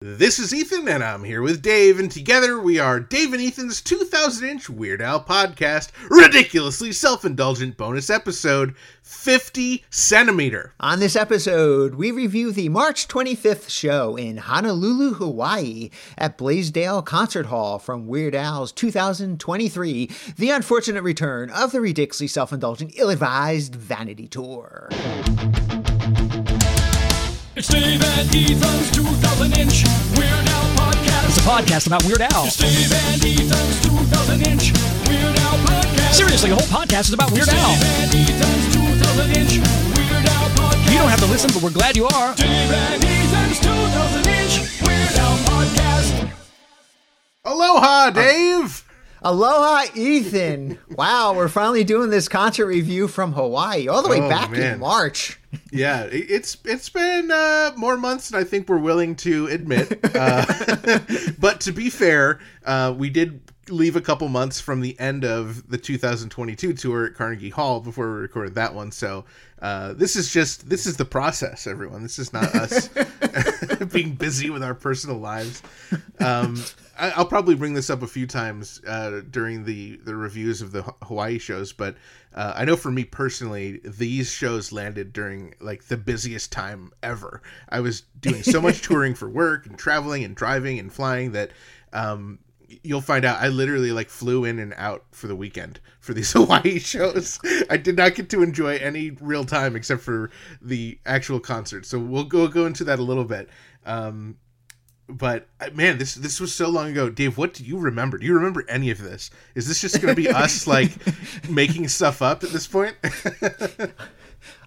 This is Ethan, and I'm here with Dave, and together we are Dave and Ethan's 2000 inch Weird Al podcast, ridiculously self indulgent bonus episode 50 Centimeter. On this episode, we review the March 25th show in Honolulu, Hawaii at Blaisdell Concert Hall from Weird Al's 2023 The Unfortunate Return of the Ridiculously Self Indulgent Ill Advised Vanity Tour. It's Dave and Ethan's 2000 inch Weird Al podcast. It's a podcast about Weird Al. It's Dave and Ethan's 2000 inch Weird Al podcast. Seriously, the whole podcast is about Weird Dave Al. and Ethan's 2000 inch Weird Al podcast. You don't have to listen, but we're glad you are. Dave and Ethan's 2000 inch Weird Al podcast. Aloha, Dave! Aloha, Ethan! Wow, we're finally doing this concert review from Hawaii, all the way Oh, back man. in March. Yeah, it- it's it's been uh, more months than I think we're willing to admit. Uh, but to be fair, uh, we did leave a couple months from the end of the 2022 tour at Carnegie Hall before we recorded that one. So uh, this is just this is the process, everyone. This is not us being busy with our personal lives. Um, I'll probably bring this up a few times uh, during the the reviews of the Hawaii shows, but uh, I know for me personally, these shows landed during like the busiest time ever. I was doing so much touring for work and traveling and driving and flying that. Um, You'll find out. I literally like flew in and out for the weekend for these Hawaii shows. I did not get to enjoy any real time except for the actual concert. So we'll go go into that a little bit. Um, but uh, man, this this was so long ago. Dave, what do you remember? Do you remember any of this? Is this just going to be us like making stuff up at this point?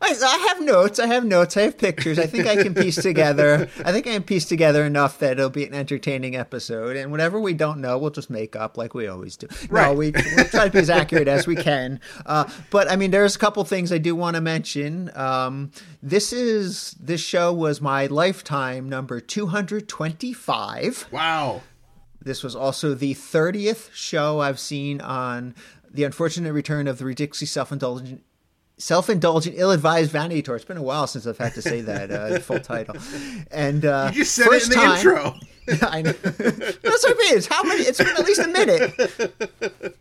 I, I have notes. I have notes. I have pictures. I think I can piece together. I think I can piece together enough that it'll be an entertaining episode. And whatever we don't know, we'll just make up like we always do. No, Right. we, we'll try to be as accurate as we can. Uh, but I mean, there's a couple things I do want to mention. Um, this is this show was my lifetime number 225. wow. This was also the 30th show I've seen on the unfortunate return of the ridiculously self-indulgent self-indulgent ill-advised vanity tour. It's been a while since I've had to say that uh, full title. And uh You just said it in the intro. I know. That's what it is. How many? It's been at least a minute.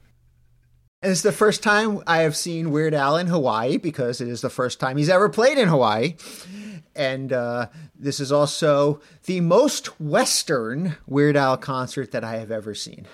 And it's the first time I have seen Weird Al in Hawaii because it is the first time he's ever played in Hawaii. And uh, this is also the most Western Weird Al concert that I have ever seen.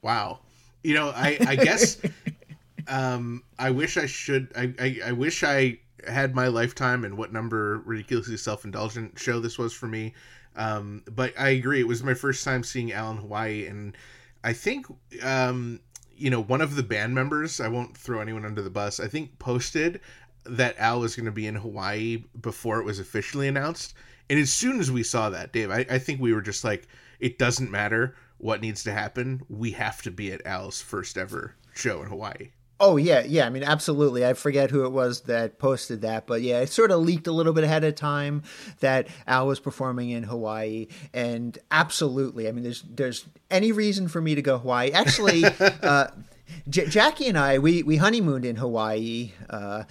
Wow. You know, I, I guess um, I wish I should. I, I, I wish I had my lifetime and what number ridiculously self indulgent show this was for me. Um, but I agree. It was my first time seeing Al in Hawaii, and I think um, you know one of the band members. I won't throw anyone under the bus. I think posted that Al was going to be in Hawaii before it was officially announced. And as soon as we saw that, Dave, I, I think we were just like, it doesn't matter what needs to happen. We have to be at Al's first ever show in Hawaii. Oh yeah, yeah. I mean, absolutely. I forget who it was that posted that, but yeah, it sort of leaked a little bit ahead of time that Al was performing in Hawaii, and absolutely. I mean, there's there's any reason for me to go Hawaii. Actually, uh, J- Jackie and I we we honeymooned in Hawaii. Uh,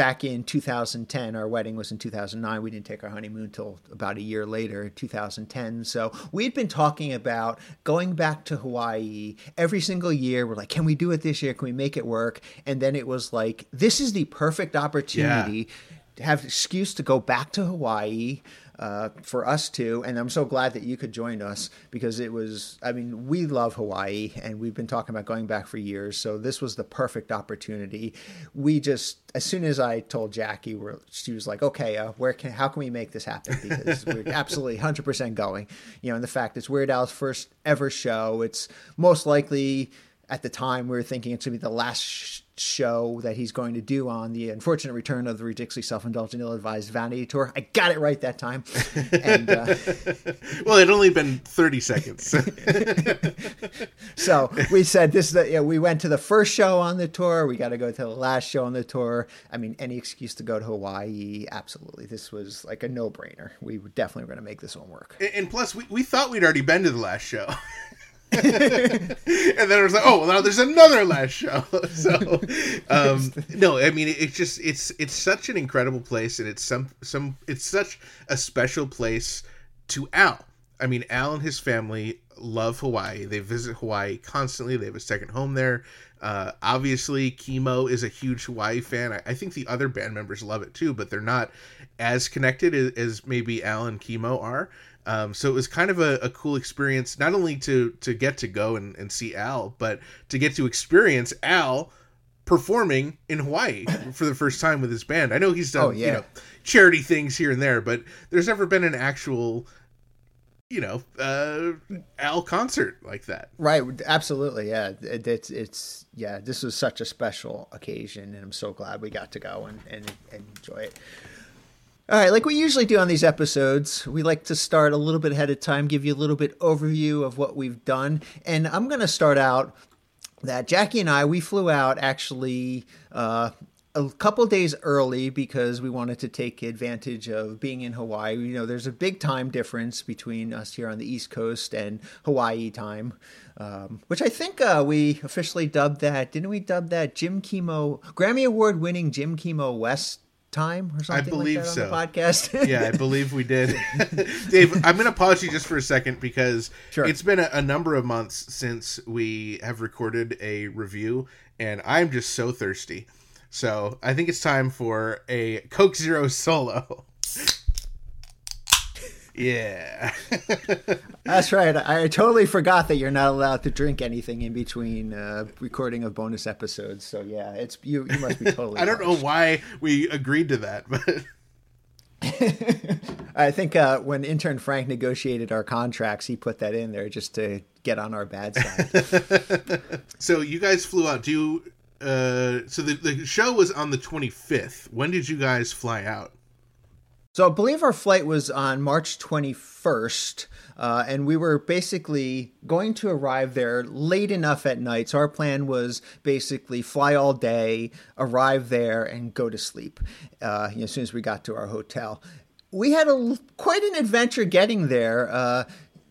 Back in 2010, our wedding was in 2009. We didn't take our honeymoon till about a year later, 2010. So we'd been talking about going back to Hawaii every single year. We're like, can we do it this year? Can we make it work? And then it was like, this is the perfect opportunity to have excuse to go back to Hawaii uh, for us too. And I'm so glad that you could join us because it was, I mean, we love Hawaii and we've been talking about going back for years. So this was the perfect opportunity. We just, as soon as I told Jackie, we're, she was like, okay, uh, where can, how can we make this happen? Because we're absolutely 100% going. You know, and the fact it's Weird Al's first ever show, it's most likely at the time we were thinking it's going to be the last show that he's going to do on the unfortunate return of the ridiculously self-indulgent ill-advised vanity tour. I got it right that time. And uh, Well, it'd only been 30 seconds. so we said this is the, you know, we went to the first show on the tour. We got to go to the last show on the tour. I mean any excuse to go to hawaii absolutely. This was like a no-brainer. We definitely were going to make this one work. And and plus, we, we thought we'd already been to the last show. and then it was like, oh, well, now there's another last show. so, um, no, I mean, it's just it's it's such an incredible place, and it's some some it's such a special place to Al. I mean, Al and his family love Hawaii. They visit Hawaii constantly. They have a second home there. Uh, obviously, Kimo is a huge Hawaii fan. I, I think the other band members love it too, but they're not as connected as, as maybe Al and Kimo are. Um, so it was kind of a, a, cool experience, not only to to get to go and, and see Al, but to get to experience Al performing in Hawaii for the first time with his band. I know he's done Oh, yeah. you know charity things here and there, but there's never been an actual you know uh, Al concert like that. Right, absolutely, yeah. It, it's it's yeah. This was such a special occasion, and I'm so glad we got to go and, and, and enjoy it. All right, like we usually do on these episodes, we like to start a little bit ahead of time, give you a little bit overview of what we've done, and I'm going to start out that Jackie and I we flew out actually uh, a couple days early because we wanted to take advantage of being in Hawaii. You know, there's a big time difference between us here on the East Coast and Hawaii time, um, which I think uh, we officially dubbed that. Didn't we dub that Jim Kimo Grammy Award winning Jim Kimo West time or something I believe like that so. on the podcast? yeah, I believe we did. Dave, I'm going to pause you just for a second because Sure. it's been a, a number of months since we have recorded a review, and I'm just so thirsty. So I think it's time for a Coke Zero solo. Yeah. That's right. I, I totally forgot that you're not allowed to drink anything in between uh, recording of bonus episodes. So yeah, it's you. You must be totally. I don't know why we agreed to that, but I think uh, when intern Frank negotiated our contracts, he put that in there just to get on our bad side. so you guys flew out. Do you uh so the, the show was on the 25th. When did you guys fly out? So I believe our flight was on March 21st, uh, and we were basically going to arrive there late enough at night. So our plan was basically fly all day, arrive there, and go to sleep uh, as soon as we got to our hotel. We had a quite an adventure getting there. Uh,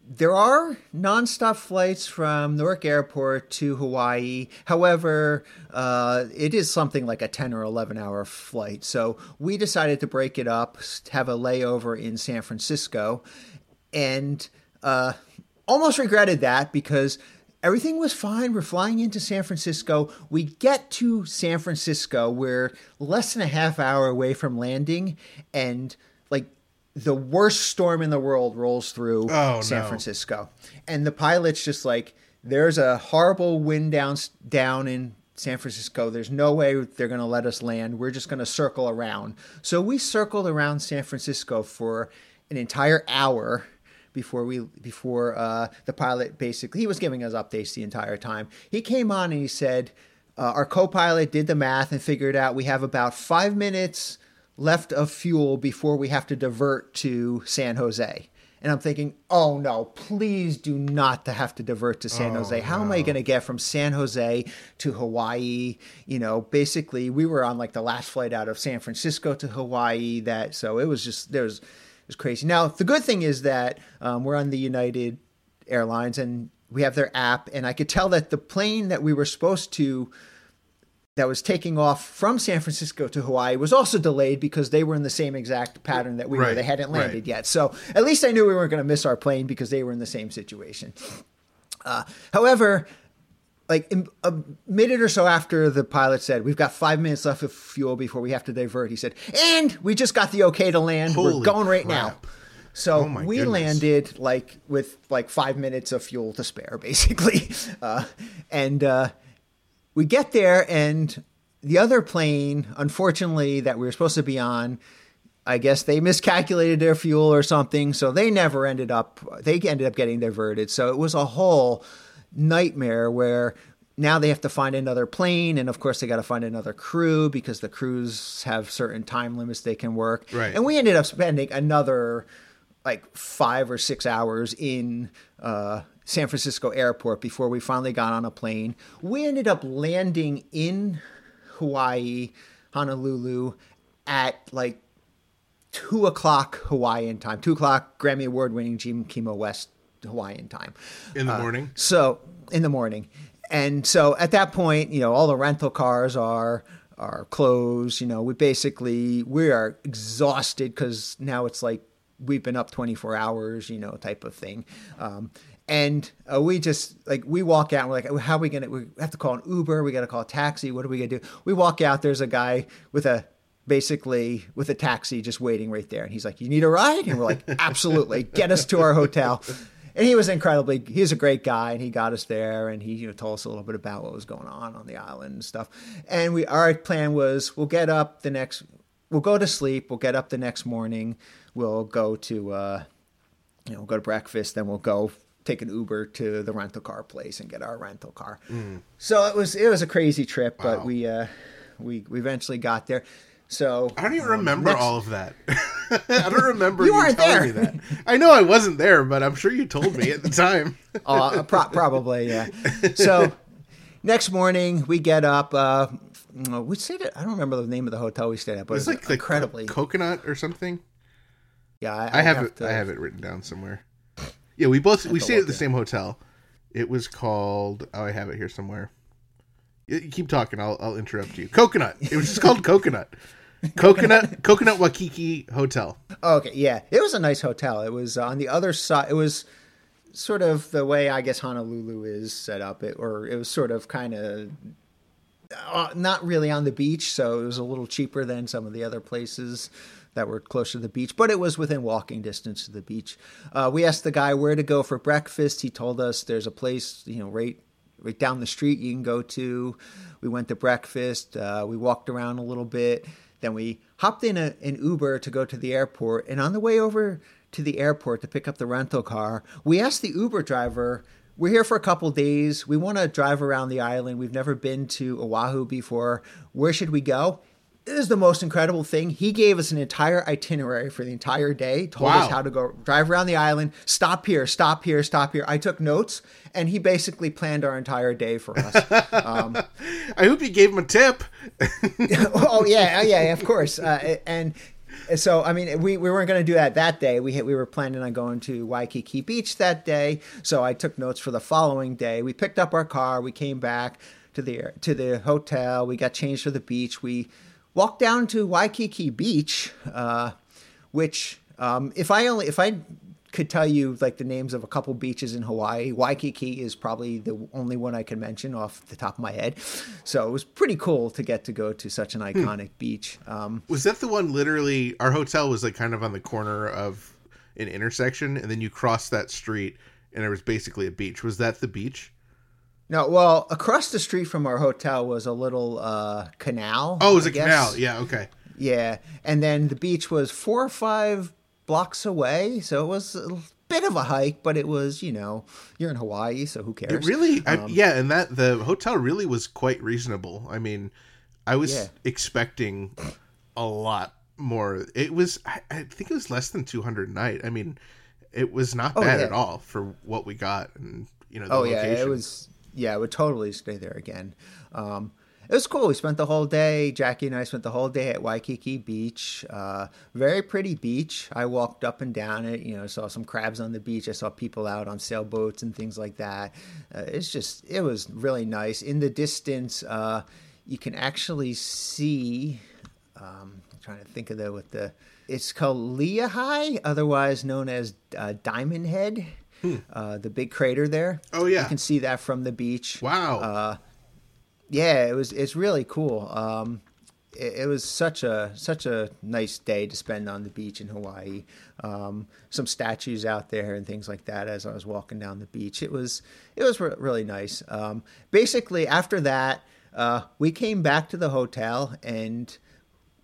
there are nonstop flights from Newark Airport to Hawaii. However, uh, it is something like a 10 or 11 hour flight. So we decided to break it up, have a layover in San Francisco, and uh, almost regretted that because everything was fine. We're flying into San Francisco. We get to San Francisco. We're less than a half hour away from landing, and the worst storm in the world rolls through Oh, San no. Francisco, and the pilot's just like, "There's a horrible wind down down in." San Francisco, there's no way they're going to let us land. We're just going to circle around. So we circled around San Francisco for an entire hour before we before uh, the pilot basically he was giving us updates the entire time. He came on and he said uh, our co-pilot did the math and figured out we have about five minutes left of fuel before we have to divert to San Jose. And I'm thinking, oh no, please do not have to divert to San Jose. How am I going to get from San Jose to Hawaii? You know, basically, we were on like the last flight out of San Francisco to Hawaii. That so it was just there was it was crazy. Now the good thing is that um, we're on the United Airlines and we have their app, and I could tell that the plane that we were supposed to that was taking off from San Francisco to Hawaii was also delayed because they were in the same exact pattern that we were. They hadn't landed right. yet. So at least I knew we weren't going to miss our plane because they were in the same situation. Uh, however, like a minute or so after the pilot said, We've got five minutes left of fuel before we have to divert, he said, And we just got the okay to land. we're going right now. So Oh we goodness. landed like with like five minutes of fuel to spare, basically. Uh, and uh, we get there, and the other plane, unfortunately, that we were supposed to be on, I guess they miscalculated their fuel or something, so they never ended up. They ended up getting diverted. So it was a whole nightmare where now they have to find another plane, and of course they got to find another crew because the crews have certain time limits they can work. Right. And we ended up spending another like five or six hours in uh, San Francisco airport before we finally got on a plane. We ended up landing in Hawaii, Honolulu, at like two o'clock Hawaiian time, two o'clock Grammy Award winning Jim Kimo West Hawaiian time. In the morning? So in the morning, and so at that point, you know, all the rental cars are are closed. You know, we basically we are exhausted because now it's like we've been up 24 hours, you know, type of thing. Um, and uh, we just like we walk out and we're like how are we gonna we have to call an uber we gotta call a taxi what are we gonna do? We walk out there's a guy with a basically with a taxi just waiting right there. And he's like you need a ride? And we're like absolutely. Get us to our hotel. And he was incredibly he was a great guy and he got us there and he you know told us a little bit about what was going on on the island and stuff. And we our plan was we'll get up the next we'll go to sleep we'll get up the next morning we'll go to uh you know, we'll go to breakfast, then we'll go take an Uber to the rental car place and get our rental car. So it was it was a crazy trip, but we uh we we eventually got there. So I don't even um, remember next- all of that. I don't remember You you, weren't telling there. me that. I know I wasn't there, but I'm sure you told me at the time. Uh, pro- probably, yeah. So next morning we get up. Uh, we stayed at, I don't remember the name of the hotel we stayed at, but It's it was like the incredibly. co- coconut or something. yeah, I I'd have, it. to- I have it written down somewhere. Yeah, we both we stayed at the same hotel. It was called. Oh, I have it here somewhere. You you keep talking. I'll I'll interrupt you. Coconut. It was just called Coconut. Coconut Coconut Waikiki Hotel. Oh, okay, yeah, it was a nice hotel. It was on the other side. It was sort of the way I guess Honolulu is set up. It or it was sort of kind of uh, not really on the beach, so it was a little cheaper than some of the other places that were closer to the beach, but it was within walking distance to the beach. Uh, we asked the guy where to go for breakfast. He told us there's a place, you know, right right down the street you can go to. We went to breakfast. Uh, we walked around a little bit. Then we hopped in a, an Uber to go to the airport. And on the way over to the airport to pick up the rental car, we asked the Uber driver, We're here for a couple days. We want to drive around the island. We've never been to Oahu before. Where should we go? Is the most incredible thing. He gave us an entire itinerary for the entire day, told Wow. us how to go drive around the island, stop here, stop here, stop here. I took notes, and he basically planned our entire day for us. I hope you gave him a tip. oh yeah, oh, yeah, of course. Uh, and so, I mean, we, we weren't going to do that that day. We we were planning on going to Waikiki Beach that day. So I took notes for the following day. We picked up our car. We came back to the to the hotel. We got changed for the beach. We walked down to Waikiki Beach, uh, which um, if I only if I could tell you like the names of a couple beaches in Hawaii. Waikiki is probably the only one I can mention off the top of my head. So it was pretty cool to get to go to such an iconic beach. Um, Was that the one? Literally, our hotel was like kind of on the corner of an intersection, and then you cross that street, and there was basically a beach. Was that the beach? No, well, across the street from our hotel was a little uh, canal. Oh, it was I a guess. canal. Yeah. Okay. Yeah, and then the beach was four or five blocks away, so it was a bit of a hike, but it was you know you're in Hawaii, so who cares? It really, I, Um, yeah, and that the hotel really was quite reasonable. I mean, I was Yeah. expecting a lot more. It was, I, I think it was less than two hundred a night. I mean, it was not Oh, bad yeah. at all for what we got, and you know, the Oh yeah, location. it was. Yeah, would totally stay there again. Um, it was cool. We spent the whole day. Jackie and I spent the whole day at Waikiki Beach. Uh, very pretty beach. I walked up and down it. You know, saw some crabs on the beach. I saw people out on sailboats and things like that. Uh, it's just, it was really nice. In the distance, uh, you can actually see. Um, I'm trying to think of the with the. It's called Leahi, otherwise known as uh, Diamond Head. Uh, the big crater there. Hmm. Oh, yeah. you can see that from the beach. wow. Uh, yeah, it was. It's really cool. Um, it, it was such a such a nice day to spend on the beach in Hawaii. Um, some statues out there and things like that. As I was walking down the beach, it was it was re- really nice. Um, basically, after that, uh, we came back to the hotel and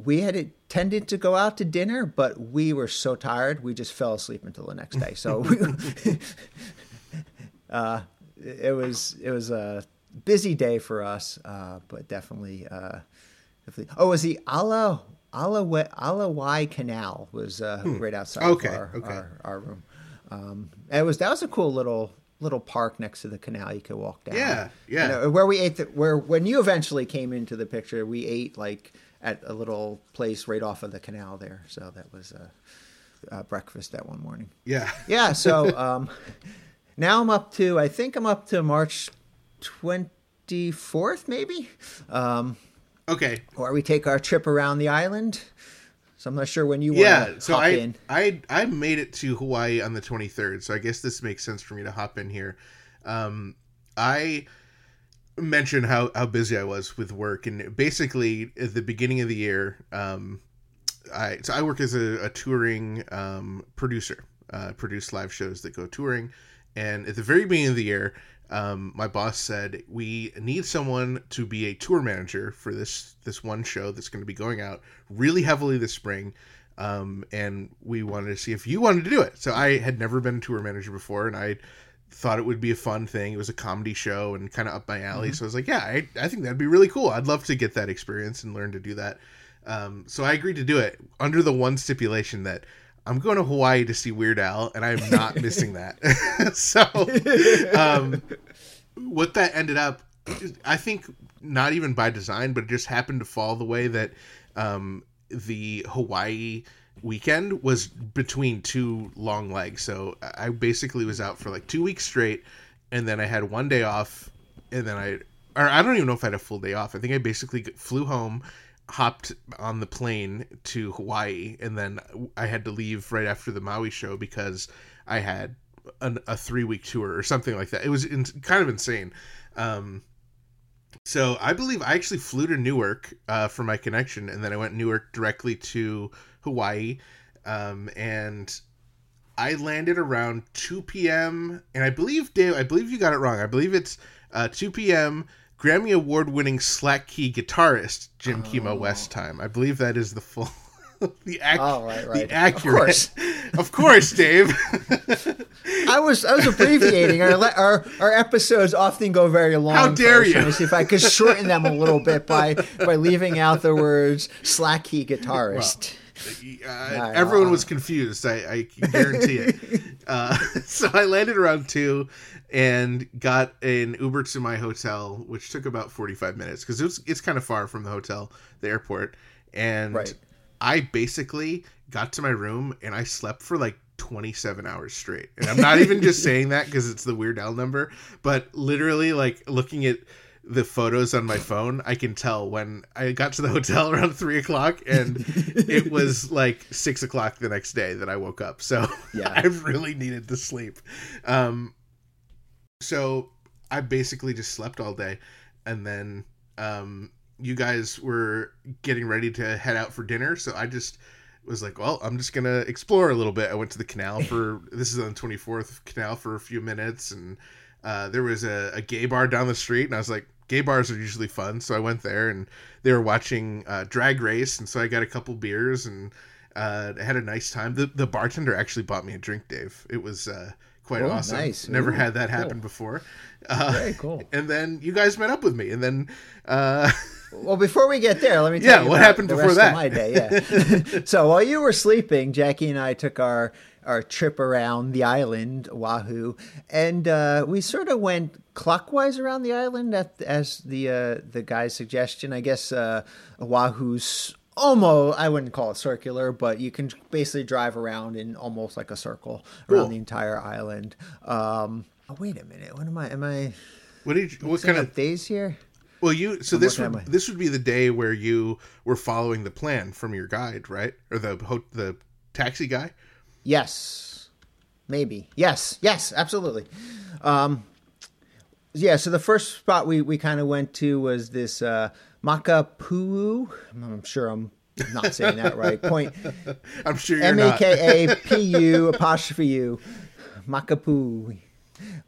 we had intended to go out to dinner, but we were so tired we just fell asleep until the next day. So uh, it was it was a busy day for us, uh, but definitely, uh, definitely. Oh, it was the Ala Ala Alawai Canal was uh, right outside Okay, of our, okay. our our room. Um, it was that was a cool little little park next to the canal you could walk down. Yeah, yeah. You know, where we ate the, where when you eventually came into the picture, we ate like at a little place right off of the canal there. So that was uh, uh, breakfast that one morning. yeah. Yeah. So um, now I'm up to I think I'm up to March 24th maybe, um, Okay. where we take our trip around the island. So I'm not sure when you yeah so I, in. I i made it to hawaii on the 23rd so i guess this makes sense for me to hop in here um i mentioned how how busy i was with work and basically at the beginning of the year um i so i work as a, a touring um producer uh produce live shows that go touring and at the very beginning of the year um, my boss said we need someone to be a tour manager for this this one show that's going to be going out really heavily this spring um, and we wanted to see if you wanted to do it. So i had never been a tour manager before and i thought it would be a fun thing. It was a comedy show and kind of up my alley. So i was like yeah I, I think that'd be really cool. I'd love to get that experience and learn to do that. Um, so i agreed to do it under the one stipulation that I'm going to Hawaii to see Weird Al, and I'm not missing that. so, um, what that ended up, I think, not even by design, but it just happened to fall the way that um, the Hawaii weekend was between two long legs. So I basically was out for like two weeks straight, and then I had one day off, and then I, or I don't even know if I had a full day off. I think I basically flew home hopped on the plane to Hawaii, and then I had to leave right after the Maui show because I had an, a three week tour or something like that. It was in, kind of insane. Um, so I believe I actually flew to Newark uh, for my connection, and then I went Newark directly to Hawaii, um, and I landed around 2 p.m. And I believe Dave, I believe you got it wrong. I believe it's uh, 2 p.m. Grammy Award winning slack key guitarist Jim Kimo West time. I believe that is the full, the, ac- Oh, right, right. the accurate. Of course. Of course, Dave. I was I was abbreviating our our our episodes often go very long. How dare you. See if I could shorten them a little bit by by leaving out the words slack key guitarist. Uh, everyone was confused. I, I guarantee it. Uh, so I landed around two and got an Uber to my hotel, which took about forty five minutes because it's it's kind of far from the hotel, the airport, and Right. I basically got to my room and I slept for like 27 hours straight. And I'm not even just saying that because it's the Weird Al number, but literally, like looking at the photos on my phone, I can tell when I got to the hotel around three o'clock and it was like six o'clock the next day that I woke up. So Yeah. I really needed to sleep. Um, so I basically just slept all day, and then um, you guys were getting ready to head out for dinner. So I just was like, well, I'm just gonna explore a little bit. I went to the canal for this is on the 24th canal for a few minutes, and uh, there was a, a gay bar down the street, and I was like. Gay bars are usually fun, so I went there and they were watching uh, Drag Race, and so I got a couple beers and uh, had a nice time. The the bartender actually bought me a drink, Dave. It was uh, quite Oh, awesome. nice. Never Ooh, had that cool. happen before. Uh, Very cool. And then you guys met up with me, and then uh, Well, before we get there, let me tell Yeah, you what happened before that? My day, yeah. so while you were sleeping, Jackie and I took our our trip around the island, Oahu, and uh, we sort of went clockwise around the island at, as the uh, the guy's suggestion. I guess uh, Oahu's almost I wouldn't call it circular, but you can basically drive around in almost like a circle Cool. around the entire island. Um, oh, wait a minute, what am I? Am I? what did you, what kind of days here? well you so this would my- this would be the day where you were following the plan from your guide, right? Or the ho- the taxi guy. Yes, maybe. Yes, yes, absolutely. Um, yeah. So the first spot we we kind of went to was this uh, Makapuu. I'm sure I'm not saying that right. Point I'm sure you're M. A K A P U apostrophe U Makapuu.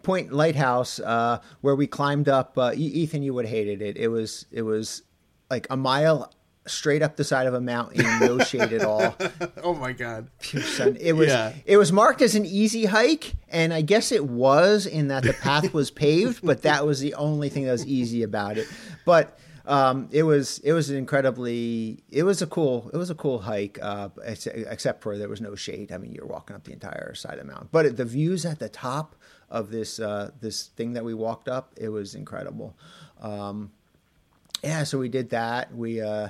Point Lighthouse, uh, where we climbed up. Uh, Ethan, you would have hated it. It was it was like a mile straight up the side of a mountain, no shade at all. oh my god. pure sun. It was Yeah. it was marked as an easy hike, and I guess it was in that the path was paved, but that was the only thing that was easy about it. But um, it was it was an incredibly it was a cool it was a cool hike, uh, except for there was no shade. I mean, you're walking up the entire side of the mountain, but the views at the top of this uh, this thing that we walked up, it was incredible. Um, yeah, so we did that. We uh,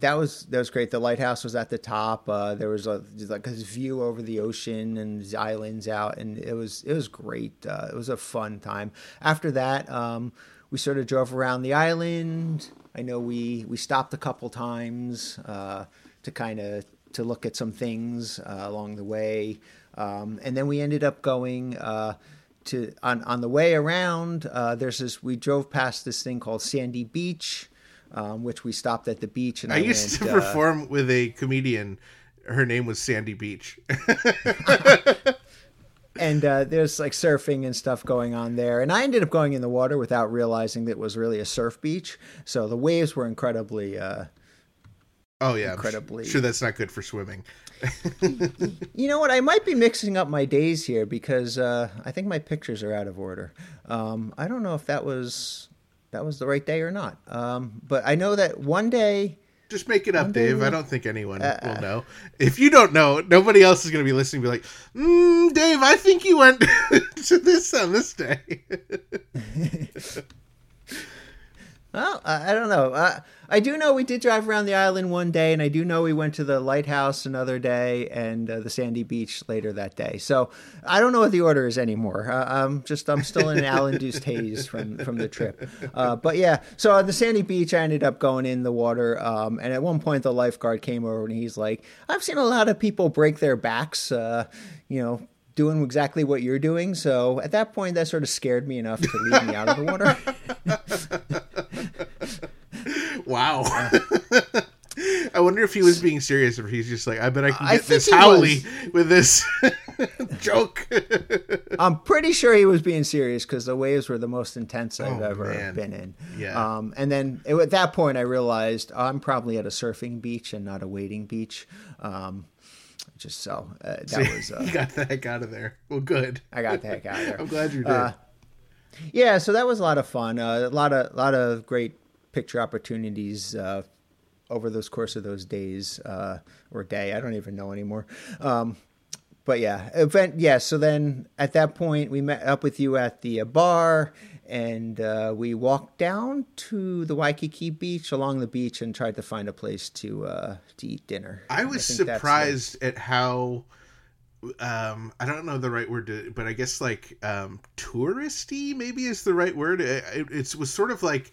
that was that was great. The lighthouse was at the top. Uh, there was a like this view over the ocean and the islands out, and it was it was great. Uh, it was a fun time. After that, um, we sort of drove around the island. I know we we stopped a couple times uh, to kind of to look at some things uh, along the way, um, and then we ended up going. Uh, to on on the way around, uh, there's this. We drove past this thing called Sandy Beach, um, which we stopped at the beach. And I, I used went, to uh, perform with a comedian. Her name was Sandy Beach. and uh, there's like surfing and stuff going on there. And I ended up going in the water without realizing that it was really a surf beach. So the waves were incredibly. Uh, oh yeah, Incredibly. Sure, that's not good for swimming. you know what? I might be mixing up my days here because uh, I think my pictures are out of order. Um, I don't know if that was that was the right day or not. Um, but I know that one day. Just make it up, Dave. we- I don't think anyone Uh, will know. If you don't know, nobody else is going to be listening. Be like, mm, Dave, I think you went to this on this day. Well, I I don't know. Uh, I do know we did drive around the island one day, and I do know we went to the lighthouse another day and uh, the sandy beach later that day. So I don't know what the order is anymore. Uh, I'm just I'm still in an Al-induced haze from from the trip. Uh, but yeah, so on the sandy beach, I ended up going in the water, um, and at one point the lifeguard came over and he's like, "I've seen a lot of people break their backs, uh, you know." Doing exactly what you're doing, so at that point, that sort of scared me enough to leave me out of the water. wow. I wonder if he was being serious or if he's just like, I bet I can get think this haole with this joke. I'm pretty sure he was being serious because the waves were the most intense I've Oh, ever man. been in. Yeah. Um, and then it, at that point, I realized I'm probably at a surfing beach and not a wading beach. Um, just so uh, that was. you Uh, got the heck out of there. Well, good. I got the heck out of there. I'm glad you did. Uh, yeah, so that was a lot of fun. Uh, a lot of lot of great picture opportunities uh, over those course of those days uh, or day. I don't even know anymore. Um, but yeah, event. Yeah. So then at that point, we met up with you at the uh, bar, and uh, we walked down to the Waikiki beach along the beach and tried to find a place to uh, to eat dinner. I was the- surprised at how um I don't know the right word to but I guess like um touristy maybe is the right word. It, it, it was sort of like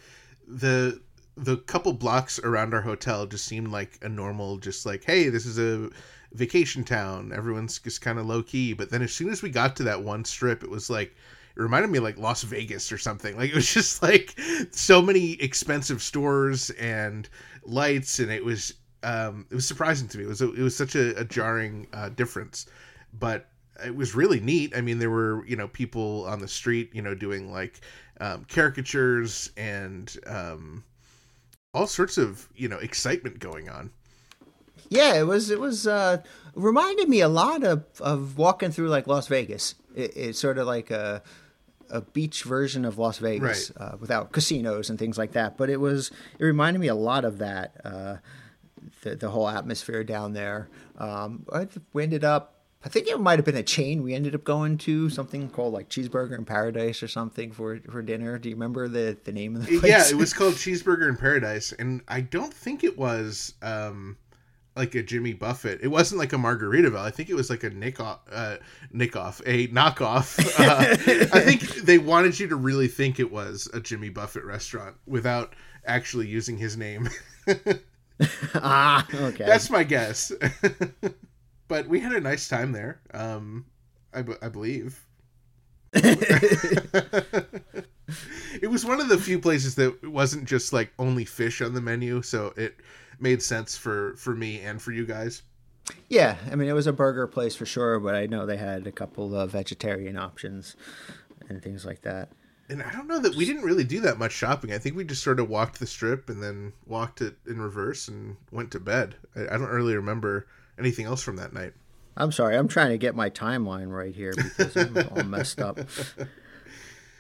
the the couple blocks around our hotel just seemed like a normal just like hey this is a vacation town everyone's just kind of low key but then as soon as we got to that one strip it was like it reminded me like Las Vegas or something. Like it was just like so many expensive stores and lights, and it was um, it was surprising to me. It was a, it was such a, a jarring uh, difference, but it was really neat. I mean, there were you know people on the street, you know, doing like um, caricatures and um, all sorts of you know excitement going on. Yeah, it was it was uh reminded me a lot of of walking through like Las Vegas. It, it's sort of like a a beach version of Las Vegas Right. uh, without casinos and things like that. But it was it reminded me a lot of that. Uh, the the whole atmosphere down there. Um, we ended up. I think it might have been a chain. We ended up going to something called like Cheeseburger in Paradise or something for for dinner. Do you remember the the name of the place? yeah, it was called Cheeseburger in Paradise, and I don't think it was um, like a Jimmy Buffett. It wasn't like a Margaritaville. I think it was like a Nick off, uh, Nick off, a knockoff. Uh, I think they wanted you to really think it was a Jimmy Buffett restaurant without actually using his name. ah, okay. That's my guess. but we had a nice time there. Um, I, b- I believe. it was one of the few places that wasn't just like only fish on the menu, so it made sense for for me and for you guys. Yeah, I mean it was a burger place for sure, but I know they had a couple of vegetarian options and things like that. And I don't know that we didn't really do that much shopping. I think we just sort of walked the strip and then walked it in reverse and went to bed. I, I don't really remember anything else from that night. I'm sorry, I'm trying to get my timeline right here because I'm all messed up.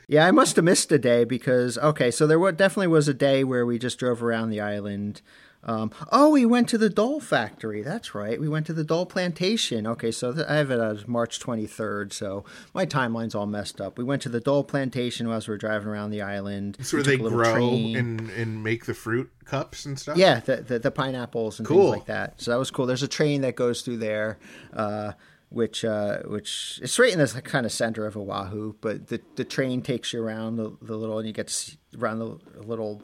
Yeah, I must have missed a day because okay, so there definitely was a day where we just drove around the island. Um, oh, we went to the Dole factory. That's right. We went to the Dole plantation. Okay, so th- I have it as March 23rd, so my timeline's all messed up. We went to the Dole plantation as we were driving around the island. So they took a little grow train. and and make the fruit cups and stuff. Yeah, the, the the pineapples and Cool. things like that. So that was cool. There's a train that goes through there, uh, which uh, which is right in this kind of center of Oahu. But the the train takes you around the, the little, and you get to see around the little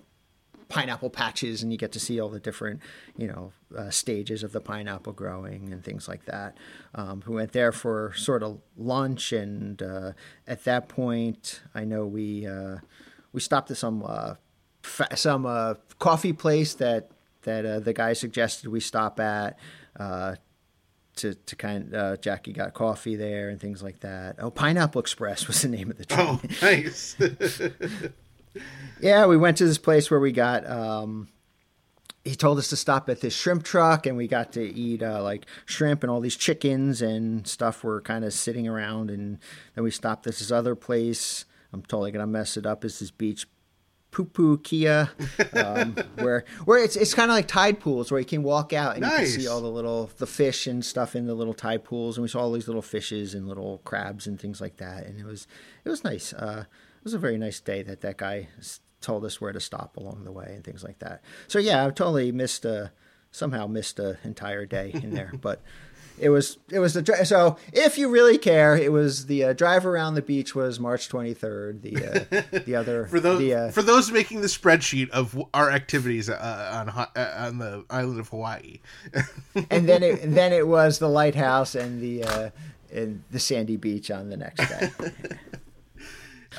pineapple patches, and you get to see all the different, you know, uh, stages of the pineapple growing and things like that. Um, we went there for sort of lunch, and uh, at that point, I know we uh, we stopped at some uh, fa- some uh, coffee place that that uh, the guy suggested we stop at. Uh, to, to kind uh, Jackie got coffee there and things like that. Oh, Pineapple Express was the name of the train. Oh, nice. Yeah, we went to this place where we got. Um, he told us to stop at this shrimp truck, and we got to eat uh, like shrimp and all these chickens and stuff. Were kind of sitting around, and then we stopped at this other place. I'm totally gonna mess it up. It's this beach. Pupukea, um, where where it's it's kind of like tide pools where you can walk out and you can see all the little the fish and stuff in the little tide pools, and we saw all these little fishes and little crabs and things like that, and it was it was nice. Uh, it was a very nice day that that guy told us where to stop along the way and things like that. So yeah, I totally missed a somehow missed a entire day in there, but it was it was the so if you really care, it was the uh, drive around the beach was March 23rd. The uh, the other for those the, uh, for those making the spreadsheet of our activities uh, on uh, on the island of Hawaii. and then it and then it was the lighthouse and the uh, and the sandy beach on the next day.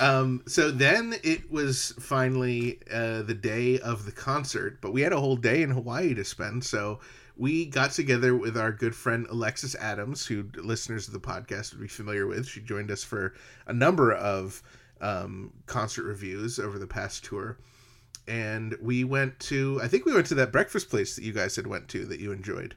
Um, so then it was finally uh, the day of the concert, but we had a whole day in Hawaii to spend. So we got together with our good friend Alexis Adams, who listeners of the podcast would be familiar with. She joined us for a number of um, concert reviews over the past tour. And we went to, I think we went to that breakfast place that you guys had went to that you enjoyed.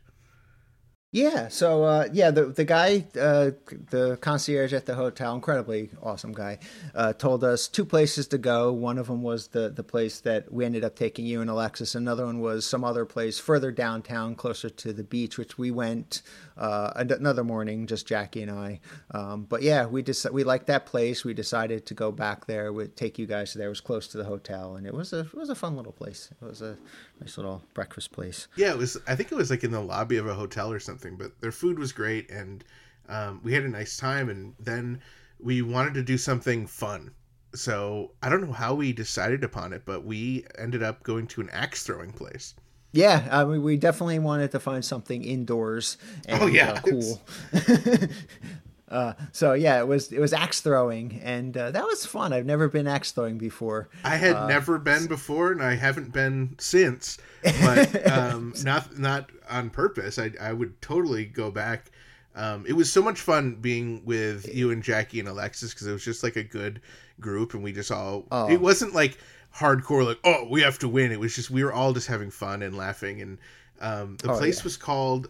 Yeah. So uh, yeah, the the guy, uh, the concierge at the hotel, incredibly awesome guy, uh, told us two places to go. One of them was the the place that we ended up taking you and Alexis. Another one was some other place further downtown, closer to the beach, which we went uh, another morning, just Jackie and I. Um, but yeah, we just we liked that place. We decided to go back there. We'd take you guys there. It was close to the hotel, and it was a it was a fun little place. It was a nice little breakfast place. Yeah, it was. I think it was like in the lobby of a hotel or something. But their food was great, and um, we had a nice time. And then we wanted to do something fun. So I don't know how we decided upon it, but we ended up going to an axe throwing place. Yeah, I mean, we definitely wanted to find something indoors and Oh, yeah. uh, cool. uh, so yeah, it was it was axe throwing, and uh, that was fun. I've never been axe throwing before. I had Uh, never been before, and I haven't been since. But um, not not on purpose. I I would totally go back. Um, it was so much fun being with you and Jackie and Alexis because it was just like a good group, and we just all. Oh. It wasn't like hardcore, like oh we have to win. It was just we were all just having fun and laughing, and um, the Oh, place yeah. was called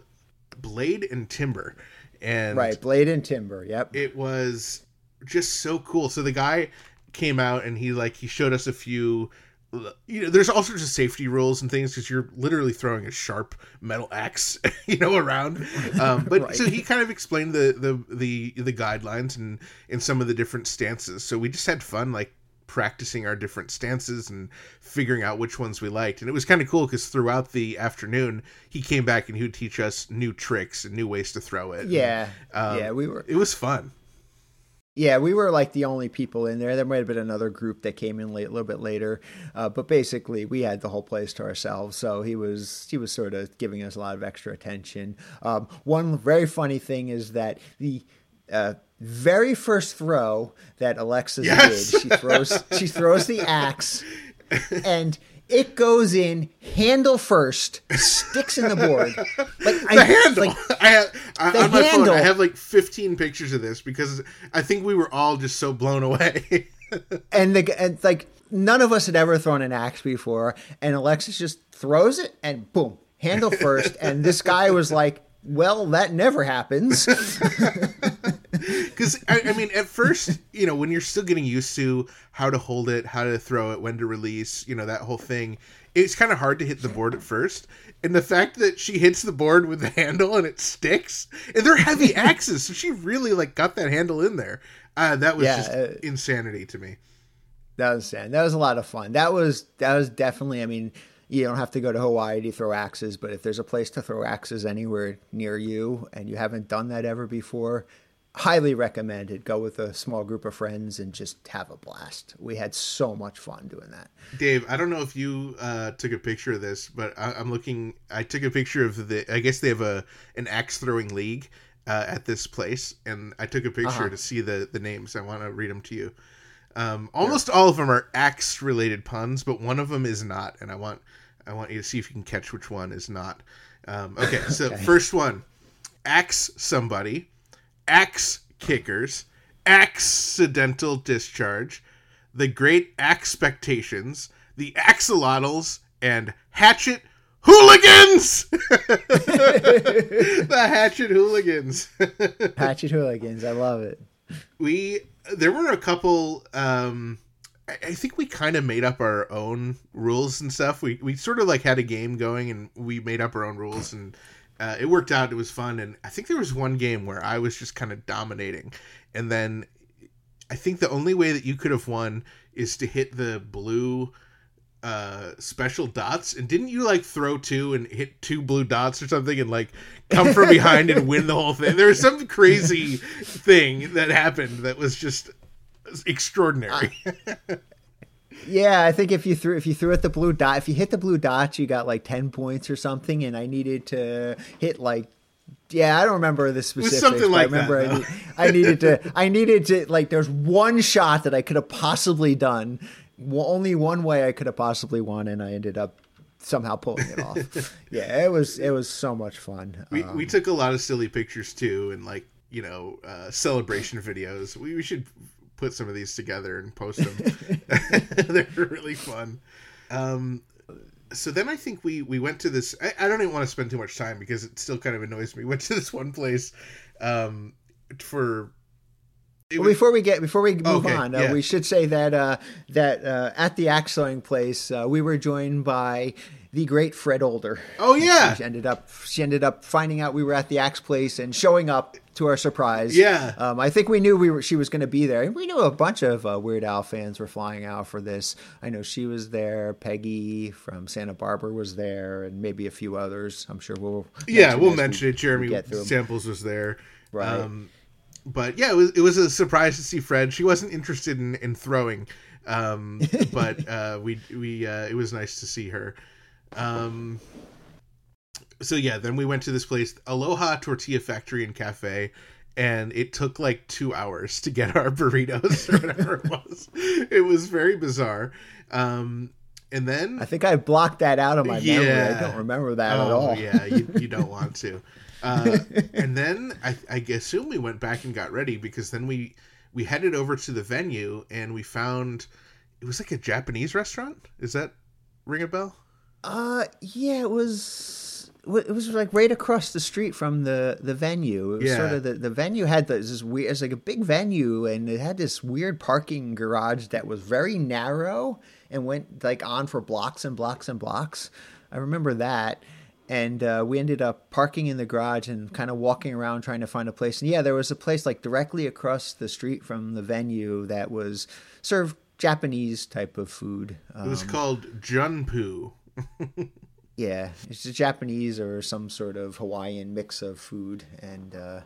Blade and Timber, and Right, blade and timber. Yep. it was just so cool. So the guy came out and he like he showed us a few you know there's all sorts of safety rules and things because you're literally throwing a sharp metal axe you know around um, but Right. so he kind of explained the the the the guidelines and and some of the different stances so we just had fun like practicing our different stances and figuring out which ones we liked and it was kind of cool because throughout the afternoon he came back and he would teach us new tricks and new ways to throw it yeah, Um, yeah, we were. it was fun Yeah, we were like the only people in there. There might have been another group that came in late, a little bit later, uh, but basically we had the whole place to ourselves. So he was he was sort of giving us a lot of extra attention. Um, one very funny thing is that the uh, very first throw that Alexis Yes. did, she throws she throws the axe, and it goes in handle first, sticks in the board. Like the handle. like, I have I, The on my phone. handle. I have like 15 pictures of this because I think we were all just so blown away. and the and like none of us had ever thrown an axe before, and Alexis just throws it and boom, handle first, and this guy was like, "Well, that never happens." Because I, I mean, at first, you know, when you're still getting used to how to hold it, how to throw it, when to release, you know, that whole thing, it's kind of hard to hit the board at first. And the fact that she hits the board with the handle and it sticks, and they're heavy axes, so she really like got that handle in there. Uh, that was Yeah, just uh, insanity to me. that was insane. that was a lot of fun. That was that was definitely. I mean, you don't have to go to Hawaii to throw axes, but if there's a place to throw axes anywhere near you and you haven't done that ever before, highly recommended. Go with a small group of friends and just have a blast. We had so much fun doing that. Dave, I don't know if you uh, took a picture of this, but I, I'm looking. I took a picture of the. I guess they have a an axe throwing league uh, at this place, and I took a picture Uh-huh. to see the the names. I want to read them to you. Um, almost all of them are axe related puns, but one of them is not, and I want I want you to see if you can catch which one is not. Um, okay, so first one, axe somebody, axe kickers, accidental discharge, the great expectations, the axolotls, and hatchet hooligans. the hatchet hooligans. Hatchet Hooligans, I love it. we there were a couple um I I think we kind of made up our own rules and stuff. We we sort of like had a game going and we made up our own rules and uh, it worked out. It was fun and I think there was one game where I was just kind of dominating and then I think the only way that you could have won is to hit the blue uh special dots and didn't you like throw two and hit two blue dots or something and like come from behind and win the whole thing there was some crazy thing that happened that was just extraordinary Yeah, I think if you threw if you threw at the blue dot, if you hit the blue dot, you got like ten points or something. And I needed to hit like, yeah, I don't remember the specifics. something like I remember that, I, I needed to I needed to like. There's one shot that I could have possibly done. Only one way I could have possibly won, and I ended up somehow pulling it off. yeah, it was it was so much fun. we, Um, we took a lot of silly pictures too and like you know uh celebration videos we, we should put some of these together and post them they're really fun um so then I think we we went to this. I, I don't even want to spend too much time because it still kind of annoys me. Went to this one place um, for. Well, was- before we get before we move Okay, on, uh, yeah. we should say that uh, that uh, at the axe throwing place, uh, we were joined by the great Fred Older. oh yeah, She ended up she ended up finding out we were at the axe place and showing up to our surprise. Yeah. um, I think we knew we were she was going to be there, and we knew a bunch of uh, Weird Al fans were flying out for this. I know she was there. Peggy from Santa Barbara was there, and maybe a few others. I'm sure we'll yeah. We'll as we- mention it. Jeremy get through 'em. Samples was there. Right. Um, but yeah, it was it was a surprise to see Fred. She wasn't interested in, in throwing, um, but uh, we we uh, it was nice to see her. Um, so yeah, then we went to this place, Aloha Tortilla Factory and Cafe, and it took like two hours to get our burritos or whatever it was. It was very bizarre. Um, and then I think I blocked that out of my memory. Yeah. I don't remember that at Oh all. yeah, you, you don't want to. Uh, and then I, I assume we went back and got ready because then we we headed over to the venue and we found it was like a Japanese restaurant. Is that ring a bell? Uh, yeah, it was. It was like right across the street from the the venue. It was Yeah. sort of the, the venue had this, this weird. It's like a big venue, and it had this weird parking garage that was very narrow and went like on for blocks and blocks and blocks. I remember that. And uh, we ended up parking in the garage and kind of walking around trying to find a place. And yeah, there was a place like directly across the street from the venue that was served Japanese type of food. It was Um, called Junpu. yeah, it's a Japanese or some sort of Hawaiian mix of food, and uh,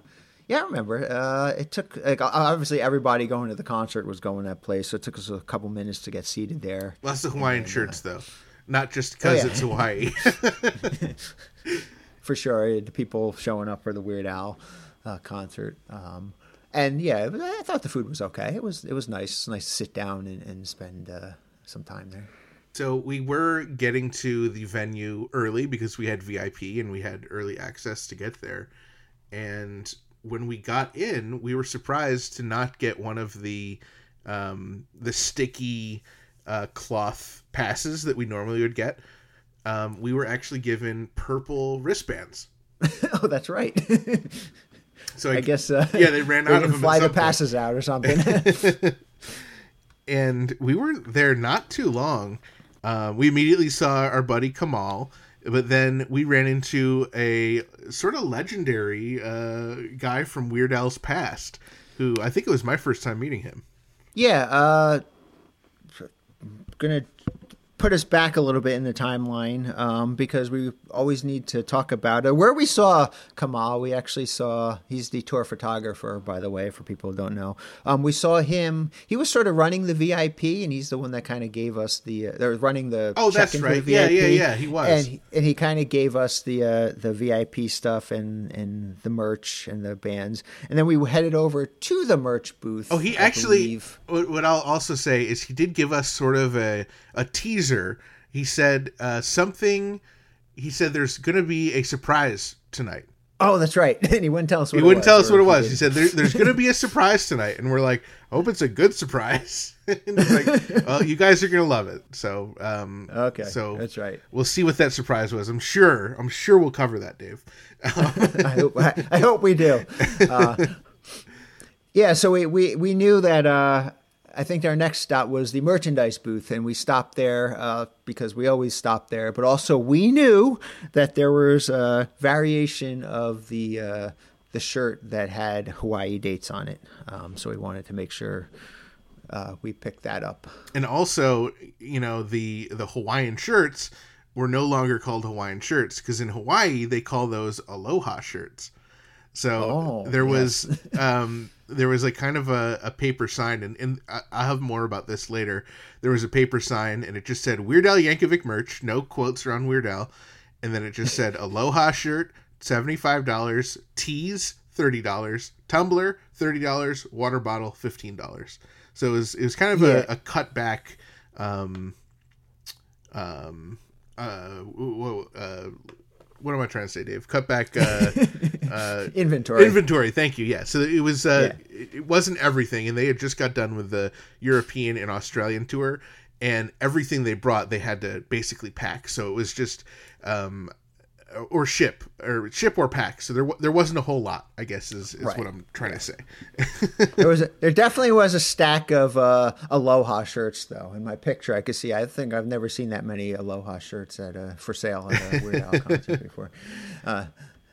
yeah, I remember. Uh, it took like obviously everybody going to the concert was going to that place, so it took us a couple minutes to get seated there. Lots of Hawaiian shirts though, not just because Oh, yeah. it's Hawaii. for sure. The people showing up for the Weird Al uh, concert, um, and yeah, I thought the food was okay. It was it was nice. It's nice to sit down and, and spend uh, some time there. So we were getting to the venue early because we had VIP and we had early access to get there. And when we got in, we were surprised to not get one of the um, the sticky uh, cloth passes that we normally would get. Um, we were actually given purple wristbands. oh, that's right. So I guess uh, yeah, they ran they out of them. fly the point. passes out or something. and we were there not too long. Uh, we immediately saw our buddy Kamal, but then we ran into a sort of legendary uh, guy from Weird Al's past, who I think it was my first time meeting him. Yeah, uh gonna put us back a little bit in the timeline um, because we always need to talk about uh, where we saw Kamal. We actually saw he's the tour photographer, by the way, for people who don't know. Um, we saw him. He was sort of running the VIP, and he's the one that kind of gave us the. Uh, they're running the. Oh, that's right. Yeah, VIP, yeah, yeah, he was. and he, and he kind of gave us the uh, the VIP stuff and and the merch and the bands, and then we headed over to the merch booth. Oh, he I actually. believe. What, what I'll also say is he did give us sort of a a teaser. He said uh, something. He said there's going to be a surprise tonight. Oh, that's right. And he wouldn't tell us. What He it wouldn't was, tell us what it was. He said there, there's going to be a surprise tonight, and we're like, I hope it's a good surprise. And like, well, you guys are going to love it. So, um, Okay, so that's right. We'll see what that surprise was. I'm sure. I'm sure we'll cover that, Dave. I hope I, I hope we do. Uh, yeah, so we, we, we knew that uh, I think our next stop was the merchandise booth, and we stopped there uh, because we always stop there. But also, we knew that there was a variation of the uh, the shirt that had Hawaii dates on it, um, so we wanted to make sure uh, we picked that up. and also you know the the hawaiian shirts were no longer called hawaiian shirts because in hawaii they call those aloha shirts so Oh, there was um there was like kind of a, a paper sign and, and I- i'll have more about this later. There was a paper sign and it just said weird al yankovic merch. No quotes around weird al. And then it just said aloha shirt $75 tees $30 tumbler $30 water bottle $15 so it was it was kind of Yeah. a, a cutback um um uh, whoa, uh what am i trying to say dave? Cutback uh uh Inventory. inventory. Thank you. Yeah. So it was uh Yeah. it wasn't everything and they had just got done with the european and australian tour and everything they brought they had to basically pack. So it was just um or ship or ship or pack. So there there wasn't a whole lot i guess is, is Right. what i'm trying to say. There was a, there definitely was a stack of uh, aloha shirts though in my picture. I could see i think i've never seen that many aloha shirts at uh, for sale at a weird al concert before. Uh,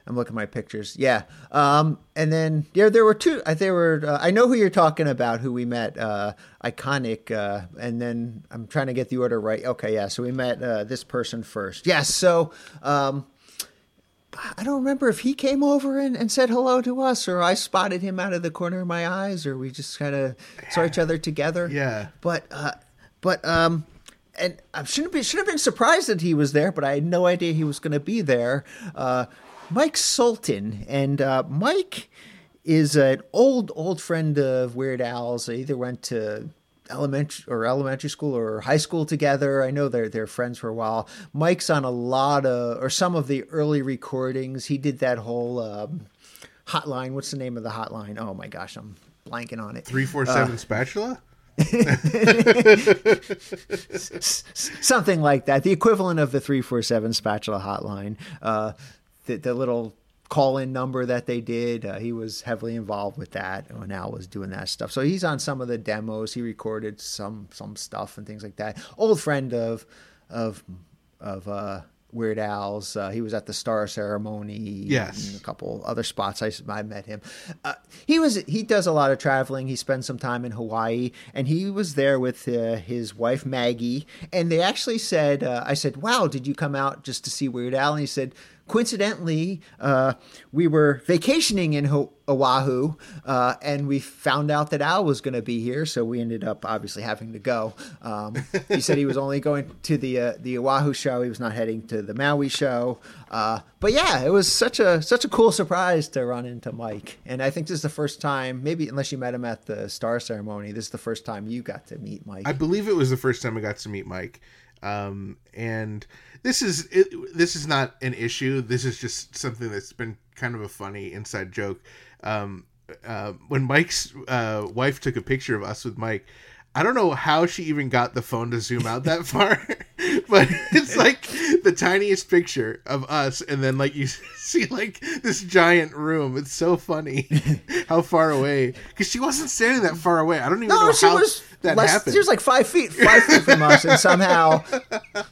i'm looking at my pictures. Yeah um, and then there there were two i they were uh, i know who you're talking about who we met uh, iconic uh, and then i'm trying to get the order right. Okay yeah so we met uh, this person first. Yes so um, I don't remember if he came over and, and said hello to us, or I spotted him out of the corner of my eyes, or we just kind of saw each other together. Yeah. But uh, but um, and I shouldn't be should have been surprised that he was there, but I had no idea he was going to be there. Uh, Mike Sultan and uh, Mike is an old old friend of Weird Al's. They either went to elementary or elementary school or high school together. I know they're they're friends for a while. Mike's on a lot of or some of the early recordings. He did that whole um, hotline. What's the name of the hotline? Oh my gosh, I'm blanking on it. 347 spatula something like that. The equivalent of the 347 spatula hotline. Uh, the, the little call in number that they did, uh, he was heavily involved with that when Al was doing that stuff. So he's on some of the demos. He recorded some some stuff and things like that. Old friend of of of uh, Weird Al's. Uh, he was at the Star Ceremony. Yes. and a couple other spots. I, I met him. Uh, he was he does a lot of traveling. He spends some time in Hawaii, and he was there with uh, his wife Maggie. And they actually said, uh, "I said, wow, did you come out just to see Weird Al?" And he said. Coincidentally, uh, we were vacationing in Ho- Oahu, uh, and we found out that Al was going to be here, so we ended up obviously having to go. Um, he said he was only going to the uh, the Oahu show; he was not heading to the Maui show. Uh, but yeah, it was such a such a cool surprise to run into Mike, and I think this is the first time, maybe unless you met him at the star ceremony, this is the first time you got to meet Mike. I believe it was the first time I got to meet Mike, um, and this is it, this is not an issue. This is just something that's been kind of a funny inside joke. Um, uh, when Mike's uh, wife took a picture of us with Mike, I don't know how she even got the phone to zoom out that far, but it's like the tiniest picture of us, and then like you see like this giant room. It's so funny how far away because she wasn't standing that far away. I don't even no, know she how was that less, happened. She was like five feet, five feet from us, and somehow,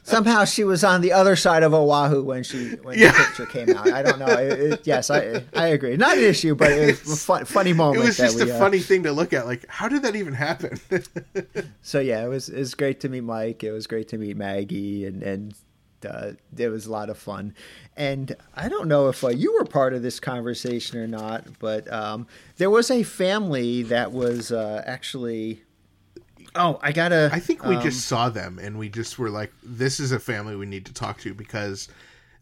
somehow she was on the other side of Oahu when she when Yeah. the picture came out. I don't know. It, it- yes, I I agree. Not an issue, but it was a fun, funny moment. it was just we, a uh, funny thing to look at. Like, how did that even happen? So yeah, it was it was great to meet Mike. It was great to meet Maggie, and and uh, it was a lot of fun. And I don't know if uh, you were part of this conversation or not, but um, there was a family that was uh, actually. Oh, I gotta. I think we um, just saw them and we just were like, this is a family we need to talk to because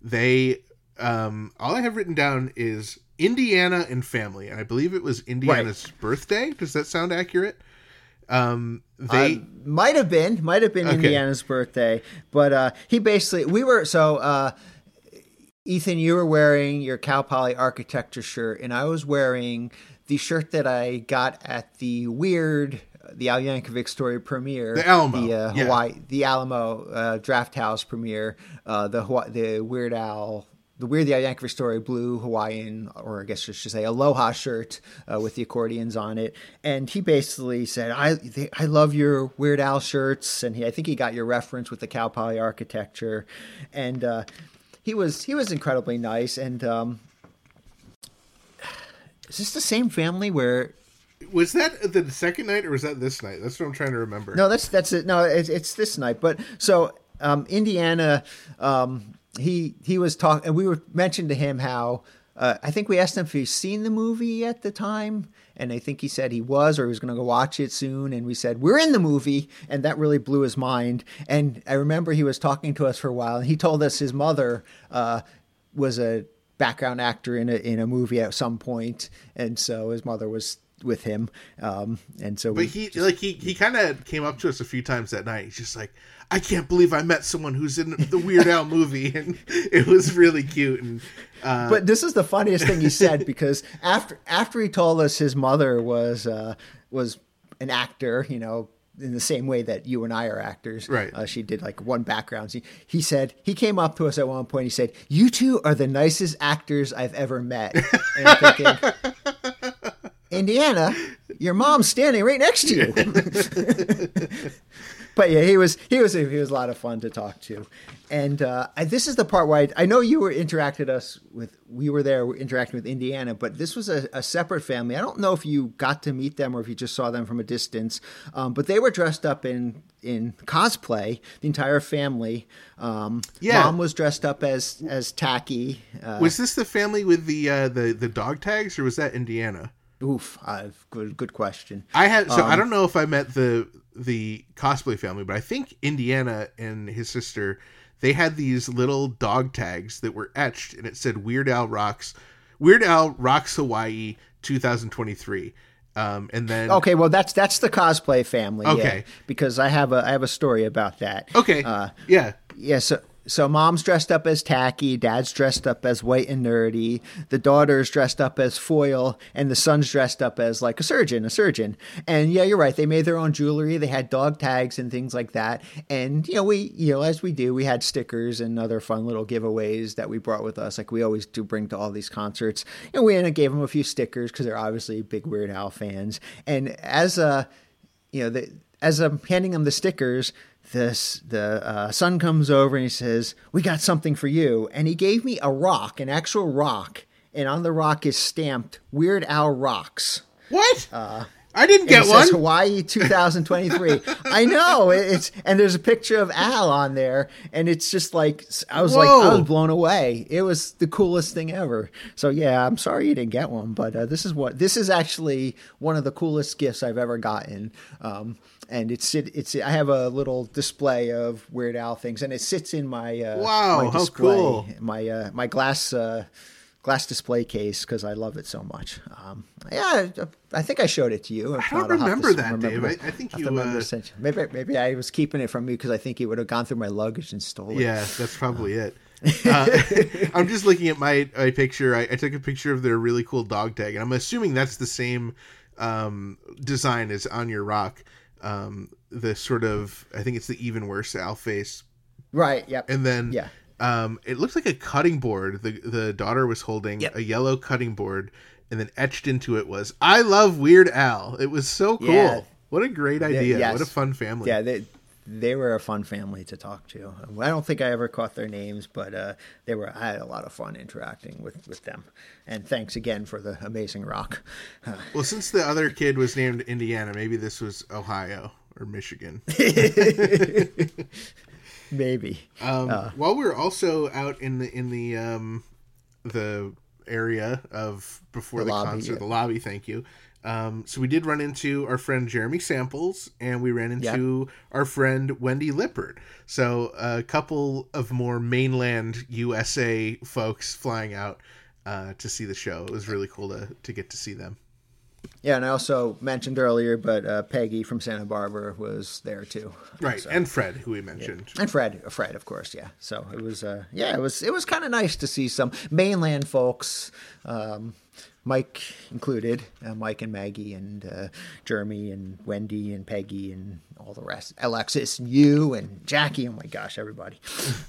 they. Um, all I have written down is Indiana and family, and I believe it was Indiana's birthday. Does that sound accurate? Um, they Uh, might have been, might have been Okay. Indiana's birthday, but uh, he basically we were so. Uh, Ethan, you were wearing your Cal Poly architecture shirt, and I was wearing the shirt that I got at the weird, the Al Yankovic story premiere, The Alamo, the uh, yeah. The Alamo uh, Drafthouse premiere, uh, the Hawaii, the Weird Al. The Weird the Al Yankovic story blue Hawaiian, or I guess I should say Aloha shirt uh, with the accordions on it, and he basically said, "I they, I love your Weird Al shirts," and he, I think he got your reference with the Cal Poly architecture, and uh, he was he was incredibly nice. And um, is this the same family where was that the second night or was that this night? That's what I'm trying to remember. No, that's that's it. No, it's, it's this night. But so um, Indiana, um, he he was talking, and we were mentioned to him how uh, I think we asked him if he's seen the movie at the time, and I think he said he was, or he was going to go watch it soon. And we said we're in the movie, and that really blew his mind. And I remember he was talking to us for a while, and he told us his mother uh, was a background actor in a in a movie at some point, and so his mother was with him um and so But we he like he he kind of came up to us a few times that night. He's just like, I can't believe I met someone who's in the Weird Al movie, and it was really cute. And uh, but this is the funniest thing he said because after after he told us his mother was uh, was an actor, you know, in the same way that you and I are actors, Right. Uh, she did like one background. He, he said he came up to us at one point. He said, "You two are the nicest actors I've ever met." And I'm thinking, Indiana, your mom's standing right next to you. but yeah, he was he was he was a lot of fun to talk to, and uh, I, this is the part where I, I know you were interacted us with. We were there interacting with Indiana, but this was a, a separate family. I don't know if you got to meet them or if you just saw them from a distance, um, but they were dressed up in in cosplay. The entire family. Um, Yeah. mom was dressed up as as Tacky. Uh, was this the family with the uh, the the dog tags, or was that Indiana? Oof, uh, good good question. I had so Um, I don't know if I met the the cosplay family, but I think Indiana and his sister they had these little dog tags that were etched, and it said Weird Al rocks, Weird Al rocks Hawaii 2023. Um, and then Okay, well that's that's the cosplay family. yeah, Okay. because I have a I have a story about that. okay, Uh, yeah, yeah, so so mom's dressed up as tacky, dad's dressed up as white and nerdy, the daughter's dressed up as foil, and the son's dressed up as like a surgeon, a surgeon. And yeah, you're right. They made their own jewelry. They had dog tags and things like that. And you know, we you know, as we do, we had stickers and other fun little giveaways that we brought with us, like we always do bring to all these concerts. And we and gave them a few stickers because they're obviously big Weird Al fans. And as a you know, the, as I'm handing them the stickers, this the uh, son comes over and he says, "We got something for you," and he gave me a rock, an actual rock, and on the rock is stamped "Weird Al rocks." what? I didn't get it one. Hawaii 2023. I know it's and there's a picture of Al on there, and it's just like I was like I was blown away. It was the coolest thing ever. So yeah, I'm sorry you didn't get one, but uh, this is what this is actually one of the coolest gifts I've ever gotten. Um, and it's it, it's I have a little display of Weird Al things, and it sits in my uh, Wow, my how display, cool. my uh, my glass. Uh, Glass display case because I love it so much. Um, yeah, I think I showed it to you. If I don't not, remember that, Dave. I- I think you, remember uh. Maybe maybe I was keeping it from you because I think you would have gone through my luggage and stole it. Yeah, that's probably it. Uh, I'm just looking at my, my picture. I, I took a picture of their really cool dog tag, and I'm assuming that's the same um, design as on your rock. Um, the sort of, I think it's the even worse Al face, Right. Yep. and then Yeah. Um, it looks like a cutting board. The the daughter was holding Yep. a yellow cutting board, and then etched into it was "I love Weird Al." It was so cool. Yeah. What a great idea! yes. What a fun family. yeah. They they were a fun family to talk to. I don't think I ever caught their names, but uh, they were. I had a lot of fun interacting with with them. And thanks again for the amazing rock. Well, since the other kid was named Indiana, maybe this was Ohio or Michigan. maybe. Um, Uh. while we were also out in the in the um, the area of before The the, lobby, concert, yeah. the lobby. Thank you. Um, so we did run into our friend Jeremy Samples, and we ran into our friend Wendy Lippert. So a couple of more mainland USA folks flying out uh, to see the show. It was really cool to to get to see them. Yeah, and I also mentioned earlier, but uh, Peggy from Santa Barbara was there too. Right, So- and Fred, who we mentioned. and Fred, Fred, of course, yeah. So it was, uh, yeah, it was, it was kind of nice to see some mainland folks, um, Mike included, uh, Mike and Maggie and uh, Jeremy and Wendy and Peggy and all the rest, Alexis and you and Jackie. Oh my gosh, everybody!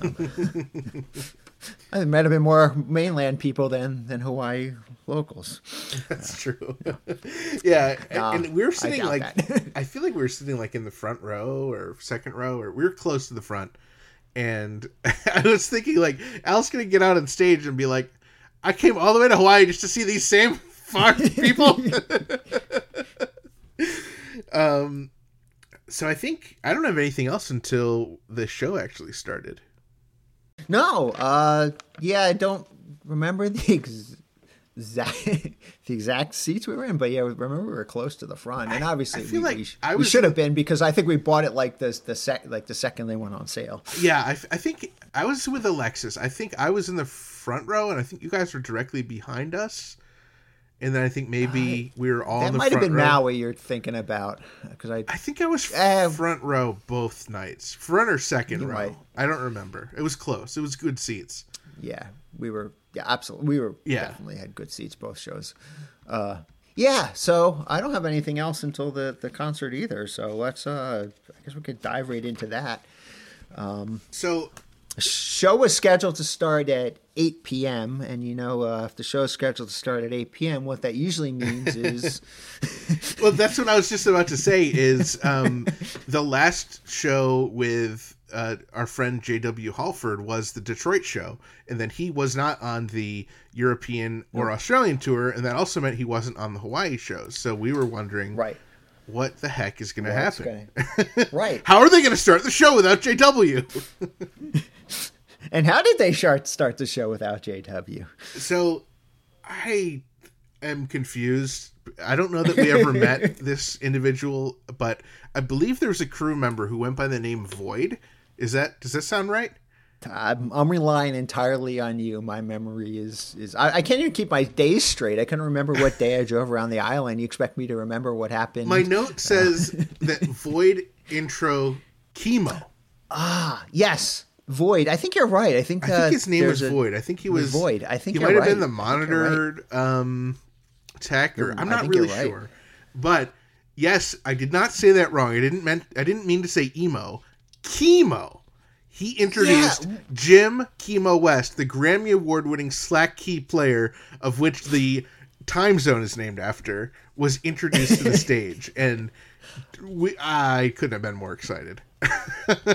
Um, I think it might have been more mainland people than than Hawaii locals. That's true. yeah, and, and we were sitting doubt like. I feel like we were sitting like in the front row or second row, or we were close to the front. And I was thinking like Al's gonna get out on stage and be like, "I came all the way to Hawaii just to see these same farm people." um, so I think I don't have anything else until the show actually started. No, uh, yeah, I don't remember the exact the exact seats we were in, but yeah, remember we were close to the front, and obviously we, like we, we should have been because I think we bought it like the the sec like the second they went on sale. Yeah, I, I think I was with Alexis. I think I was in the front row, and I think you guys were directly behind us. And then I think maybe we were all That might have been row. Maui you're thinking about because I I think I was Uh, front row both nights, front or second row. might. I don't remember. It was close. It was good seats. yeah we were yeah absolutely we were Yeah. definitely had good seats both shows. Uh, yeah, so I don't have anything else until the the concert either. So let's uh, I guess we could dive right into that. Um, So show was scheduled to start at 8 p.m. and you know uh, if the show is scheduled to start at 8 p.m. what that usually means is well, that's what I was just about to say. Is um, the last show with uh, our friend J.W. Halford was the Detroit show, and then he was not on the European or Australian tour, and that also meant he wasn't on the Hawaii shows. So we were wondering, right what the heck is going to happen? gonna- right How are they going to start the show without J.W.? and how did they start start the show without JW So I am confused. I don't know that we ever met this individual, but I believe there was a crew member who went by the name Void. Is that does that sound right? I'm, I'm relying entirely on you my memory is is I, I can't even keep my days straight I couldn't remember what day I drove around the island you expect me to remember what happened My note says that Void intro Kimo. Ah, yes Void I think you're right I think I think uh, his name was a- Void. I think he was Void. I think he might have been the I think you're monitored um, tech, or I'm not really right. sure. But yes, I did not say that wrong. I didn't meant I didn't mean to say emo. Kimo. He introduced Yeah. Jim Kimo West, the Grammy Award winning slack key player of which the time zone is named after, was introduced to the stage. And we I couldn't have been more excited.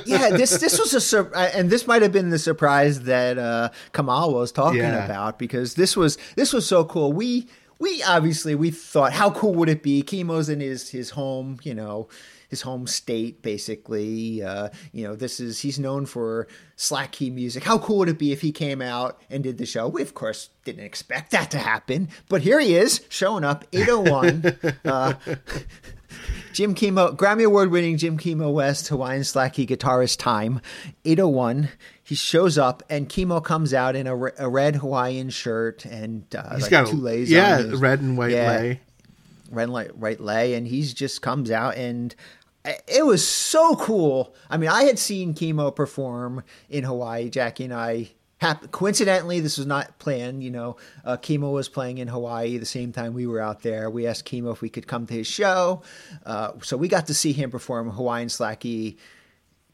yeah, this this was a sur- and this might have been the surprise that uh, Kamal was talking Yeah. about because this was this was so cool. We we obviously we thought how cool would it be? Kimo's in his his home, you know, his home state basically. Uh, you know, this is he's known for slack key music. How cool would it be if he came out and did the show? We of course didn't expect that to happen, but here he is showing up 801 uh, Jim Kimo, Grammy Award winning Jim Kimo West, Hawaiian slack key guitarist time, 801. He shows up and Kimo comes out in a, re- a red Hawaiian shirt and uh, He's like got two leis yeah, red and white Yeah, lei. red and light, right lei, and he's just comes out and it was so cool. I mean, I had seen Kimo perform in Hawaii. Jackie and I. Coincidentally, this was not planned. You know, uh, Kimo was playing in Hawaii the same time we were out there. We asked Kimo if we could come to his show, uh, so we got to see him perform Hawaiian slack key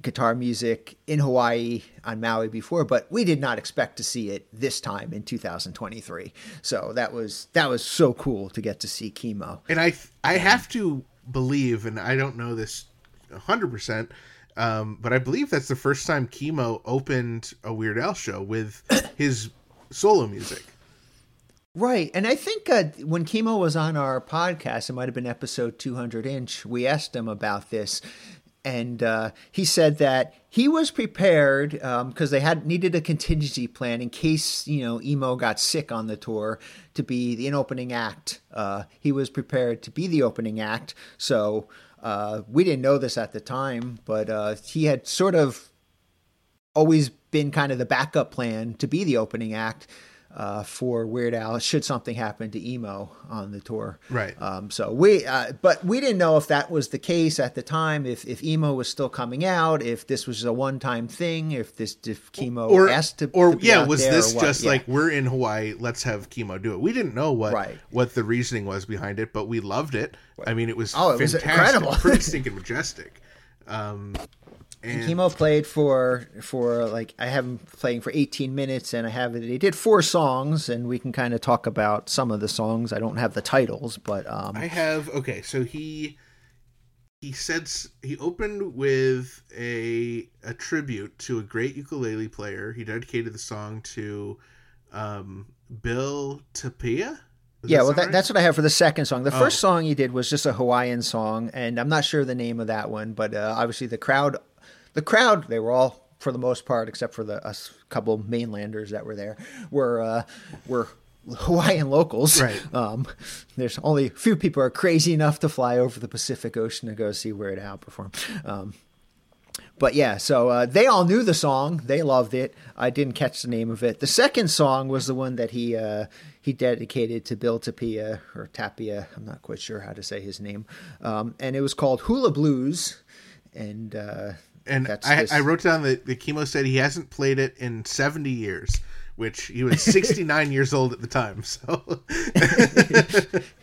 guitar music in Hawaii on Maui before, but we did not expect to see it this time in 2023. So that was that was so cool to get to see Kimo. and I I have to believe, and I don't know this hundred percent, um, but I believe that's the first time Kimo opened a Weird Al show with his solo music. Right. And I think uh, when Kimo was on our podcast, it might have been episode 200 inch, we asked him about this. and uh, he said that he was prepared because they had needed a contingency plan in case you know emo got sick on the tour to be the opening act. Uh, he was prepared to be the opening act, so uh, we didn't know this at the time, but uh, he had sort of always been kind of the backup plan to be the opening act uh, for Weird Al should something happen to emo on the tour. Right. Um, so we, uh, but we didn't know if that was the case at the time. If if emo was still coming out, if this was a one time thing, if this if Kimo or asked to or to yeah, was this just Yeah. like we're in Hawaii, let's have Kimo do it? We didn't know what Right. what the reasoning was behind it, but we loved it. I mean, it was Oh, it was fantastic, incredible. pretty stinking majestic. Um, and, Kimo played for for like I have him playing for 18 minutes, and I have it. He did four songs, and we can kind of talk about some of the songs. I don't have the titles, but um, I have okay. So he he said he opened with a a tribute to a great ukulele player. He dedicated the song to um, Bill Tapia. Does yeah, well, that, right? that's what I have for the second song. The Oh. first song he did was just a Hawaiian song, and I'm not sure the name of that one, but uh, obviously the crowd, the crowd, they were all for the most part, except for the us couple mainlanders that were there, were uh, were Hawaiian locals. Right. Um, there's only a few people are crazy enough to fly over the Pacific Ocean to go see Weird Al perform. Um, but yeah, so uh, they all knew the song. They loved it. I didn't catch the name of it. The second song was the one that he uh, he dedicated to Bill Tapia or Tapia. I'm not quite sure how to say his name. Um, and it was called Hula Blues. And uh, And I, this- I wrote down that the Kimo said he hasn't played it in 70 years, which he was 69 years old at the time. So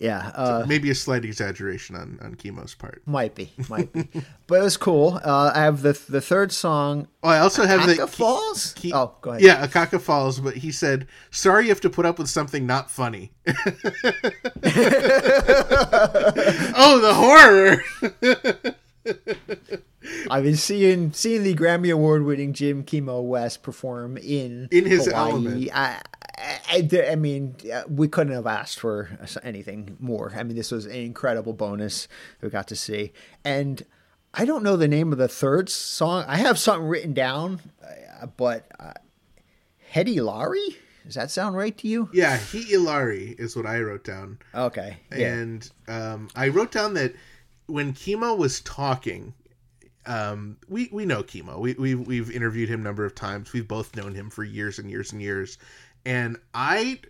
yeah, uh, maybe a slight exaggeration on, on Kimo's part. might be, might be. but it was cool. Uh, I have the the third song, Oh, I also have the Aka Falls. He- oh, go ahead. Yeah, Akaka Falls, but he said, "Sorry, you have to put up with something not funny." oh, the horror! I've been seeing seeing the Grammy Award winning Jim Kimo West perform in In his Hawaii. element. I, I, I, I mean, uh, we couldn't have asked for anything more. I mean, this was an incredible bonus we got to see, and I don't know the name of the third song. I have something written down, uh, but uh, Hedy Laurie. Does that sound right to you? Yeah, he Ilari is what I wrote down, Okay. Yeah. and um, I wrote down that when Kimo was talking, um, we we know Kimo. We we've we've interviewed him a number of times. We've both known him for years and years and years, and I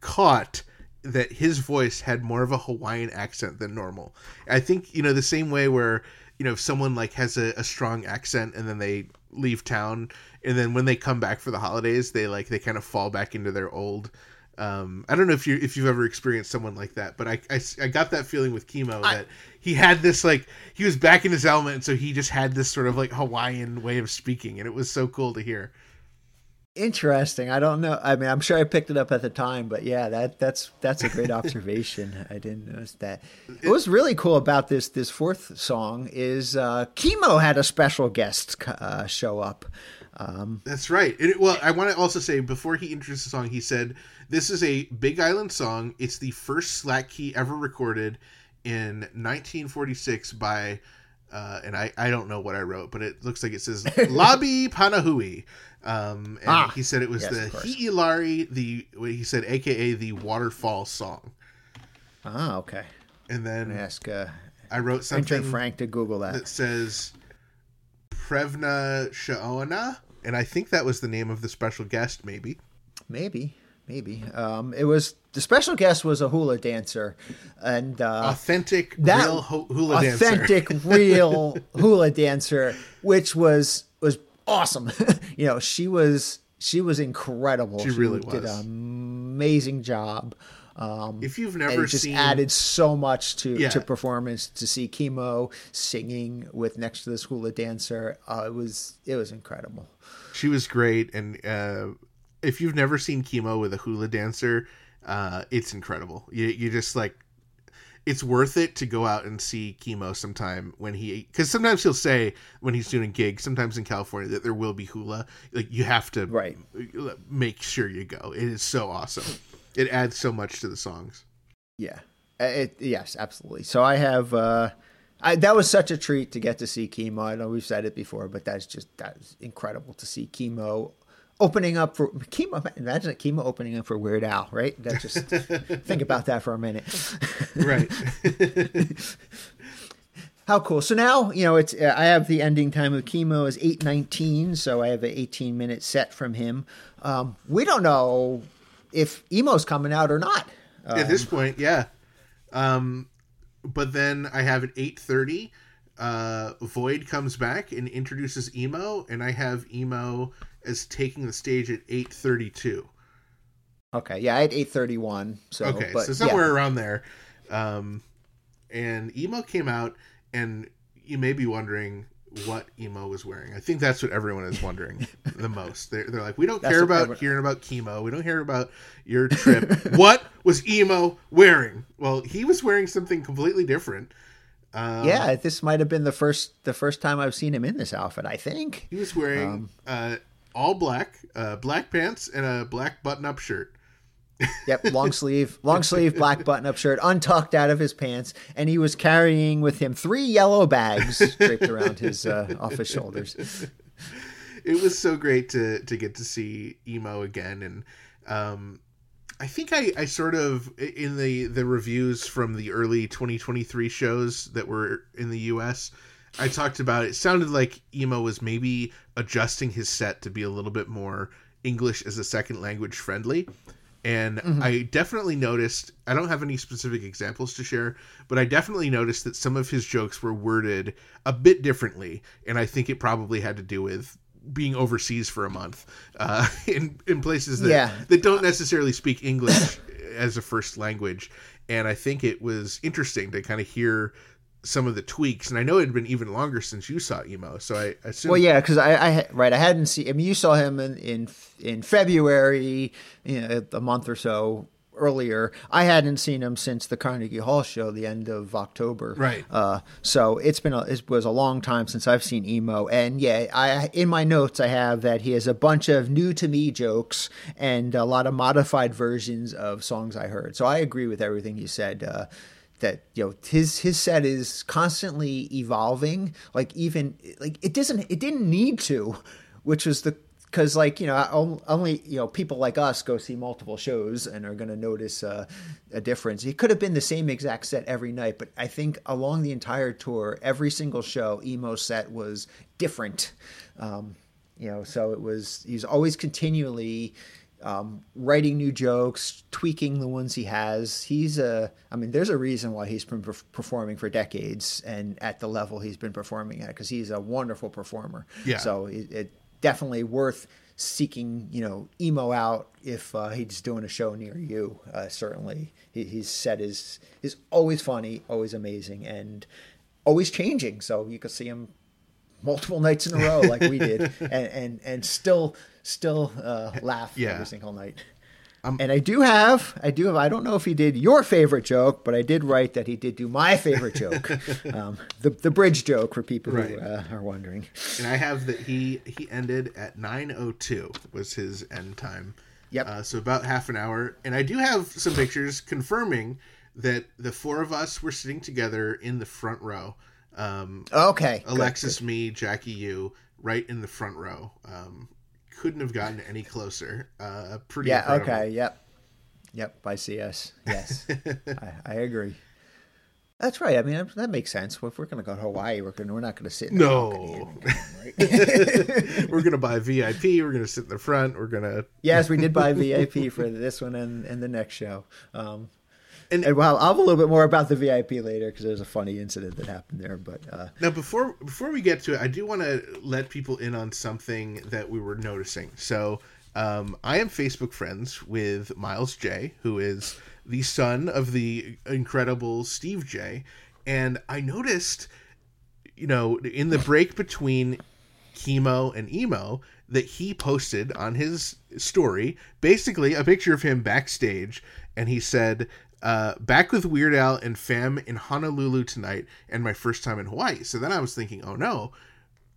caught that his voice had more of a Hawaiian accent than normal. I think you know the same way where you know if someone like has a, a strong accent and then they leave town and then when they come back for the holidays they like they kind of fall back into their old um i don't know if you if you've ever experienced someone like that but i i, I got that feeling with Kimo that he had this like he was back in his element and so he just had this sort of like hawaiian way of speaking and it was so cool to hear Interesting. I don't know. I mean, I'm sure I picked it up at the time, but yeah, that that's that's a great observation. I didn't notice that. What was really cool about this this fourth song is uh, Kimo had a special guest uh, show up. Um, That's right. It, well, I want to also say before he introduced the song, he said this is a Big Island song. It's the first slack key ever recorded in 1946 by, uh, and I, I don't know what I wrote, but it looks like it says Labi Panahui. Um, and Ah, he said it was yes, the. Hi'ilari, the he said, aka the waterfall song. ah, okay. And then Ask uh, I wrote something Frank to Google that. that says Prevna Shaona, and I think that was the name of the special guest, maybe. Maybe, maybe. Um, it was the special guest was a hula dancer, and uh, authentic that real hu- hula dancer. authentic real hula dancer which was was awesome you know she was she was incredible She really did was. an amazing job um If you've and never it just seen, added so much to Yeah. to performance to see Kimo singing with next to this hula dancer uh, it was it was incredible she was great, and uh, if you've never seen Kimo with a hula dancer, uh, it's incredible. You you just like. It's worth it to go out and see Kimo sometime when he because sometimes he'll say when he's doing gigs sometimes in California that there will be hula like you have to Right. make sure you go it is so awesome it adds so much to the songs yeah It, yes, absolutely. So I have. Uh, I, that was such a treat to get to see Kimo. I know we've said it before, but that's just that's incredible to see Kimo opening up for Chemo. Imagine Kimo opening up for Weird Al, right? That just think about that for a minute. Right. How cool! So now you know it's. Uh, I have the ending time of Kimo is eight nineteen, so I have an eighteen minute set from him. Um, we don't know if Emo's coming out or not. At this point, yeah. Um, but then I have at eight thirty, uh, Void comes back and introduces Emo, and I have Emo as taking the stage at eight thirty two. Okay, yeah, I had eight thirty one. So Okay, but, so somewhere yeah. around there. Um, and Emo came out, and you may be wondering what Emo was wearing. I think that's what everyone is wondering the most. They're, they're like, we don't That's care about everyone- hearing about Kimo. We don't hear about your trip. what was Emo wearing? Well, he was wearing something completely different. Um, Yeah, this might have been the first the first time I've seen him in this outfit. I think. He was wearing Um, uh, all black, uh, black pants, and a black button-up shirt. Yep, long sleeve, long sleeve, black button up shirt, untucked out of his pants, and he was carrying with him three yellow bags draped around his uh, off his shoulders. it was so great to to get to see emo again and um i think i i sort of in the the reviews from the early 2023 shows that were in the us i talked about it sounded like emo was maybe adjusting his set to be a little bit more english as a second language friendly and I definitely noticed, I don't have any specific examples to share, but I definitely noticed that some of his jokes were worded a bit differently. And I think it probably had to do with being overseas for a month uh, in, in places that, Yeah. that don't necessarily speak English as a first language. And I think it was interesting to kind of hear some of the tweaks. And I know it had been even longer since you saw Emo. So I I assume. Well, yeah, because I, I right, I hadn't seen. I mean, you saw him in in in February, you know, a month or so earlier. I hadn't seen him since the Carnegie Hall show, the end of October. Right. Uh, so it's been a, it was a long time since I've seen emo, and yeah, I in my notes I have that he has a bunch of new to me jokes and a lot of modified versions of songs I heard. So I agree with everything you said. Uh, that you know his his set is constantly evolving. Like even like it doesn't it didn't need to, which was the because like you know only you know people like us go see multiple shows and are going to notice uh, a difference it could have been the same exact set every night but i think along the entire tour every single show emo set was different um, you know so it was he's always continually um, writing new jokes tweaking the ones he has. He's a i mean there's a reason why he's been perf- performing for decades and at the level he's been performing at because he's a wonderful performer. Yeah. so it, it definitely worth seeking you know emo out if uh, he's doing a show near you. Uh, certainly he, his set is is always funny always amazing and always changing. So you can see him multiple nights in a row like we did and and, and still still uh, laugh Yeah. every single night and I do have, I do have, I don't know if he did your favorite joke, but I did write that he did do my favorite joke, um, the the bridge joke for people who uh, are wondering. and I have that he he ended at 9:02 was his end time. Yep. Uh, so about half an hour, and I do have some pictures confirming that the four of us were sitting together in the front row. Um, Okay, good, Alexis, me, Jackie, you, right in the front row. Um, couldn't have gotten any closer. Uh, pretty. Yeah. incredible. Okay. Yep. Yep. By CS. Yes. I, I agree. That's right. I mean, that makes sense. If we're going to go to Hawaii, we're going. We're not going to sit. In No. right? we're gonna buy VIP. We're gonna sit in the front. We're gonna. yes, we did buy VIP for this one and, and the next show. Um, And- and, well, I'll have a little bit more about the VIP later because there's a funny incident that happened there. But uh, Now, before before we get to it, I do want to let people in on something that we were noticing. So, um, I am Facebook friends with Miles Jay, who is the son of the incredible Steve Jay, and I noticed, you know, in the break between Kimo and emo that he posted on his story basically a picture of him backstage and he said uh, back with Weird Al and fam in Honolulu tonight and my first time in Hawaii. So then I was thinking, oh no,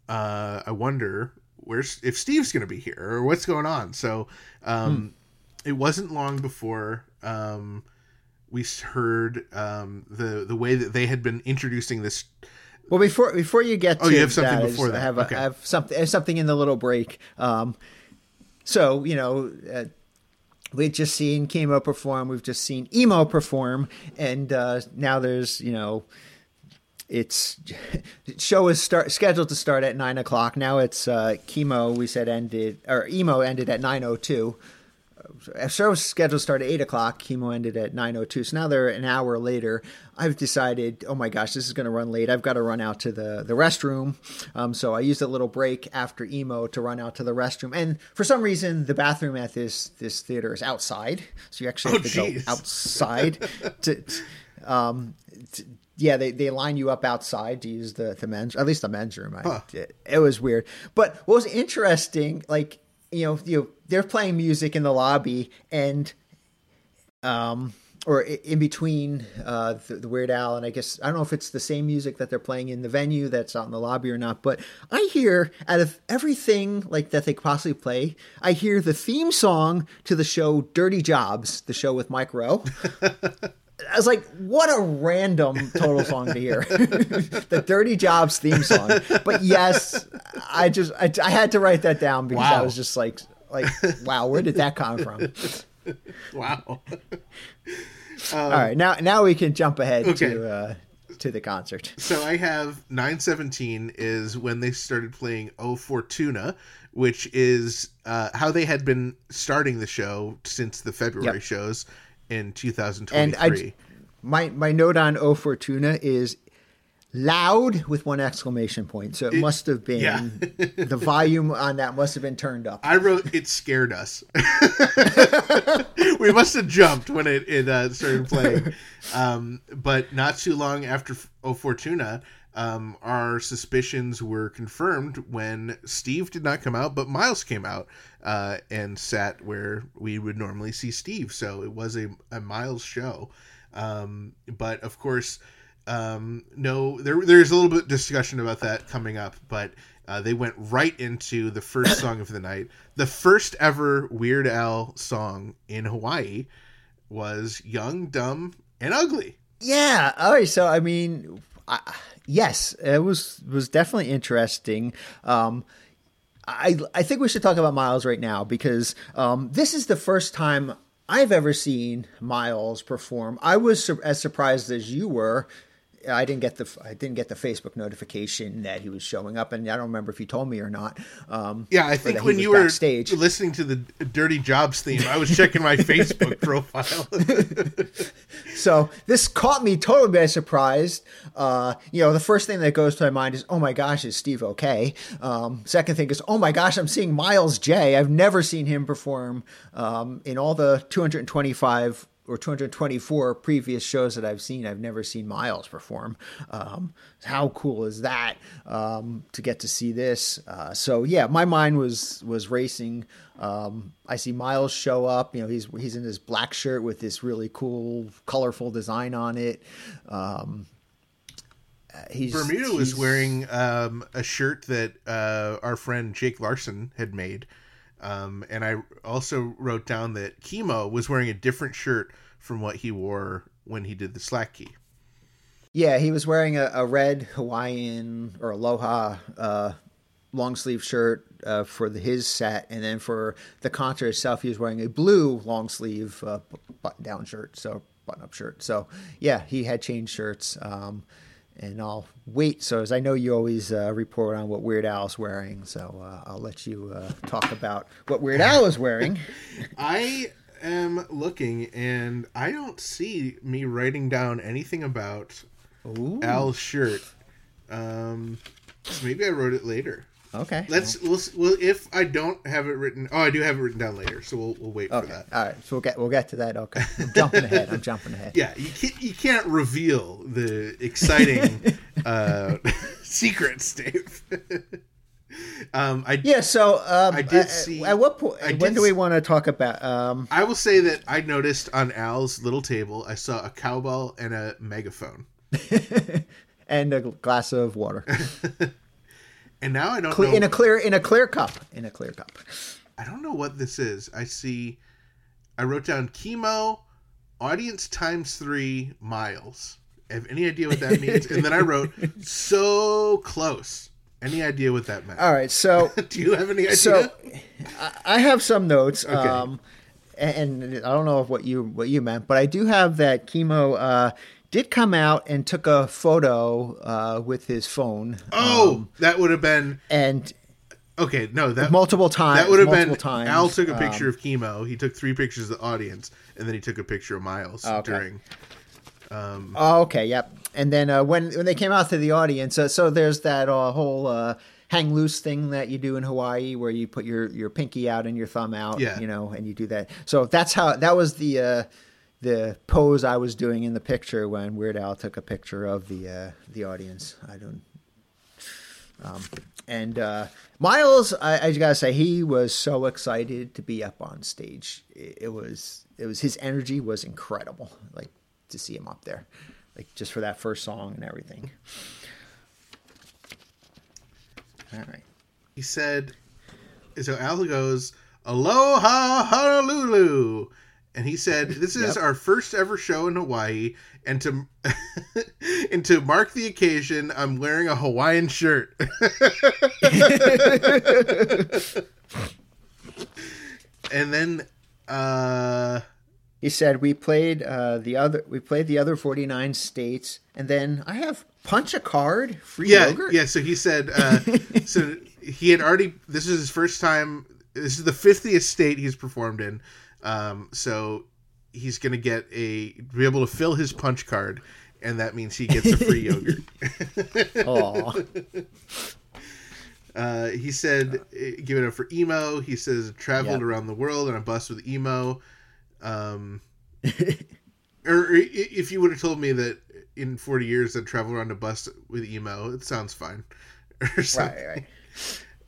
uh, I wonder where's if Steve's going to be here or what's going on. So um, it wasn't long before um, we heard um, the the way that they had been introducing this. Well, before before you get to Oh, you have something that, before that. have, a, Okay. I have something I have something in the little break. Um, so you know. Uh, we've just seen Kimo perform we've just seen emo perform and uh, now there's you know it's show is start scheduled to start at nine o'clock. Now it's uh, Kimo we said ended or emo ended at 902 show's scheduled start at eight o'clock. Chemo ended at nine o two, so now they're an hour later. I've decided, oh my gosh, this is going to run late. I've got to run out to the the restroom. Um, so I used a little break after emo to run out to the restroom, and for some reason, the bathroom at this this theater is outside, so you actually have oh, to geez. go outside to. Um, to yeah, they, they line you up outside to use the, the men's, at least the men's room. I, huh. it, it was weird. But what was interesting, like, you know, you know, they're playing music in the lobby and, um, or in between uh, the, the Weird Al, and I guess I don't know if it's the same music that they're playing in the venue that's out in the lobby or not. But I hear out of everything like that they could possibly play, I hear the theme song to the show "Dirty Jobs," the show with Mike Rowe. I was like, what a random total song to hear. the Dirty Jobs theme song. But yes, I just I, I had to write that down because I was just like like wow, where did that come from? Wow. All right, now now we can jump ahead Okay. to uh, to the concert. So I have 917 is when they started playing O Fortuna, which is uh, how they had been starting the show since the February Yep. shows in And 2023. I my my note on O Fortuna is loud with one exclamation point. So it must have been yeah. the volume on that must have been turned up. I wrote it scared us. we must have jumped when it, it uh, started playing. Um, but not too long after O Fortuna, um, our suspicions were confirmed when Steve did not come out, but Miles came out uh, and sat where we would normally see Steve. So it was a, a Miles show. Um, but of course, um, no, there there's a little bit of discussion about that coming up, but uh, they went right into the first song of the night. The first ever Weird Al song in Hawaii was "Young, Dumb, and Ugly." Yeah. All right. So I mean, I, yes, it was was definitely interesting. Um, I I think we should talk about Miles right now because um, this is the first time I've ever seen Miles perform. I was sur- as surprised as you were. I didn't get the I didn't get the Facebook notification that he was showing up, and I don't remember if you told me or not. Um, Yeah, I think when you were backstage. listening to the Dirty Jobs theme, I was checking my Facebook profile. So this caught me totally by surprise. Uh, you know, the first thing that goes to my mind is, oh my gosh, is Steve okay? Um, second thing is, oh my gosh, I'm seeing Miles Jay. I've never seen him perform um, in all the 225 or 224 previous shows that I've seen. I've never seen Miles perform. Um, how cool is that um, to get to see this? Uh, so yeah, my mind was was racing. Um, I see Miles show up. You know, he's he's in his black shirt with this really cool, colorful design on it. Um, uh, he's Bermuda was he's- wearing um, a shirt that uh, our friend Jake Larson had made. Um, and I also wrote down that Kimo was wearing a different shirt from what he wore when he did the slack key. Yeah, he was wearing a, a red Hawaiian or Aloha uh, long sleeve shirt uh, for the, his set, and then for the concert itself, he was wearing a blue long sleeve uh, button down shirt, so button up shirt. So yeah, he had changed shirts. Um, and I'll wait. So as I know you always uh, report on what Weird Al's wearing, so uh, I'll let you uh, talk about what Weird Al is wearing. I am looking and I don't see me writing down anything about Al's shirt. Um, maybe I wrote it later. Okay. Let's we'll, well if I don't have it written. Oh, I do have it written down later, so we'll we'll wait for that. All right. So we'll get we'll get to that. Okay. I'm jumping ahead. I'm jumping ahead. Yeah, you can't you can't reveal the exciting uh, secrets, Dave. um, I Yeah. So um, I did at- see- At what point? I When do we want to talk about? Um, I will say that I noticed on Al's little table, I saw a cowbell and a megaphone, and a glass of water and now I don't Cle- know. in a clear in a clear cup. In a clear cup. I don't know what this is. I see. I wrote down Kimo, audience times three miles. I Have any idea what that means? and then I wrote so close. Any idea what that meant? All right, so Do you have any idea? so I- have some notes. Um, and and I don't know what you what you meant, but I do have that Kimo uh, did come out and took a photo uh, with his phone. oh, um, that would have been and okay. No, that multiple times. That would have been times. Al took a picture Um, of Kimo. He took three pictures of the audience, and then he took a picture of Miles Okay. during. Oh, okay, yep. And then uh, when when they came out to the audience, uh, so there's that uh, whole uh, hang loose thing that you do in Hawaii, where you put your your pinky out and your thumb out, Yeah. you know, and you do that. So that's how that was the uh, the pose I was doing in the picture when Weird Al took a picture of the uh, the audience. I don't. Um, and uh, Miles, I, I gotta say, he was so excited to be up on stage. It, it was, it was his energy was incredible. Like to see him up there, like just for that first song and everything. All right. He said, so Al goes, Aloha Honolulu. And he said, This is Yep. our first ever show in Hawaii. And to and to mark the occasion, I'm wearing a Hawaiian shirt. and then uh He said we played uh, the other, we played the other forty nine states, and then I have punch a card free yeah, yogurt. yeah. So he said, uh, so he had already. This is his first time. This is the fiftieth state he's performed in. Um, so he's gonna get a be able to fill his punch card, and that means he gets a free yogurt. Aw. Uh, he said, eh, give it up for Emo. He says traveled Yeah. around the world on a bus with Emo. Um, or if you would have told me that in 40 years I'd travel around a bus with Emo, it sounds fine. Right, right.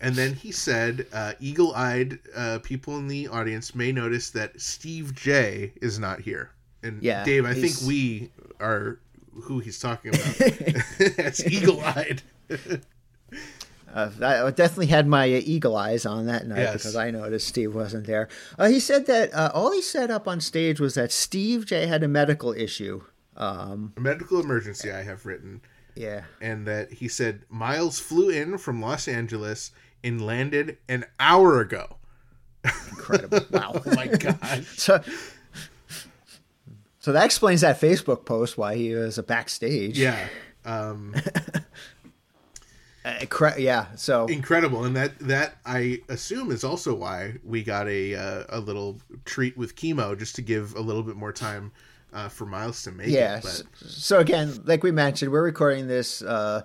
And then he said, uh, eagle eyed uh, people in the audience may notice that Steve Jay is not here. And Yeah, Dave, I think we are who he's talking about. As eagle eyed. Uh, I definitely had my eagle eyes on that night Yes. because I noticed Steve wasn't there. Uh, he said that uh, all he said up on stage was that Steve Jay had a medical issue. Um, A medical emergency I have written. yeah. and that he said Miles flew in from Los Angeles and landed an hour ago. Incredible. Wow. Oh my god. so, so that explains that Facebook post why he was a backstage. yeah. Um Uh, cra- yeah. So incredible and that that I assume is also why we got a uh, a little treat with Kimo just to give a little bit more time uh, for Miles to make yeah. it. So, But so again, like we mentioned, we're recording this uh,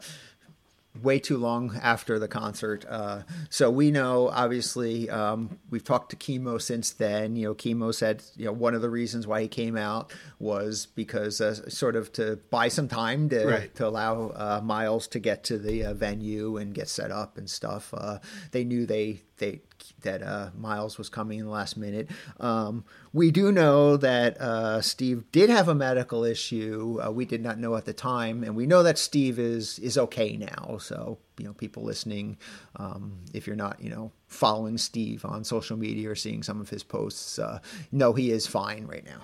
way too long after the concert. Uh, so we know, obviously, um, we've talked to Kimo since then. You know, Kimo said, you know, one of the reasons why he came out was because uh, sort of to buy some time to Right. to allow uh, Miles to get to the uh, venue and get set up and stuff. Uh, they knew they they that uh, Miles was coming in the last minute. Um, we do know that uh, Steve did have a medical issue. Uh, we did not know at the time, and we know that Steve is is okay now. So you know, people listening, um, if you're not you know following Steve on social media or seeing some of his posts, uh, know he is fine right now.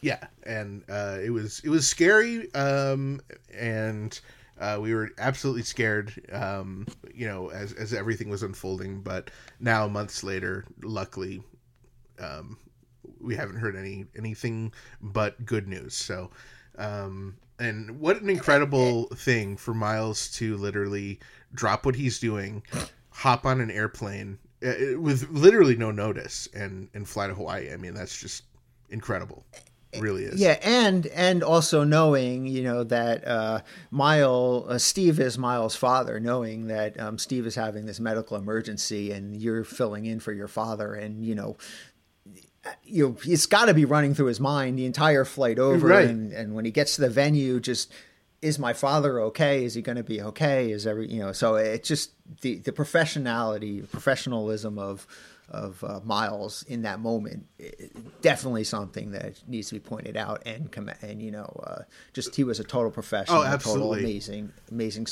yeah, and uh, it was it was scary, um, and uh, we were absolutely scared, um, you know, as as everything was unfolding. But now, months later, luckily, um, we haven't heard any anything but good news. So, um, and what an incredible thing for Miles to literally drop what he's doing, hop on an airplane uh, with literally no notice, and and fly to Hawaii. I mean, that's just incredible. It really is. Yeah, and and also knowing you know that uh, Mile uh, Steve is Miles' father, knowing that um, Steve is having this medical emergency and you're filling in for your father, and you know. You know, it's got to be running through his mind the entire flight over, Right. and, and when he gets to the venue, just is my father okay? Is he going to be okay? Is every you know? So it's just the the professionality, professionalism of of uh, Miles in that moment, definitely something that needs to be pointed out. And and you know, uh, just he was a total professional, Oh, total amazing, amazing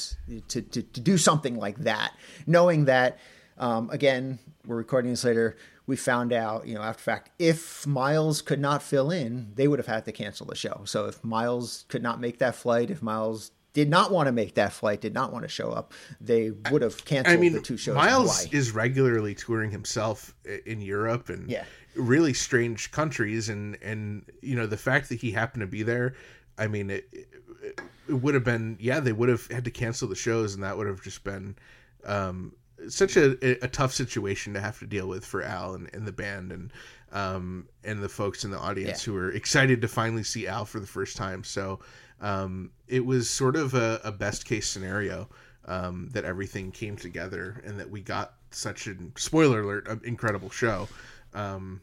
to, to to do something like that, knowing that. Um, again, we're recording this later. we found out, you know, after fact, if Miles could not fill in, they would have had to cancel the show. So if Miles could not make that flight, if Miles did not want to make that flight, did not want to show up, they would have canceled I mean, the two shows. Miles is regularly touring himself in Europe and Yeah. really strange countries, and and you know the fact that he happened to be there. I mean, it, it, it would have been yeah, they would have had to cancel the shows, and that would have just been um, such a, a tough situation to have to deal with for Al and, and the band and um, and the folks in the audience Yeah. who were excited to finally see Al for the first time. So um, it was sort of a, a best case scenario um, that everything came together and that we got such an spoiler alert, an incredible show. Um,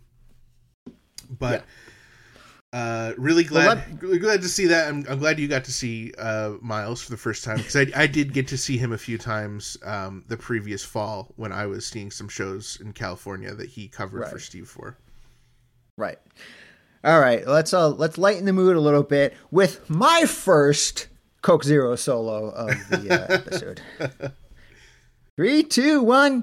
but uh, really glad, really glad to see that. I'm, I'm glad you got to see uh, Miles for the first time because I, I did get to see him a few times um, the previous fall when I was seeing some shows in California that he covered for Steve for. Right. All right. Let's uh let's lighten the mood a little bit with my first Coke Zero solo of the uh, episode. Three, two, one.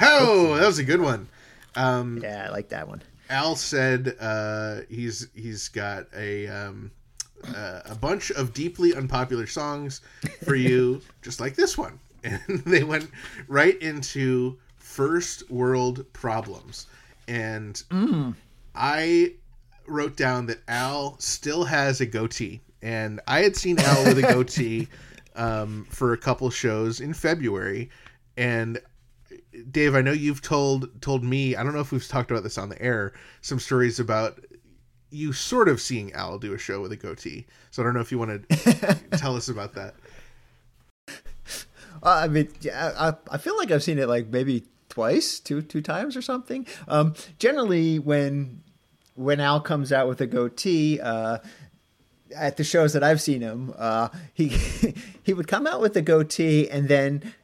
Oh, that was a good one. Um, Yeah, I like that one. Al said uh, he's he's got a um, uh, a bunch of deeply unpopular songs for you, just like this one, and they went right into first world problems, and I wrote down that Al still has a goatee, and I had seen Al with a goatee um, for a couple shows in February, and Dave, I know you've told told me. I don't know if we've talked about this on the air. Some stories about you sort of seeing Al do a show with a goatee. So I don't know if you want to tell us about that. Uh, I mean, yeah, I, I feel like I've seen it like maybe twice, two two times or something. Um, generally, when when Al comes out with a goatee, uh, at the shows that I've seen him, uh, he he would come out with a goatee, and then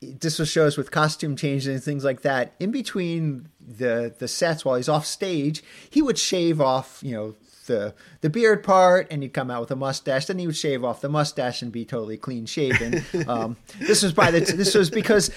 this was shows with costume changes and things like that. In between the the sets, while he's off stage, he would shave off, you know. The, the beard part, and he'd come out with a mustache. Then he would shave off the mustache and be totally clean shaven. Um, this was by the this was because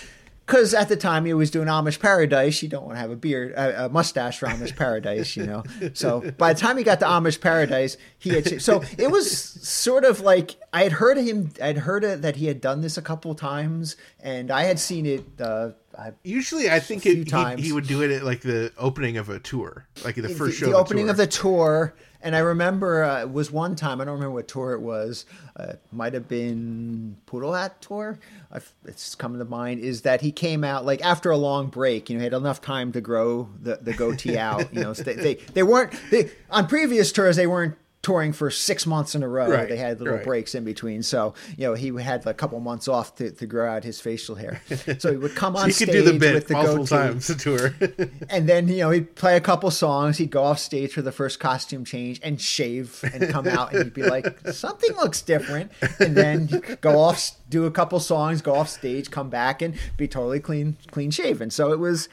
because at the time he was doing Amish Paradise, you don't want to have a beard, a, a mustache for Amish Paradise, you know. So by the time he got to Amish Paradise, he had so it was sort of like I had heard him, I'd heard that he had done this a couple times, and I had seen it. Uh, I, Usually, I think it, he, times. he would do it at like the opening of a tour, like the first the, show. the of opening tour. of the tour. And I remember uh, it was one time. I don't remember what tour it was. Uh, it might have been Poodle Hat tour. i it's coming to mind. Is that he came out like after a long break? You know, he had enough time to grow the, the goatee out. You know, so they, they they weren't they on previous tours. They weren't touring for six months in a row. Right, They had little right. breaks in between. So you know, he had a couple months off to, to grow out his facial hair. So he would come So on he stage the with the multiple goatee times. The tour. and then you know he'd play a couple songs he'd go off stage for the first costume change and shave and come out and he'd be like something looks different and then he'd go off do a couple songs go off stage come back and be totally clean clean shaven so it was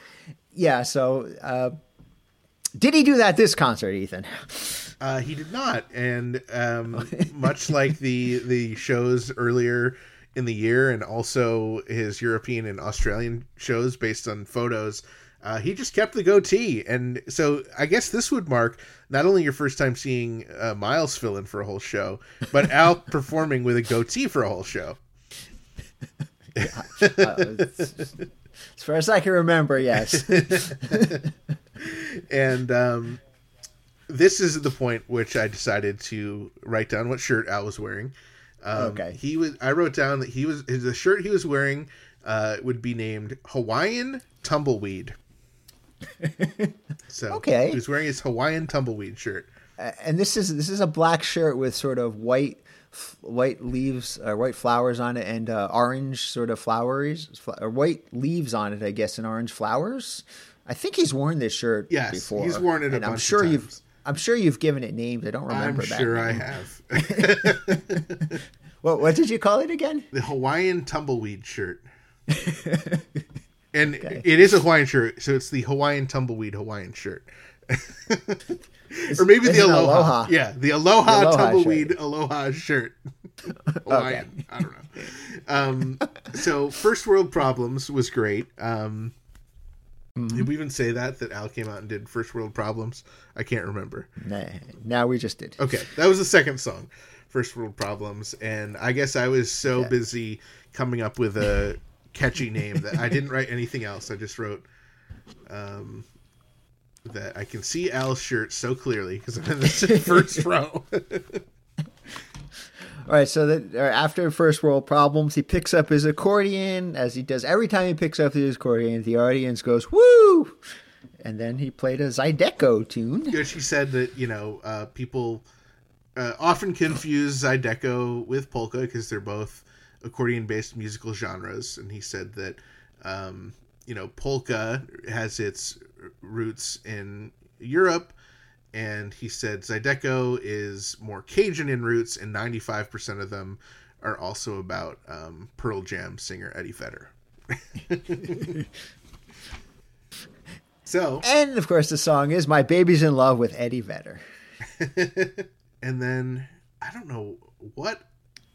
yeah so uh did he do that this concert ethan Uh, he did not, and um, much like the the shows earlier in the year, and also his European and Australian shows based on photos, uh, he just kept the goatee. And so I guess this would mark not only your first time seeing uh, Miles fill in for a whole show, but Al performing with a goatee for a whole show. as far as i can remember yes and um, this is the point which I decided to write down what shirt Al was wearing. Um, Okay. He was. I wrote down that he was his the shirt he was wearing uh, would be named Hawaiian Tumbleweed. so Okay. he was wearing his Hawaiian Tumbleweed shirt. and this is this is a black shirt with sort of white f- white leaves uh, white flowers on it and uh, orange sort of flowers fl- or white leaves on it i guess and orange flowers i think he's worn this shirt Yes, before he's worn it a and i'm sure you've. I'm sure you've given it names i don't remember back. I'm that sure I have what, what did you call it again the Hawaiian Tumbleweed shirt. And it is a Hawaiian shirt, so it's the Hawaiian Tumbleweed Hawaiian shirt. or maybe the aloha. aloha. Yeah, the aloha, The aloha tumbleweed aloha shirt. Hawaiian. I don't know. Um, so first world problems was great. Um, Did we even say that that Al came out and did First World Problems? I can't remember. Nah, now we just did. Okay, that was the second song, First World Problems, and I guess I was so Yeah. busy coming up with a catchy name that I didn't write anything else. I just wrote um, that I can see Al's shirt so clearly because I'm in the first row. All right, so that after First World Problems, he picks up his accordion, as he does every time he picks up his accordion. The audience goes woo, and then he played a Zydeco tune. know, she said that you know uh, people uh, often confuse zydeco with polka because they're both accordion-based musical genres, and he said that um, you know polka has its roots in Europe, and he said zydeco is more Cajun in roots, and 95% of them are also about um, Pearl Jam singer Eddie Vedder. so And of course, the song is "My Baby's in Love with Eddie Vedder." and then I don't know what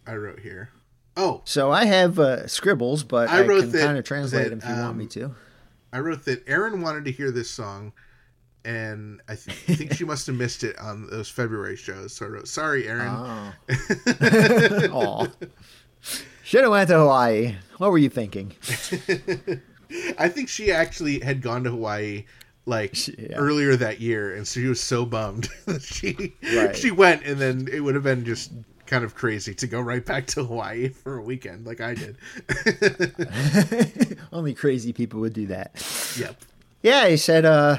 I wrote here. Oh, So I have uh, scribbles, but I I, can kind of translate that, them if you want um, me to. I wrote that Aaron wanted to hear this song, and I th- think she must have missed it on those February shows. So I wrote, "Sorry, Aaron." Oh. Aw. Should have went to Hawaii. What were you thinking? I think she actually had gone to Hawaii like Yeah. earlier that year, and so she was so bummed that she Right. she went, and then it would have been just kind of crazy to go right back to Hawaii for a weekend, like I did. Only crazy people would do that. yep. Yeah, he said, uh,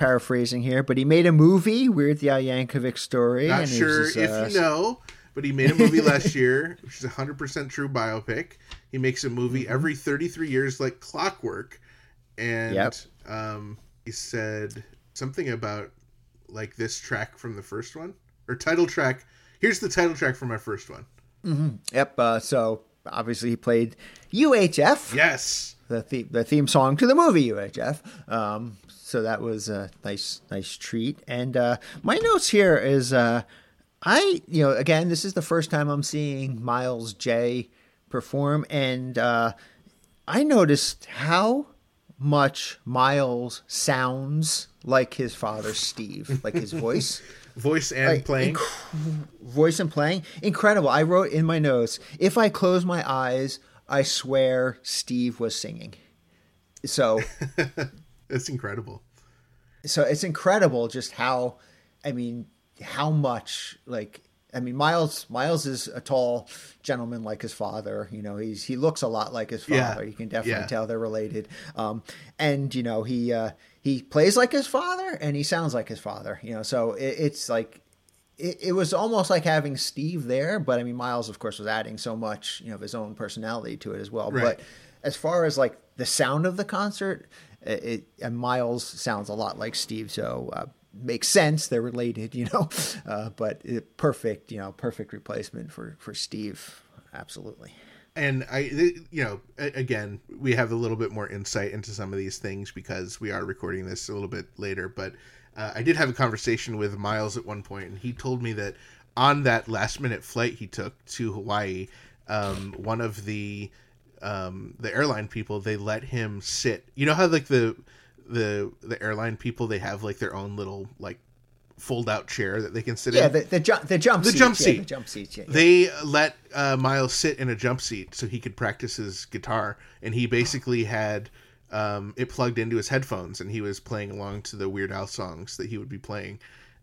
paraphrasing here, but he made a movie, Weird the Al Yankovic story. Not sure was, if uh, you know, but he made a movie last year, which is a hundred percent true biopic. He makes a movie Mm-hmm. every thirty-three years, like clockwork, and Yep. um, he said something about like this track from the first one or title track. Here's the title track from my first one. Yep. Uh, so obviously he played UHF, Yes, the, the the theme song to the movie UHF. Um, so that was a nice nice treat. And uh, my notes here is uh, I you know again this is the first time I'm seeing Miles Jay perform, and uh, I noticed how much Miles sounds like his father Steve, like his voice. voice and Like, playing. voice and playing incredible i wrote in my notes if i close my eyes i swear steve was singing so It's incredible. so it's incredible just how i mean how much like i mean miles miles is a tall gentleman like his father you know he's he looks a lot like his Yeah. father you can definitely Yeah. tell they're related um and you know he uh he plays like his father and he sounds like his father you know so it, it's like it, it was almost like having Steve there, but I mean Miles, of course, was adding so much, you know, of his own personality to it as well. Right. But as far as like the sound of the concert, it, and Miles sounds a lot like Steve, so uh, makes sense. They're related, you know. Uh, but it, perfect, you know, perfect replacement for for Steve. Absolutely. and I, you know, again, we have a little bit more insight into some of these things because we are recording this a little bit later. But uh, I did have a conversation with Miles at one point, and he told me that on that last minute flight he took to Hawaii, um, one of the um, the airline people they let him sit. You know how like the the the airline people they have like their own little like fold out chair that they can sit Yeah, in. the the jump the jump The seats, jump yeah, seat. the jump seats. Yeah, yeah. they let uh, Miles sit in a jump seat so he could practice his guitar, and he basically had um, it plugged into his headphones, and he was playing along to the Weird Al songs that he would be playing.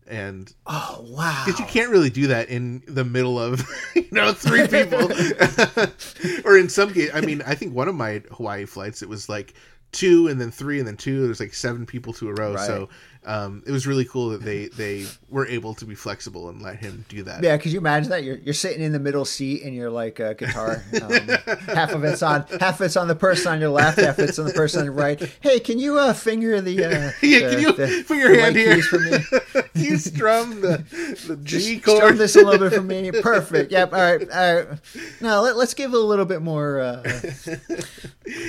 And oh wow. because you can't really do that in the middle of you know three people, or in some case, I mean, I think one of my Hawaii flights it was like two and then three and then two. There's like seven people to a row, Right. so um, it was really cool that they they were able to be flexible and let him do that. Yeah, could you imagine that? You're you're sitting in the middle seat and you're like a guitar. Um, half of it's on half of it's on the person on your left, half of it's on the person on your right. Hey, can you uh, finger the uh, Yeah, the- can you the- put your hand here? for me? you strum the the G chord? Strum this a little bit for me. Perfect. Yep. All right. All right. Now let, let's give it a little bit more. Uh,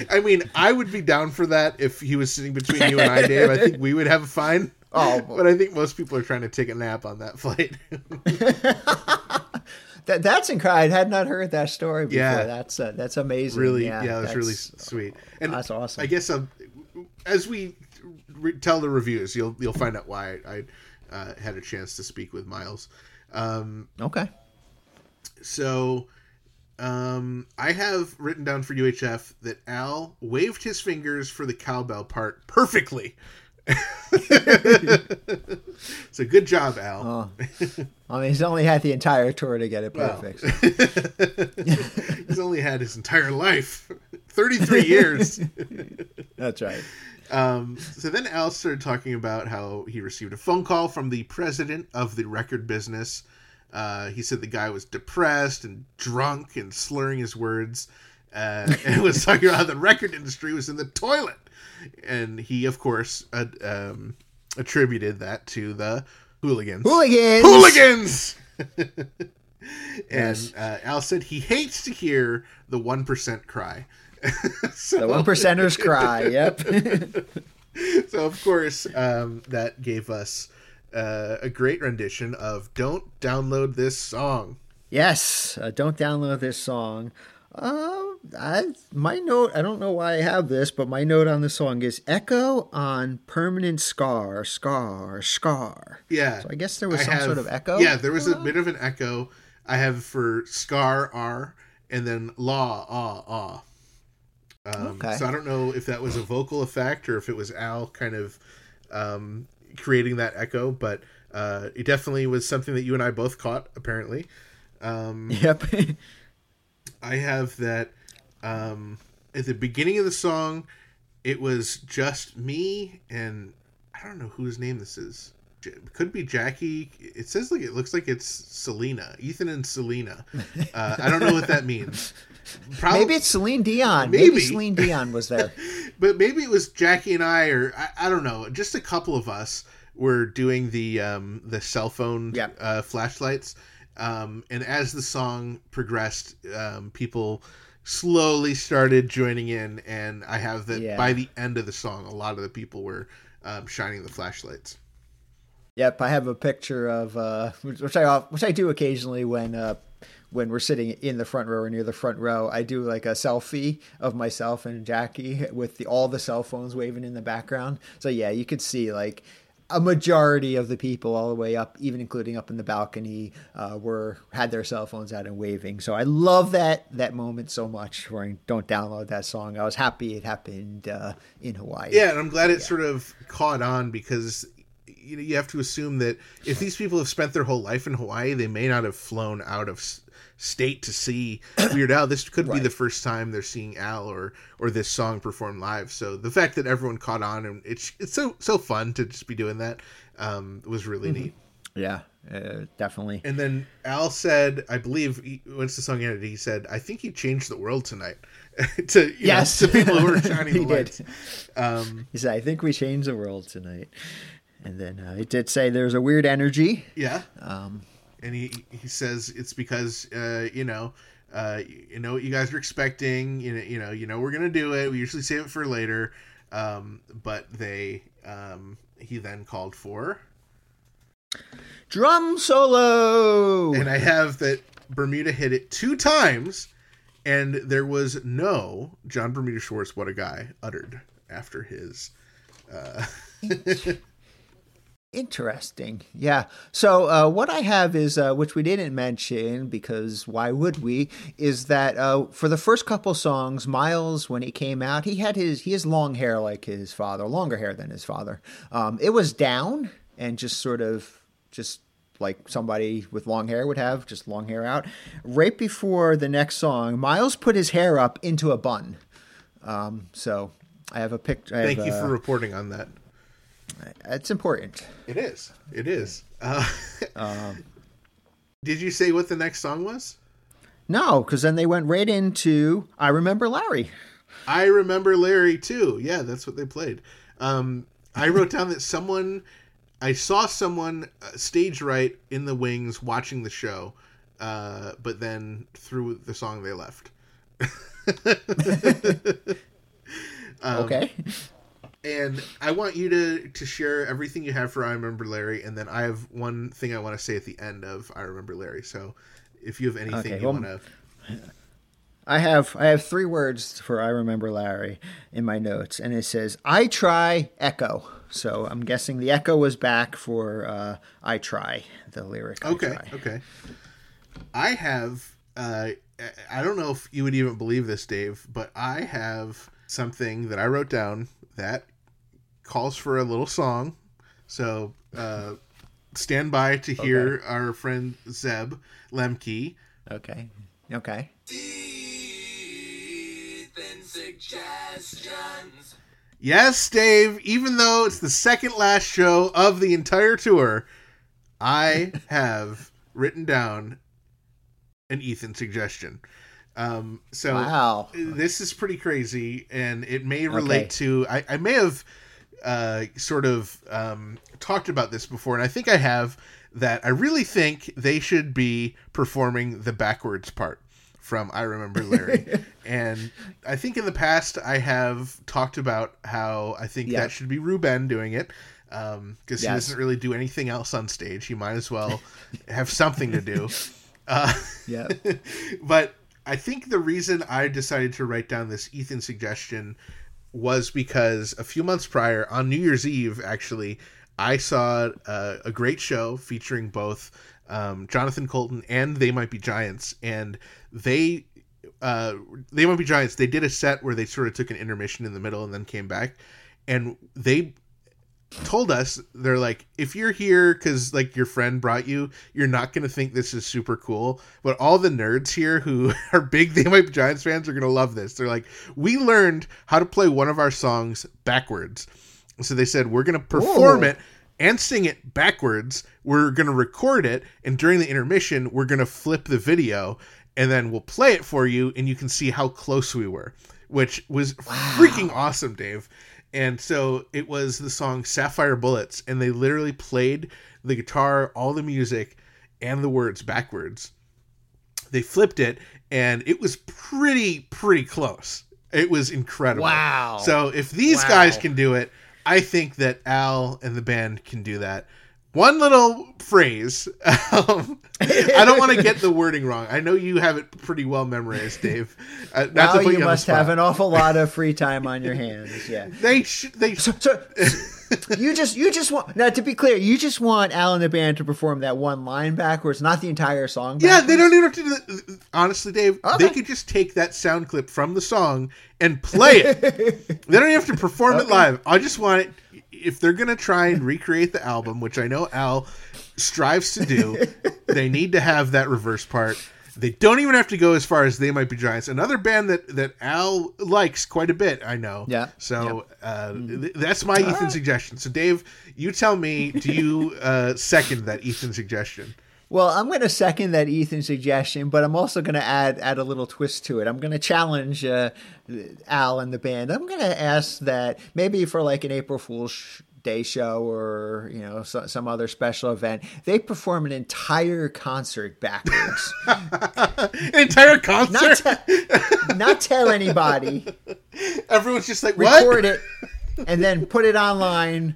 I mean, I would be down for that if he was sitting between you and I, Dave. I think we would have a fine. Oh. but I think most people are trying to take a nap on that flight. that that's incredible. I had not heard that story before. Yeah. That's uh, that's amazing. really, Yeah, yeah, was really that's- sweet. And that's awesome. I guess um, as we re- tell the reviews, you'll you'll find out why I uh, had a chance to speak with Miles. Um, Okay. so um, I have written down for UHF that Al waved his fingers for the cowbell part perfectly. so good job, Al. I mean, he's only had the entire tour to get it Wow. perfect. He's only had his entire life 33 years. That's right. Um, so then Al started talking about how he received a phone call from the president of the record business. Uh, he said the guy was depressed and drunk and slurring his words, uh, and was talking about how the record industry was in the toilet. And he, of course, uh, um, attributed that to the hooligans. Hooligans. Hooligans! and Yes. uh, Al said he hates to hear the 1% cry. so, The one percenters cry. Yep. so of course um, that gave us uh, a great rendition of "Don't Download This Song." yes. Uh, don't download this song. Uh, I, my note. I don't know why I have this, but my note on the song is "Echo on Permanent Scar, Scar, Scar." Yeah, So I guess there was I some have- sort of echo. Yeah, there was a bit of an echo. I have for Scar R and then Law Ah Ah. Um, Okay. So I don't know if that was a vocal effect or if it was Al kind of um, creating that echo, but uh, it definitely was something that you and I both caught. Apparently, Yep. I have that um, at the beginning of the song, it was just me and I don't know whose name this is. J- Could be Jackie. It says like it looks like it's Selena, Ethan and Selena. Uh, I don't know what that means. Probably, Maybe it's Celine Dion. Maybe, Maybe. Celine Dion was there. but maybe it was Jackie and I, or I, I don't know. Just a couple of us were doing the um, the cell phone Yep. uh, flashlights, um, and as the song progressed, um, people slowly started joining in, and I have that Yeah. by the end of the song, a lot of the people were um, shining the flashlights. Yep, I have a picture of uh, which I which I do occasionally when uh, when we're sitting in the front row or near the front row. I do like a selfie of myself and Jackie with the, all the cell phones waving in the background. So yeah, you could see like a majority of the people all the way up, even including up in the balcony, uh, were had their cell phones out and waving. So I love that that moment so much. Where I don't download that song. I was happy it happened uh, in Hawaii. Yeah, and I'm glad it sort of caught on because you know you have to assume that if these people have spent their whole life in Hawaii, they may not have flown out of state to see Weird Al. This could be the first time they're seeing Al or or this song performed live. So the fact that everyone caught on and it's it's so so fun to just be doing that um, was really neat. yeah, uh, definitely. And then Al said, I believe he, once the song ended, he said, "I think he changed the world tonight." to you Yes. know, to people who are shining He the did. lights. Um, He said, I think we changed the world tonight. And then uh, he did say there's a weird energy. Yeah. Um, and he he says it's because uh, you know uh, you know what you guys are expecting. You know, you know, you know we're gonna do it. We usually save it for later, um, but they um, he then called for, drum solo. and I have that Bermuda hit it two times, and there was no John Bermuda Schwartz. What a guy uttered after his. Uh, Interesting. Yeah. So uh, what I have is, uh, which we didn't mention because why would we? Is that uh, for the first couple songs, Miles, when he came out, he had his he has long hair like his father, longer hair than his father. Um, it was down and just sort of just like somebody with long hair would have, just long hair out. Right before the next song, Miles put his hair up into a bun. Um, so I have a picture. thank you for reporting on that. It's important. It is. It is. Uh, did you say what the next song was? No, because then they went right into I Remember Larry. I remember Larry too. Yeah, that's what they played. Um, I wrote down that someone, I saw someone uh, stage right in the wings watching the show, uh, but then through the song they left. Um, okay. And I want you to to share everything you have for I remember Larry, and then I have one thing I want to say at the end of I remember Larry. So, if you have anything Okay, you well, want to, I have I have three words for I remember Larry in my notes, and it says I try echo. So I'm guessing the echo was back for uh, I try the lyric. I Okay, try. okay. I have. Uh, I don't know if you would even believe this, Dave, but I have something that I wrote down that calls for a little song. So uh, stand by to hear our friend Zeb Lemke. Okay. Okay. Yes, Dave. Even though it's the second last show of the entire tour, I have written down an Ethan suggestion. Um, so Wow. this is pretty crazy, and it may relate to. I, I may have uh, sort of um, talked about this before, and I think I have. That I really think they should be performing the backwards part from I Remember Larry. and I think in the past I have talked about how I think Yeah. that should be Ruben doing it. Because he Yes. doesn't really do anything else on stage. He might as well have something to do. Uh, Yeah. but I think the reason I decided to write down this Ethan suggestion was because a few months prior, on New Year's Eve, actually, I saw uh, a great show featuring both um, Jonathan Coulton and They Might Be Giants, and they uh, They Might Be Giants. They did a set where they sort of took an intermission in the middle and then came back, and they told us they're like if you're here because like your friend brought you you're not going to think this is super cool but all the nerds here who are big they might be giants fans are going to love this. They're like we learned how to play one of our songs backwards. So they said we're going to perform Ooh. it and sing it backwards. We're going to record it and during the intermission we're going to flip the video and then we'll play it for you and you can see how close we were which was freaking awesome dave and so it was the song Sapphire Bullets, and they literally played the guitar, all the music, and the words backwards. They flipped it, and it was pretty, pretty close. It was incredible. Wow. So if these Wow. guys can do it, I think that Al and the band can do that. One little phrase. Um, I don't want to get the wording wrong. I know you have it pretty well memorized, Dave. Uh, not you you must have an awful lot of free time on your hands. Yeah. They should. They So, you just you just want now to be clear, you just want Alan the band to perform that one line backwards, not the entire song. Yeah, they don't even have to do that. Honestly, Dave, Okay. they could just take that sound clip from the song and play it. they don't even have to perform it live. I just want it. If they're gonna try and recreate the album, which I know Al strives to do, they need to have that reverse part. They don't even have to go as far as They Might Be Giants, another band that that Al likes quite a bit. I know. Yeah. So uh, th- that's my Ethan suggestion. So Dave, you tell me, do you uh, second that Ethan suggestion? Well, I'm going to second that Ethan suggestion, but I'm also going to add add a little twist to it. I'm going to challenge uh, Al and the band. I'm going to ask that maybe for like an April Fool's sh- Day show or you know so, some other special event, they perform an entire concert backwards. An entire concert. not te- not tell anybody. Everyone's just like, what? record it and then put it online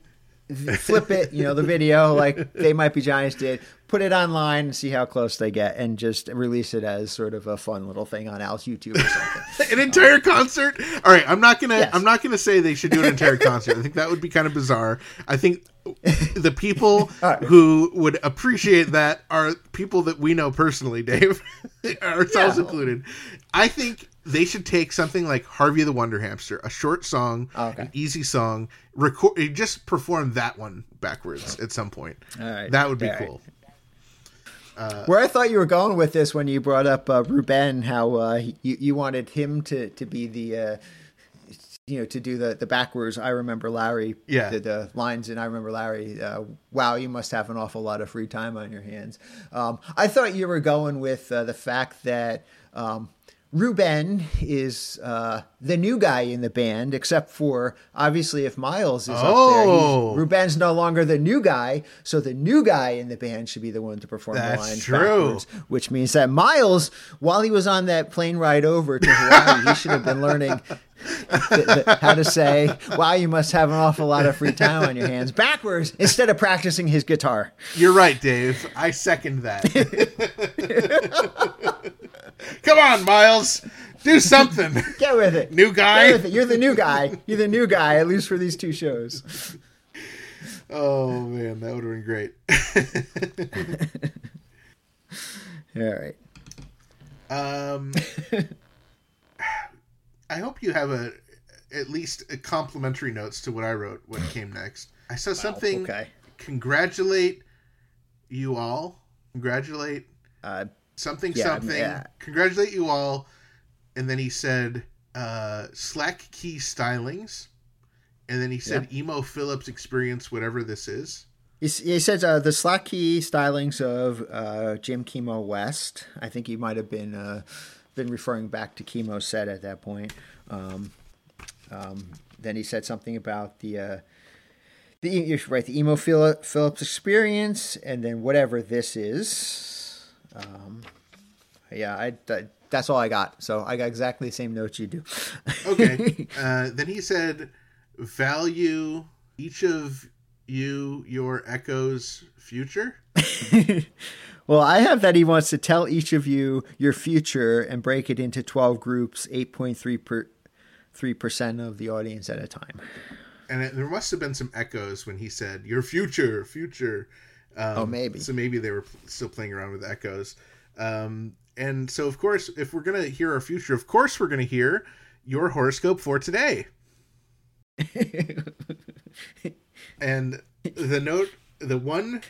flip it you know the video like they might be giants did put it online and see how close they get and just release it as sort of a fun little thing on al's youtube or something An entire concert. All right, I'm not gonna. Yes. I'm not gonna say they should do an entire concert. I think that would be kind of bizarre. I think the people right. who would appreciate that are people that we know personally, Dave, ourselves Yeah. included. I think they should take something like Harvey the Wonder Hamster, a short song, Oh, okay. an easy song, record, just perform that one backwards at some point. All right. That would be All right. Cool. where i thought you were going with this when you brought up uh, ruben how uh, you, you wanted him to, to be the uh, you know to do the the backwards i remember larry Yeah. the, the lines and i remember larry uh, wow you must have an awful lot of free time on your hands um, i thought you were going with uh, the fact that um, Ruben is uh, the new guy in the band, except for obviously if Miles is up there, Oh. Ruben's no longer the new guy, so the new guy in the band should be the one to perform That's the lines true. backwards, which means that Miles, while he was on that plane ride over to Hawaii, he should have been learning th- th- how to say, "Wow, you must have an awful lot of free time on your hands" backwards instead of practicing his guitar. You're right, Dave. I second that. Come on, Miles. Do something. Get with it. New guy? It. You're the new guy. You're the new guy, at least for these two shows. oh man, that would have been great. All right. Um, I hope you have a at least a complimentary notes to what I wrote. What came next? I saw something. Okay. Congratulate you all. Congratulate Uh, something Yeah, something. yeah. Congratulate you all. And then he said uh, slack key stylings. And then he said Emo Philips experience whatever this is. he, he says uh, the slack key stylings of uh, Jim Kimo West. I think he might have been uh, been referring back to Kimo set at that point. Um, um, then he said something about the uh, the right the emo Phil- Philips experience, and then whatever this is. Um, yeah, I, I- that's all I got. So I got exactly the same notes you do. Okay. uh, then he said, value each of you your echo's future. Well, I have that he wants to tell each of you your future and break it into 12 groups, 8.3 per, 3% of the audience at a time. And it, there must have been some echoes when he said, your future, future. Um, Oh, maybe. So maybe they were still playing around with echoes. Um, and so, of course, if we're going to hear our future, of course, we're going to hear your horoscope for today. and the note, the one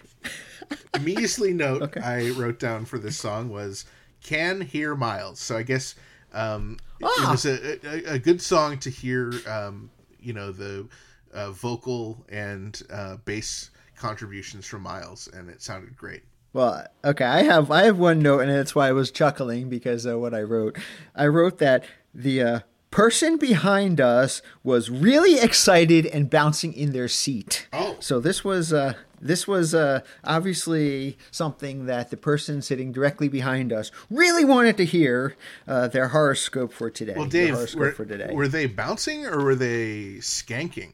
measly note I wrote down for this song was "Can Hear Miles." So I guess um, it Ah. was a, a, a good song to hear. Um, you know the uh, vocal and uh, bass contributions from Miles, and it sounded great. Well, okay, I have I have one note, and that's why I was chuckling because of what I wrote. I wrote that the uh, person behind us was really excited and bouncing in their seat. Oh. so this was uh, this was uh, obviously something that the person sitting directly behind us really wanted to hear uh, their horoscope for today. Well, Dave, horoscope were, for today. were they bouncing or were they skanking?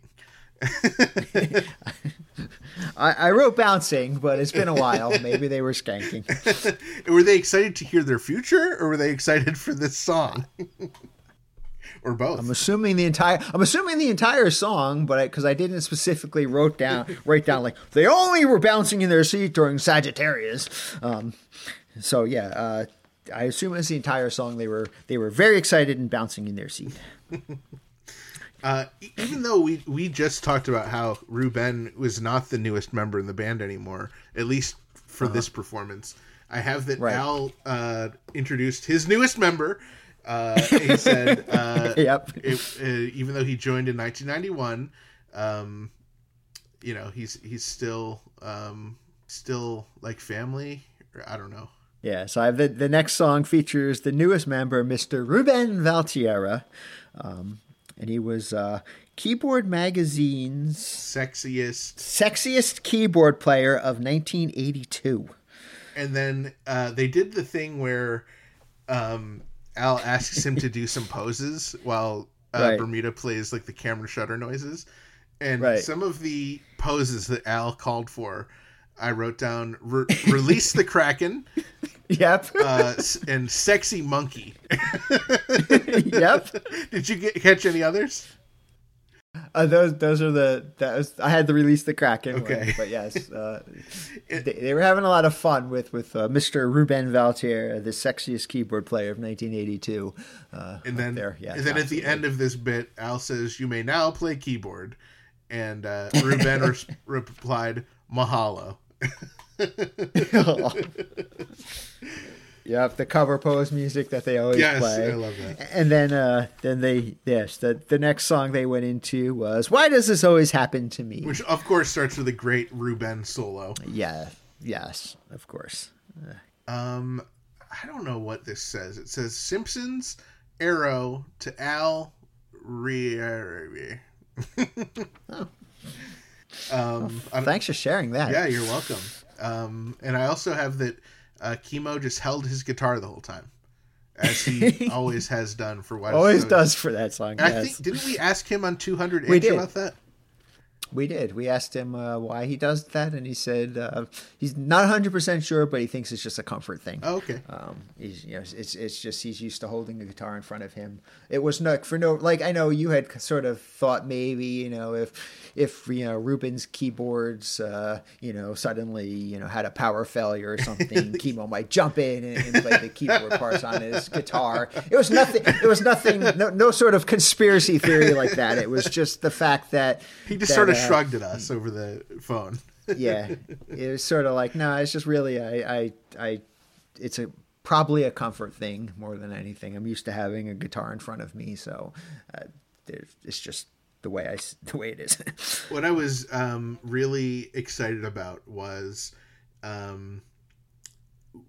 I, I wrote bouncing, but it's been a while. Maybe they were skanking. Were they excited to hear their future, or were they excited for this song, or both? I'm assuming the entire I'm assuming the entire song, but because I, didn't specifically wrote down write down like they only were bouncing in their seat during Sagittarius. Um, so yeah, uh, I assume it's the entire song. They were they were very excited and bouncing in their seat. Uh, even though we we just talked about how Ruben was not the newest member in the band anymore, at least for this performance, I have that Right. Al uh, introduced his newest member. Uh, he said, uh, Yep. it, uh, even though he joined in 1991, um, you know, he's he's still um, still like family. Or, I don't know. Yeah, so I have the, the next song features the newest member, Mr. Ruben Valtierra. Um, and he was uh, Keyboard Magazine's Sexiest, sexiest keyboard player of 1982. and then uh, they did the thing where um, Al asks him to do some poses while uh, Right. Bermuda plays like the camera shutter noises, and Right. some of the poses that Al called for, I wrote down: re- release the kraken Yep. uh, and sexy monkey. yep. Did you get, catch any others? Uh, those those are the that was I had to release the Kraken. one, Okay. but yes, uh, they, they were having a lot of fun with with uh, Mr. Ruben Valtierra, the sexiest keyboard player of 1982. Uh, And then, there, yes, and then at the end of this bit, Al says, "You may now play keyboard," and uh, Ruben res- replied, "Mahalo." Yep, the cover pose music that they always Yes, play. I love that. And then, uh, then they yes, the the next song they went into was "Why Does This Always Happen to Me?" Which, of course, starts with a great Ruben solo. yeah, yes, of course. Um, I don't know what this says. It says Simpsons arrow to Al Re. um, don't- Thanks for sharing that. yeah, you're welcome. Um, and I also have that uh, Kimo just held his guitar the whole time, as he always has done for what always does for that song. I think didn't we ask him on 200 We inch did. about that? We did. We asked him uh, why he does that, and he said uh, he's not 100 percent sure, but he thinks it's just a comfort thing. Oh, okay. Um, he's you know it's it's just he's used to holding a guitar in front of him. It was not for no like I know you had sort of thought maybe you know if if you know Ruben's keyboards uh, you know suddenly you know had a power failure or something, Kimo might jump in and, and play the keyboard parts on his guitar. It was nothing. It was nothing. No, no sort of conspiracy theory like that. It was just the fact that He just that, sort of uh, shrugged at us over the phone. yeah, it was sort of like no, it's just really I I I it's a probably a comfort thing more than anything. I'm used to having a guitar in front of me, so uh, it's just the way I the way it is. what I was um, really excited about was um,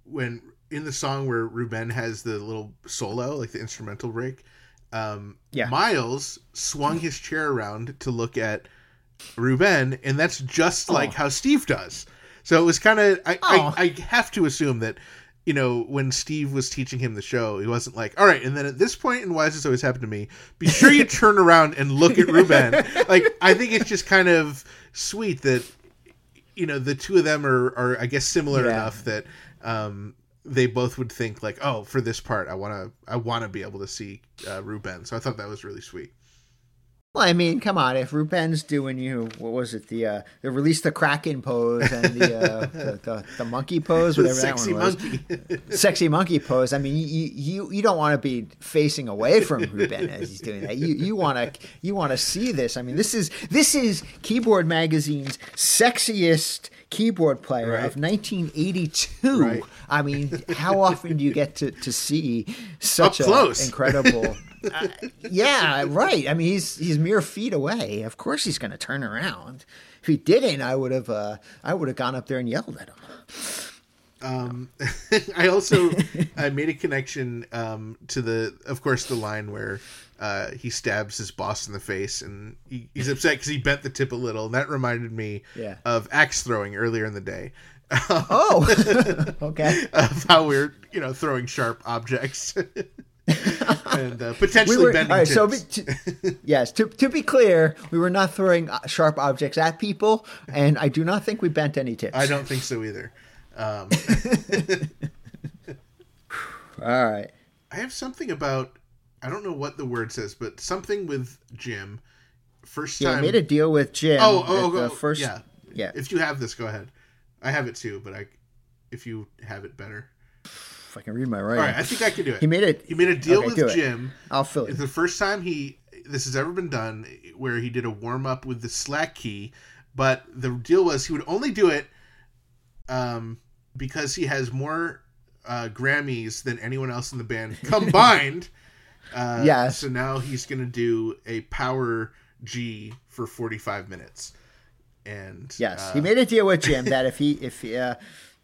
when in the song where Ruben has the little solo, like the instrumental break. Um, Yeah. Miles swung his chair around to look at Ruben, and that's just like how Steve does. So it was kind of I, Oh. I I have to assume that you know when Steve was teaching him the show, he wasn't like, all right, and then at this point, and why does this always happen to me? Be sure you turn around and look at Ruben. like I think it's just kind of sweet that you know the two of them are are I guess similar Yeah. enough that um they both would think like oh for this part I want to I want to be able to see uh, Ruben so I thought that was really sweet well, I mean, come on, if Ruben's doing you, what was it? The uh, the release the Kraken pose and the uh, the, the the monkey pose, whatever sexy that one was. monkey sexy monkey pose. I mean, you you, you don't want to be facing away from Ruben as he's doing that. You you want to you want to see this. I mean, this is this is Keyboard Magazine's sexiest keyboard player Right. of 1982. Right. I mean, how often do you get to to see such Up a close. incredible? Uh, yeah, right. I mean, he's he's mere feet away. Of course, he's going to turn around. If he didn't, I would have uh, I would have gone up there and yelled at him. um I also I made a connection um to the of course the line where uh, he stabs his boss in the face and he, he's upset because he bent the tip a little and that reminded me Yeah. of axe throwing earlier in the day Oh, okay. of how we're you know throwing sharp objects and uh, potentially we were bending all right, so tips. be, to, yes to, to be clear we were not throwing uh, sharp objects at people and i do not think we bent any tips I don't think so either. Um, all right I have something about I don't know what the word says, but something with Jim. First yeah time. I made a deal with jim oh, oh, oh, first yeah. yeah If you have this, go ahead. I have it too, but I if you have it better. If i can read my All writing right, I think I can do it. he made it He made a deal Okay, with it. Jim. i'll fill it It's the first time he this has ever been done where he did a warm up with the slack key, but the deal was he would only do it um, because he has more uh, Grammys than anyone else in the band combined. uh, Yes. So now he's going to do a power G for 45 minutes. And yes uh, he made a deal with jim that if he if he, uh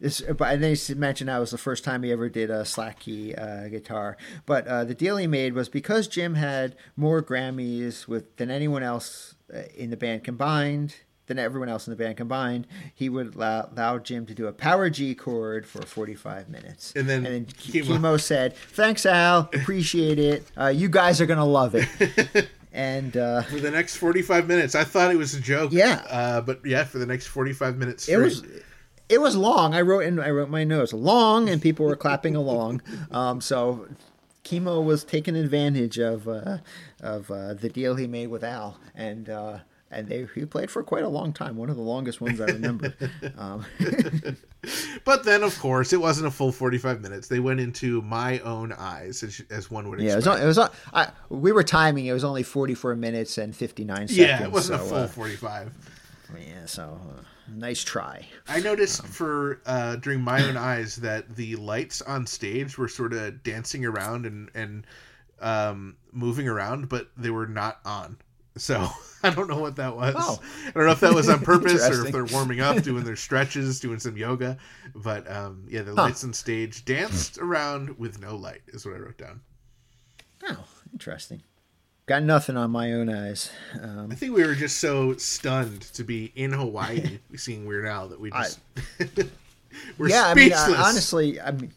this, but and then he mentioned that was the first time he ever did a slack key uh, guitar. But uh, the deal he made was because Jim had more Grammys with than anyone else uh, in the band combined, than everyone else in the band combined, he would allow, allow Jim to do a power G chord for 45 minutes. And then and then Kimo- Kimo, said, "Thanks, Al. Appreciate it. Uh, you guys are gonna love it." and uh, for the next 45 minutes. I thought it was a joke. Yeah. Uh, but yeah, for the next 45 minutes. it was it was long. I wrote in I wrote my notes long, and people were clapping along. Um, so Kimo was taking advantage of uh, of uh, the deal he made with Al, and uh, and they he played for quite a long time. One of the longest ones I remember. um, But then, of course, it wasn't a full 45 minutes. They went into my own eyes, as, as one would yeah, it was. expect. on- It was. I, we were timing. It was only forty four minutes and fifty nine seconds. Yeah, it wasn't a so, full uh, 45. yeah, so uh, nice try. I noticed for uh, during my own eyes that the lights on stage were sort of dancing around and and um, moving around, but they were not on. So I don't know what that was. Oh. I don't know if that was on purpose or if they're warming up, doing their stretches, doing some yoga. But um, yeah, the lights on stage danced around with no light, is what I wrote down. Oh, interesting. Got nothing on my own eyes. Um, I think we were just so stunned to be in Hawaii seeing Weird Al that we just we're yeah, I mean. I, honestly, I mean,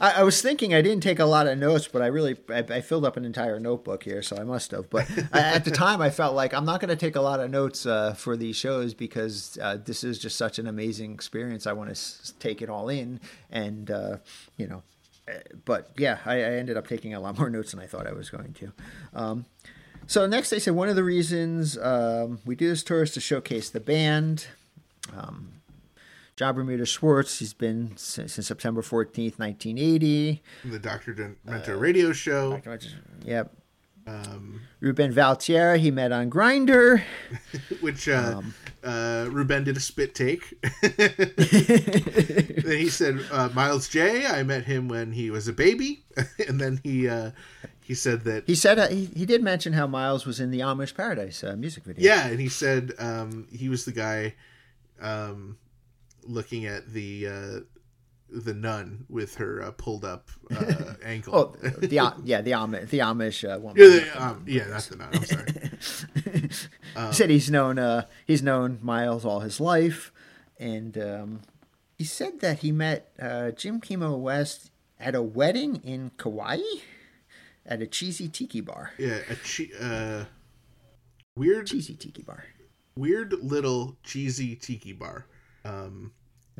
I, I was thinking I didn't take a lot of notes, but I really I, I filled up an entire notebook here, so I must have. But I, at the time, I felt like I'm not going to take a lot of notes uh, for these shows because uh, this is just such an amazing experience. I want to s- take it all in, and uh, you know. But yeah, I, I ended up taking a lot more notes than I thought I was going to. Um, so next, they said one of the reasons um, we do this tour is to showcase the band. Um, Jon Bermuda Schwartz, he's been since, since September 14th, 1980. The Dr. Demento Uh, radio show. Yep. Um, Ruben Valtierra, he met on Grindr. which uh, Um, uh, Ruben did a spit take. then he said, uh, "Miles Jay I met him when he was a baby," and then he uh, he said that He said uh, he, he did mention how Miles was in the Amish Paradise uh, music video. yeah, and he said um, he was the guy um, looking at the uh, the nun with her uh, pulled up uh, ankle. Oh, the yeah, the Amish, the Amish uh, woman. yeah, the, um, yeah, that's the nun. I'm sorry. He said he's known uh, he's known Miles all his life, and um, he said that he met uh, Jim Kimo West at a wedding in Kauai at a cheesy tiki bar. Yeah, a che- uh, weird Cheesy tiki bar. weird little cheesy tiki bar. Um,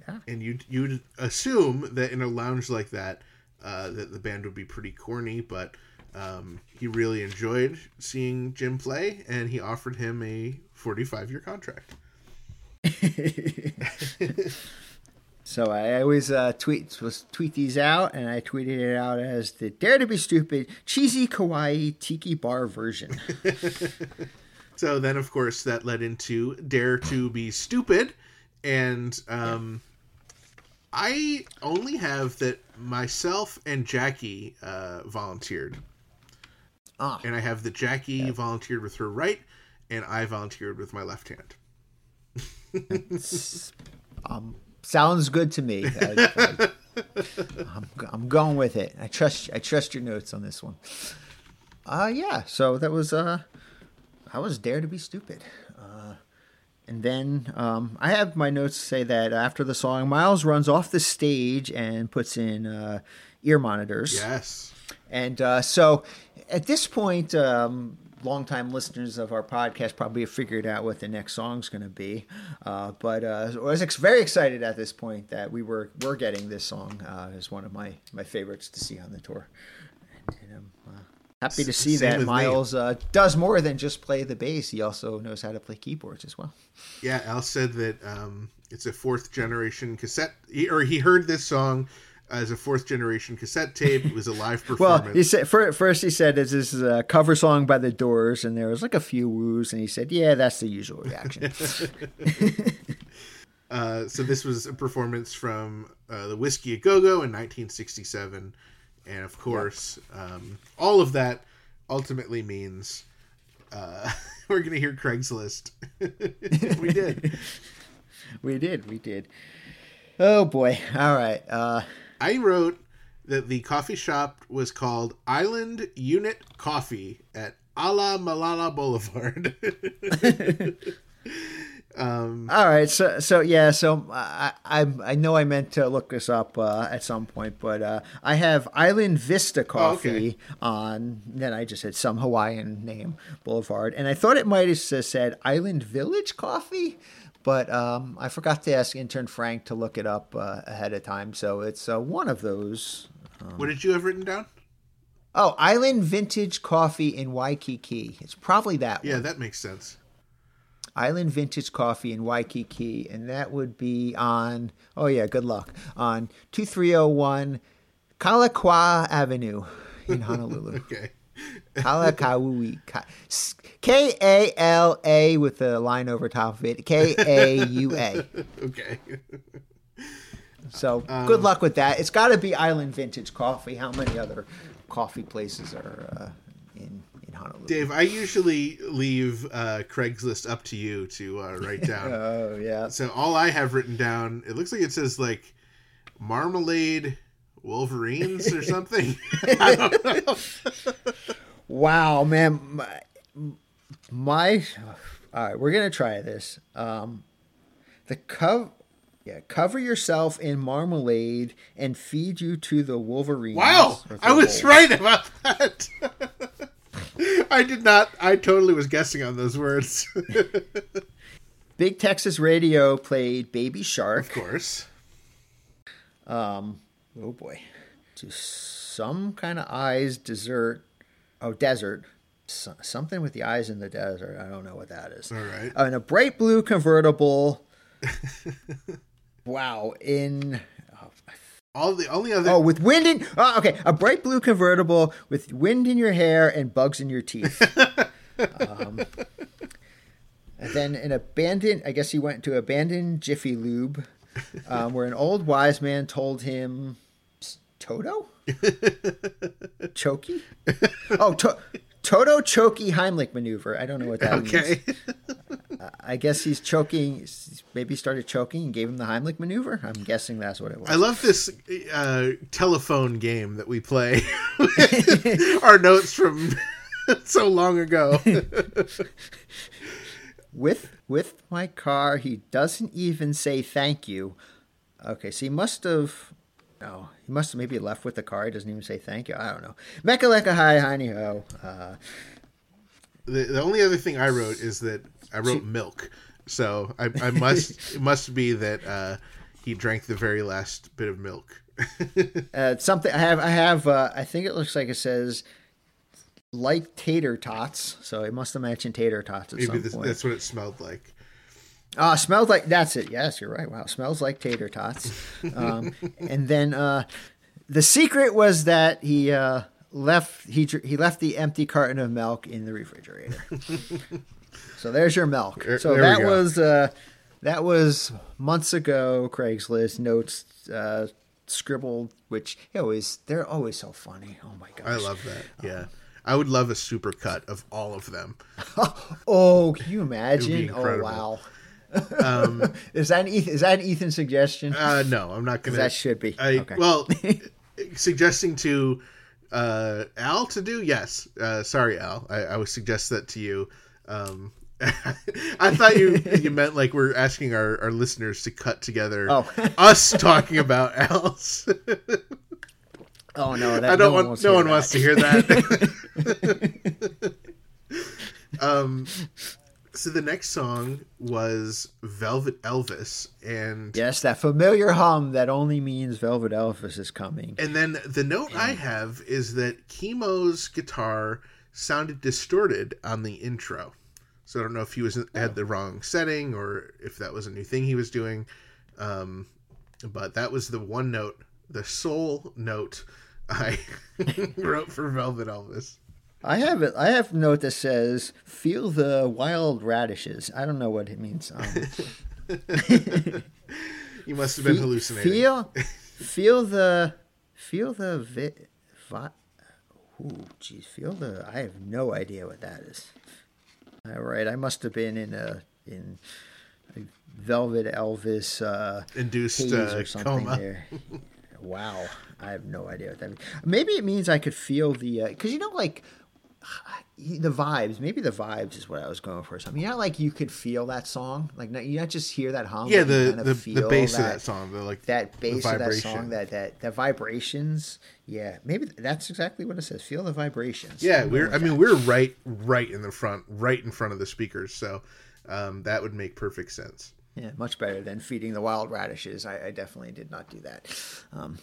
Yeah. and you'd you'd assume that in a lounge like that, uh, that the band would be pretty corny, but um, he really enjoyed seeing Jim play, and he offered him a forty-five year contract. So I always uh, tweet was tweet these out, and I tweeted it out as the Dare to Be Stupid cheesy Kauai tiki bar version. So then, of course, that led into Dare to Be Stupid, and um, I only have that myself and Jackie uh, volunteered. Ah. And I have that Jackie volunteered with her right, and I volunteered with my left hand. um, Sounds good to me. I, am I'm going with it. I trust I trust your notes on this one. Uh yeah. So that was uh, I was Dare to Be Stupid. Uh, and then um, I have my notes say that after the song, Miles runs off the stage and puts in uh, ear monitors. Yes. And uh, so at this point, um, longtime listeners of our podcast probably have figured out what the next song's going to be. Uh, but uh, I was ex- very excited at this point that we were, were getting this song uh, as one of my, my favorites to see on the tour. And, and uh, happy to see Same that. Miles uh, does more than just play the bass. He also knows how to play keyboards as well. Yeah, Al said that um, it's a fourth generation cassette, he, or he heard this song as a fourth generation cassette tape. It was a live performance. Well, he said fir- first he said this is a cover song by the Doors, and there was like a few woos, and he said, "Yeah, that's the usual reaction." Uh, so this was a performance from uh, the Whisky a Go Go in 1967, and of course, um, all of that ultimately means uh, we're going to hear Craigslist. we did. we did, we did. Oh boy! All right. Uh, I wrote that the coffee shop was called Island Unit Coffee at Ala Malala Boulevard. All right. So, so yeah. So I, I, I know I meant to look this up uh, at some point, but uh, I have Island Vista Coffee okay. on. Then I just had some Hawaiian name Boulevard, and I thought it might have said Island Village Coffee. But um, I forgot to ask intern Frank to look it up uh, ahead of time, so it's uh, one of those. what did you have written down? Oh, Island Vintage Coffee in Waikiki. It's probably that Yeah, one. that makes sense. Island Vintage Coffee in Waikiki, and that would be on. Oh yeah, good luck on two three zero one Kalakaua Avenue in Honolulu. Okay. Kalakaui. K A L A with a line over top of it. K A U A. Okay. So good luck with that. It's got to be Island Vintage Coffee. How many other coffee places are uh, in in Honolulu? Dave, I usually leave uh, Craigslist up to you to uh, write down. Oh yeah. so all I have written down, it looks like it says like marmalade Wolverines or something. I don't know. Wow, man, my, my all right, we're gonna try this. Um, the cover, Yeah, cover yourself in marmalade and feed you to the wolverines. Wow, I was wolves. right about that. I did not. I totally was guessing on those words. Big Texas Radio played Baby Shark. of course. Um, Oh boy, to some kind of eyes dessert. Oh, desert. So, something with the eyes in the desert. I don't know what that is. All right. Uh, in a bright blue convertible. wow. In All the only other. oh, with wind in. Oh, okay, a bright blue convertible with wind in your hair and bugs in your teeth. um, and then an abandoned. I guess he went to abandoned Jiffy Lube, um, where an old wise man told him, "Toto, Chokey, oh, to- Toto Chokey Heimlich maneuver." I don't know what that means. okay. I guess he's choking. Maybe started choking and gave him the Heimlich maneuver. I'm guessing that's what it was. I love this uh, telephone game that we play. Our notes from so long ago. with with my car, he doesn't even say thank you. Okay, so he must have. No, he must have maybe left with the car. He doesn't even say thank you. I don't know. Mecca lecca hi hiney ho. Uh, the, the only other thing I wrote is that I wrote milk. So I, I must it must be that uh, he drank the very last bit of milk. uh, something I have. I have. Uh, I think it looks like it says like tater tots. So it must have mentioned tater tots at Maybe some this, that's what it smelled like. Ah, smells like that's it. Yes, you're right. Wow, smells like tater tots. Um, and then uh, the secret was that he uh, left he he left the empty carton of milk in the refrigerator. so there's your milk. There- so there that was uh, that was months ago. Craigslist notes uh, scribbled, which he always they're always so funny. Oh my gosh! I love that. Yeah. I would love a super cut of all of them. Oh, can you imagine? Oh incredible. Wow! is that an Ethan, is that an Ethan suggestion? Uh, no, I'm not gonna. That should be. I, Okay. Well, suggesting to uh, Al to do yes. Uh, sorry, Al. I, I would suggest that to you. Um, I thought you you meant like we're asking our, our listeners to cut together Oh. us talking about Al's. Oh no, that I don't no one want wants no to one hear wants that. to hear that. um, so the next song was Velvet Elvis, and Yes, that familiar hum that only means Velvet Elvis is coming. And then the note I have is that Kimo's guitar sounded distorted on the intro. So I don't know if he was had the wrong setting or if that was a new thing he was doing. Um, but that was the one note, the sole note I wrote for Velvet Elvis. I have it. I have a note that says "Feel the wild radishes." I don't know what it means. Um, You must have been fe- hallucinating. Feel, feel the, feel the vi, vi, Ooh, geez, feel the. I have no idea what that is. All right, I must have been in a in a Velvet Elvis uh, Induced uh, or something coma. there. Wow, I have no idea what that means. Maybe it means I could feel the because you know like the vibes. Maybe the vibes is what I was going for. Something. You know, like you could feel that song. Like not, you not just hear that hum. Yeah, the, kind of the, bass of that song, the like that bass of that song, that that the vibrations. Yeah, maybe that's exactly what it says. Feel the vibrations. Yeah, we're. like I mean, that. we're right, right in the front, right in front of the speakers. So um, that would make perfect sense. yeah, much better than feeding the wild radishes. I, I definitely did not do that. Um,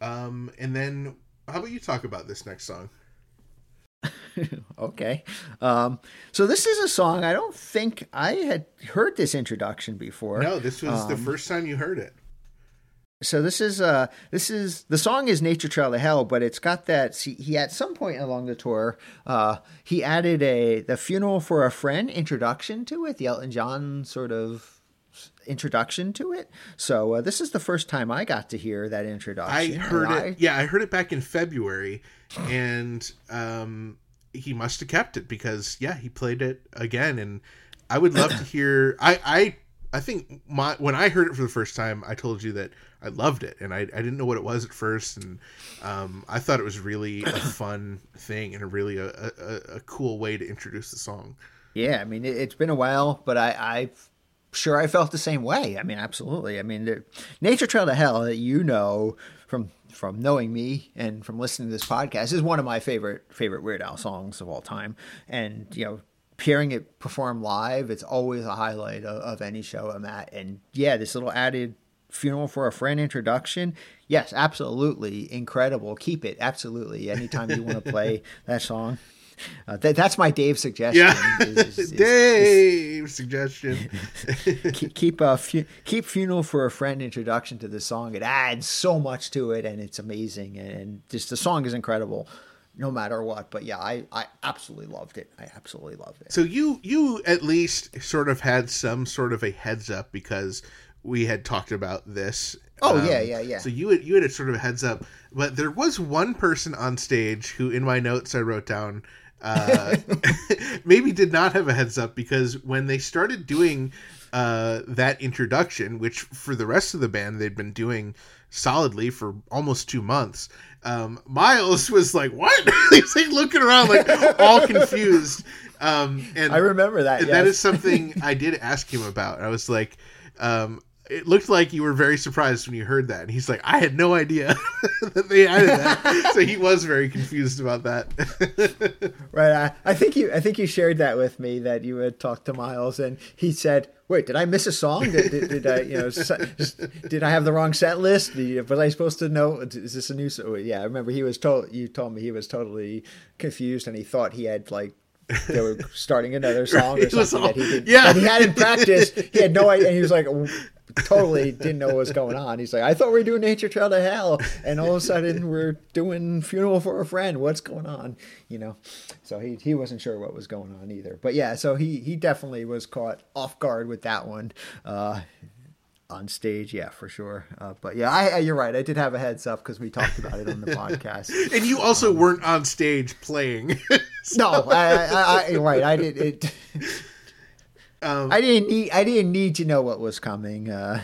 Um, and then, how about you talk about this next song? okay, um, so this is a song I don't think I had heard this introduction before. No, this was Um, the first time you heard it. So this is uh this is the song is Nature Trail to Hell, but it's got that see, he at some point along the tour uh he added a the funeral for a friend introduction to it, the Elton John sort of introduction to it. So uh, this is the first time I got to hear that introduction. I heard and it. Yeah, I heard it back in February, and um, he must have kept it because yeah, he played it again, and I would love to hear. I I I think my when I heard it for the first time, I told you that I loved it, and I I didn't know what it was at first, and um, I thought it was really a fun thing and a really a, a, a cool way to introduce the song. Yeah, I mean it, it's been a while, but I I've sure I felt the same way. I mean, absolutely. I mean, the, Nature Trail to Hell, you know from from knowing me and from listening to this podcast, is one of my favorite favorite Weird Al songs of all time. And you know, hearing it perform live, it's always a highlight of, of any show I'm at. And yeah, this little added funeral for a friend introduction yes absolutely incredible keep it absolutely anytime you want to play that song uh, that, that's my Dave suggestion. Yeah, is- is- Dave suggestion. keep keep a fu- keep funeral for a friend introduction to the song. It adds so much to it, and it's amazing. And just the song is incredible, no matter what. But yeah, I I absolutely loved it. I absolutely loved it. So you you at least sort of had some sort of a heads up because we had talked about this. Um, Oh, yeah, yeah, yeah. So you had you had a sort of a heads up, but there was one person on stage who, in my notes, I wrote down. Uh, maybe did not have a heads up because when they started doing uh, that introduction, which for the rest of the band they'd been doing solidly for almost two months, um, Miles was like, "What?" He's like looking around, like all confused. Um, and I remember that. and yes. is something I did ask him about. I was like, um, it looked like you were very surprised when you heard that. And he's like, I had no idea that they added that. so he was very confused about that. Right. I, I think you I think you shared that with me that you had talked to Miles and he said, "Wait, did I miss a song? Did, did, did I you know did I have the wrong set list? Was I supposed to know? Is this a new? so- oh, Yeah, I remember he was told you told me he was totally confused and he thought he had like." They were starting another song Right, or something that he all- did, yeah. that he hadn't practiced. He had no idea, and he was like, totally didn't know what was going on. He's like, I thought we were doing Nature Trail to Hell, and all of a sudden we're doing Funeral for a Friend. What's going on? You know, so he he wasn't sure what was going on either. But yeah, so he he definitely was caught off guard with that one. Uh, on stage, yeah, for sure. Uh, but yeah, I, you're right. I did have a heads up because we talked about it on the podcast. and you also weren't on stage playing. No, I, I, I, right. I did it. I didn't need. I didn't need to know what was coming. Uh,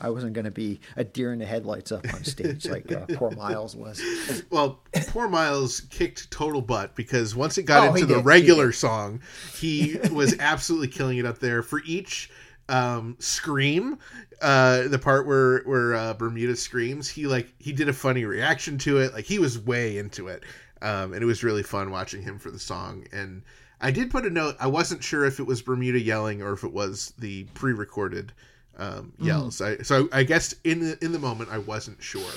I wasn't going to be a deer in the headlights up on stage like uh, poor Miles was. well, poor Miles kicked total butt because once it got Oh, into the did, he regular song, he was absolutely killing it up there. For each um, scream, uh, the part where where uh, Bermuda screams, he like he did a funny reaction to it. Like he was way into it, um, and it was really fun watching him for the song. And I did put a note. I wasn't sure if it was Bermuda yelling or if it was the pre-recorded um, yells. I, so I guess in the, in the moment I wasn't sure.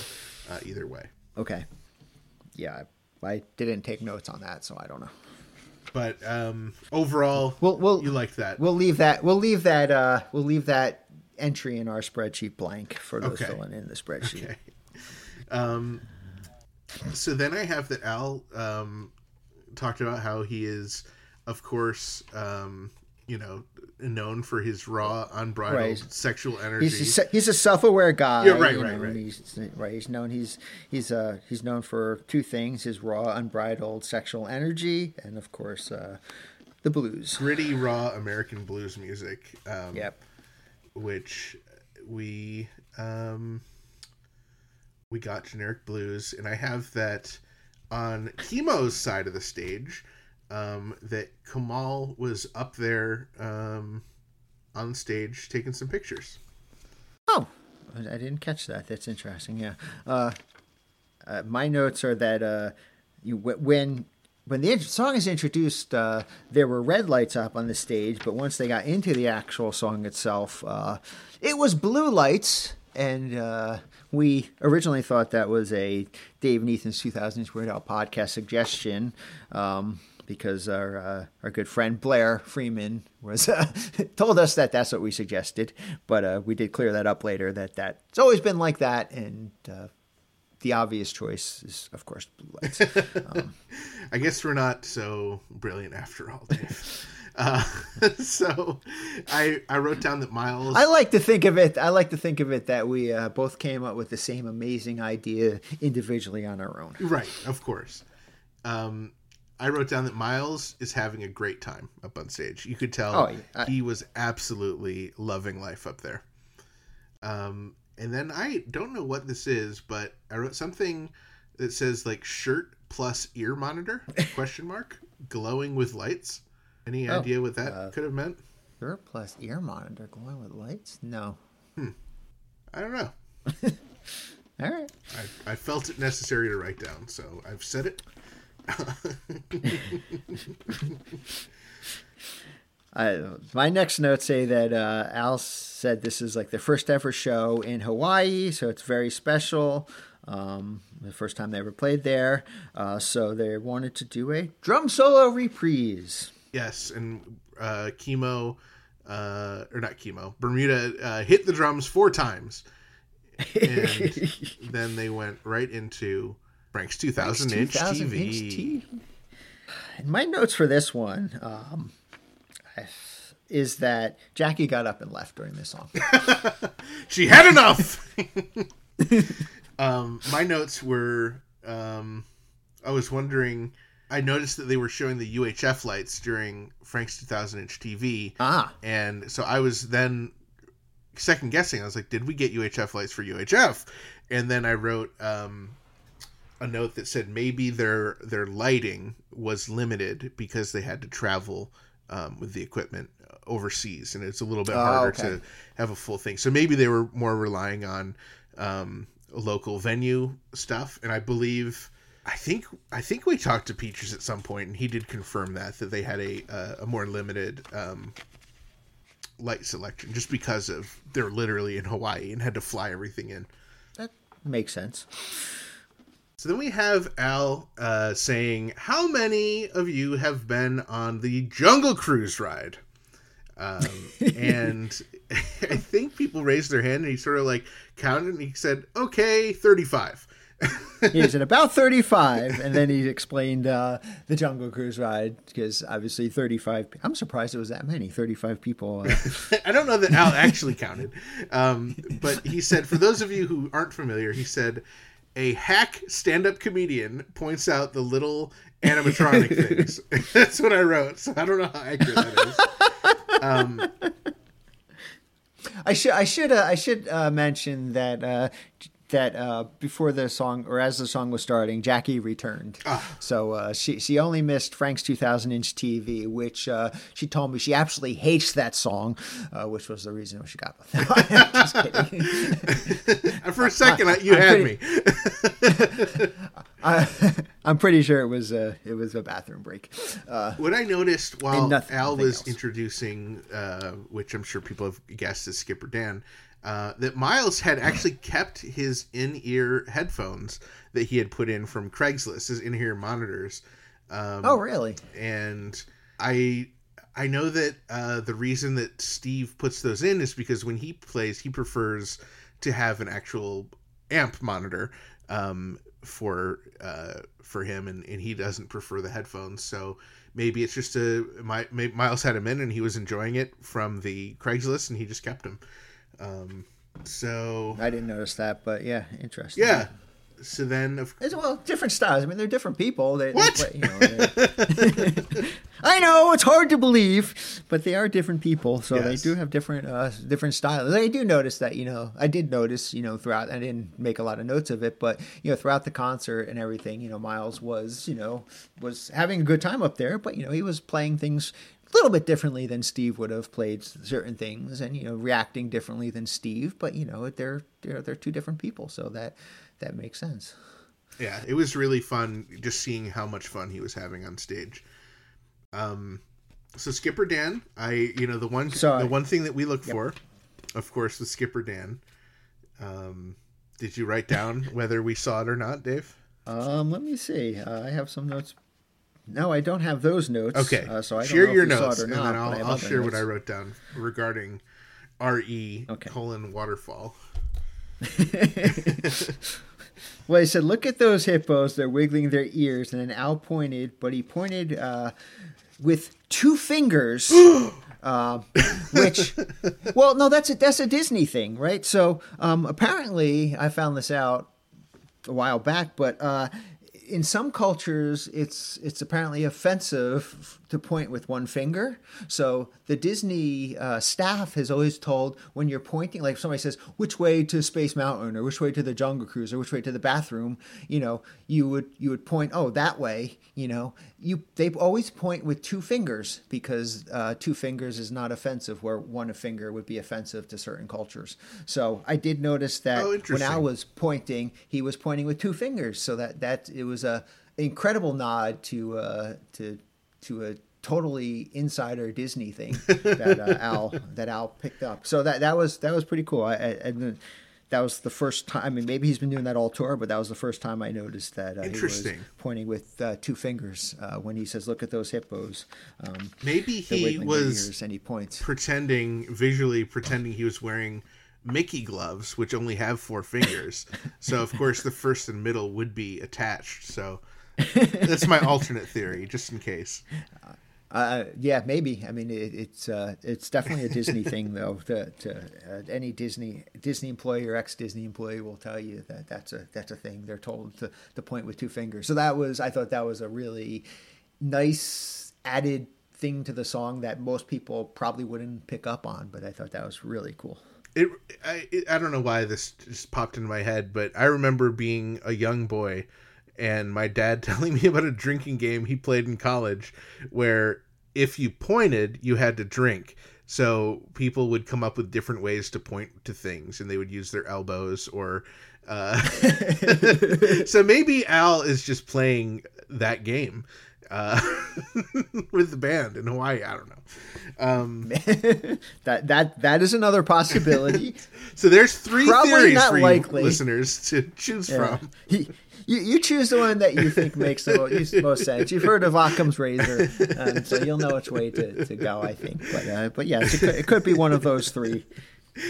Uh, either way. Okay. Yeah, I, I didn't take notes on that, so I don't know. but um overall We'll, we'll you liked that We'll leave that. We'll leave that. Uh, we'll leave that entry in our spreadsheet blank for those Okay. filling in the spreadsheet. okay um so then i have that al um talked about how he is of course um you know known for his raw unbridled Right. sexual energy He's a, he's a self-aware guy. Yeah, right, right, know, right. He's, right. He's known. He's he's uh he's known for two things: his raw, unbridled sexual energy, and of course, uh, the blues. gritty raw american blues music um Yep. which we um we got generic blues and i have that on Kimo's side of the stage um that kamal was up there um on stage taking some pictures Oh, I didn't catch that. That's interesting. Yeah. Uh, uh, my notes are that uh, you when when the song is introduced, uh, there were red lights up on the stage, but once they got into the actual song itself, uh, it was blue lights. And uh, we originally thought that was a Dave and Ethan's 2000s Weird Al podcast suggestion. Um, because our uh, our good friend Blair Freeman was uh, told us that that's what we suggested, but uh, we did clear that up later that that it's always been like that, and uh, the obvious choice is of course blue lights. i guess we're not so brilliant after all dave uh so i i wrote down that miles I like to think of it. I like to think of it that we uh, both came up with the same amazing idea individually on our own. Right, of course. Um, I wrote down that Miles is having a great time up on stage. You could tell Oh. I- he was absolutely loving life up there. Um, and then I don't know what this is, but I wrote something that says like shirt plus ear monitor question mark glowing with lights. Any Oh, idea what that could have meant? Shirt plus ear monitor glowing with lights? No. I don't know. All right. I, I felt it necessary to write down, so I've said it. I, my next notes say that uh, Al said this is like the first ever show in Hawaii, so it's very special. Um, the first time they ever played there, uh, so they wanted to do a drum solo reprise. Yes, and uh, Kimo, uh, or not Kimo, Bermuda uh, hit the drums four times, and then they went right into Frank's 2000 inch 2000 TV. inch TV. And my notes for this one um, is that Jackie got up and left during this song. She had enough. um, my notes were um, I was wondering. I noticed that they were showing the UHF lights during Frank's 2000 inch TV. ah, And so I was then second guessing. I was like, did we get UHF lights for UHF? And then I wrote um, a note that said maybe their their lighting was limited because they had to travel um, with the equipment overseas, and it's a little bit Oh, harder okay. to have a full thing. So maybe they were more relying on um, local venue stuff. And I believe. I think I think we talked to Peaches at some point, and he did confirm that that they had a uh, a more limited um, light selection just because of they're literally in Hawaii and had to fly everything in. that makes sense. So then we have Al uh, saying, "How many of you have been on the Jungle Cruise ride?" Um, and I think people raised their hand, and he sort of like counted, and he said, "Okay, 35." He said about 35, and then he explained uh, the Jungle Cruise ride because obviously 35. I'm surprised it was that many. 35 people. Uh, I don't know that Al actually counted, um, but he said, for those of you who aren't familiar, he said, a hack stand-up comedian points out the little animatronic things. That's what I wrote, so I don't know how accurate that is. Um, I should I should uh, I should uh, mention that uh, that uh, before the song or as the song was starting, Jackie returned. So uh, she she only missed Frank's 2000 inch TV, which uh, she told me she absolutely hates that song, uh, which was the reason she got. Just kidding. for a second, I, you I'm had pretty- me. I, I'm pretty sure it was a it was a bathroom break. Uh, What I noticed while nothing- Al nothing was else. introducing, uh, which I'm sure people have guessed is Skipper Dan, uh, that Miles had actually kept his in-ear headphones that he had put in from Craigslist, his in-ear monitors. Um, oh really? and I I know that uh, the reason that Steve puts those in is because when he plays, he prefers to have an actual amp monitor um, for uh, for him, and, and he doesn't prefer the headphones. So maybe it's just a my, Miles had him in, and he was enjoying it from the Craigslist, and he just kept him. Um, so I didn't notice that, but yeah, interesting. yeah. So then, of It's, well, different styles. I mean, they're different people. They, they What? play- you know, I know it's hard to believe, but they are different people, so they do have different uh, different styles. I do notice that. You know, I did notice. You know, throughout. I didn't make a lot of notes of it, but you know, throughout the concert and everything, you know, Miles was you know was having a good time up there, but you know, he was playing things. A little bit differently than Steve would have played certain things, and you know, reacting differently than Steve. But you know, they're they're they're two different people, so that that makes sense. yeah, it was really fun just seeing how much fun he was having on stage. Um, so Skipper Dan, I you know the one Sorry. the one thing that we look for, of course, was Skipper Dan. Um, did you write down whether we saw it or not, Dave? Um, let me see. Uh, I have some notes. No, I don't have those notes. Okay, uh, so I don't share your notes, saw it or and not. then I'll, I'll share what I wrote down regarding re Okay. colon waterfall. Well, he said, "Look at those hippos; they're wiggling their ears." And then Al pointed, but he pointed uh, with two fingers. uh, which, well, no, that's a that's a Disney thing, right? So um, apparently, I found this out a while back, but uh, in some cultures, it's it's apparently offensive to point with one finger. So the Disney uh, staff has always told when you're pointing, like if somebody says which way to Space Mountain or which way to the Jungle Cruise or which way to the bathroom, you know, you would you would point oh that way, you know, you they always point with two fingers because uh, two fingers is not offensive, where one finger would be offensive to certain cultures. So I did notice that Oh, when. Al was pointing, he was pointing with two fingers, so that that it was a incredible nod to uh, to to a totally insider Disney thing that uh, Al that Al picked up. So that that was that was pretty cool. I, I, I that was the first time. I mean, maybe he's been doing that all tour, but that was the first time I noticed that uh, he was Interesting. pointing with uh, two fingers uh, when he says, "Look at those hippos." Um, Maybe he was ears, and he points. pretending visually pretending he was wearing Mickey gloves, which only have four fingers. so of course the first and middle would be attached. So that's my alternate theory, just in case. Uh, yeah, maybe. I mean, it, it's uh, it's definitely a Disney thing, though. To uh, any Disney Disney employee or ex Disney employee will tell you that that's a that's a thing. They're told to, to point with two fingers. So that was I thought that was a really nice added thing to the song that most people probably wouldn't pick up on, but I thought that was really cool. It I, it, I don't know why this just popped into my head, but I remember being a young boy and my dad telling me about a drinking game he played in college where if you pointed, you had to drink. So people would come up with different ways to point to things and they would use their elbows or uh so maybe Al is just playing that game uh with the band in Hawaii, I don't know. Um That that that is another possibility. So there's three Probably theories for likely. you listeners to choose Yeah. from. He- you, you choose the one that you think makes the most, most sense. You've heard of Occam's razor, um, so you'll know which way to, to go. I think, but uh, but yes, it could, it could be one of those three.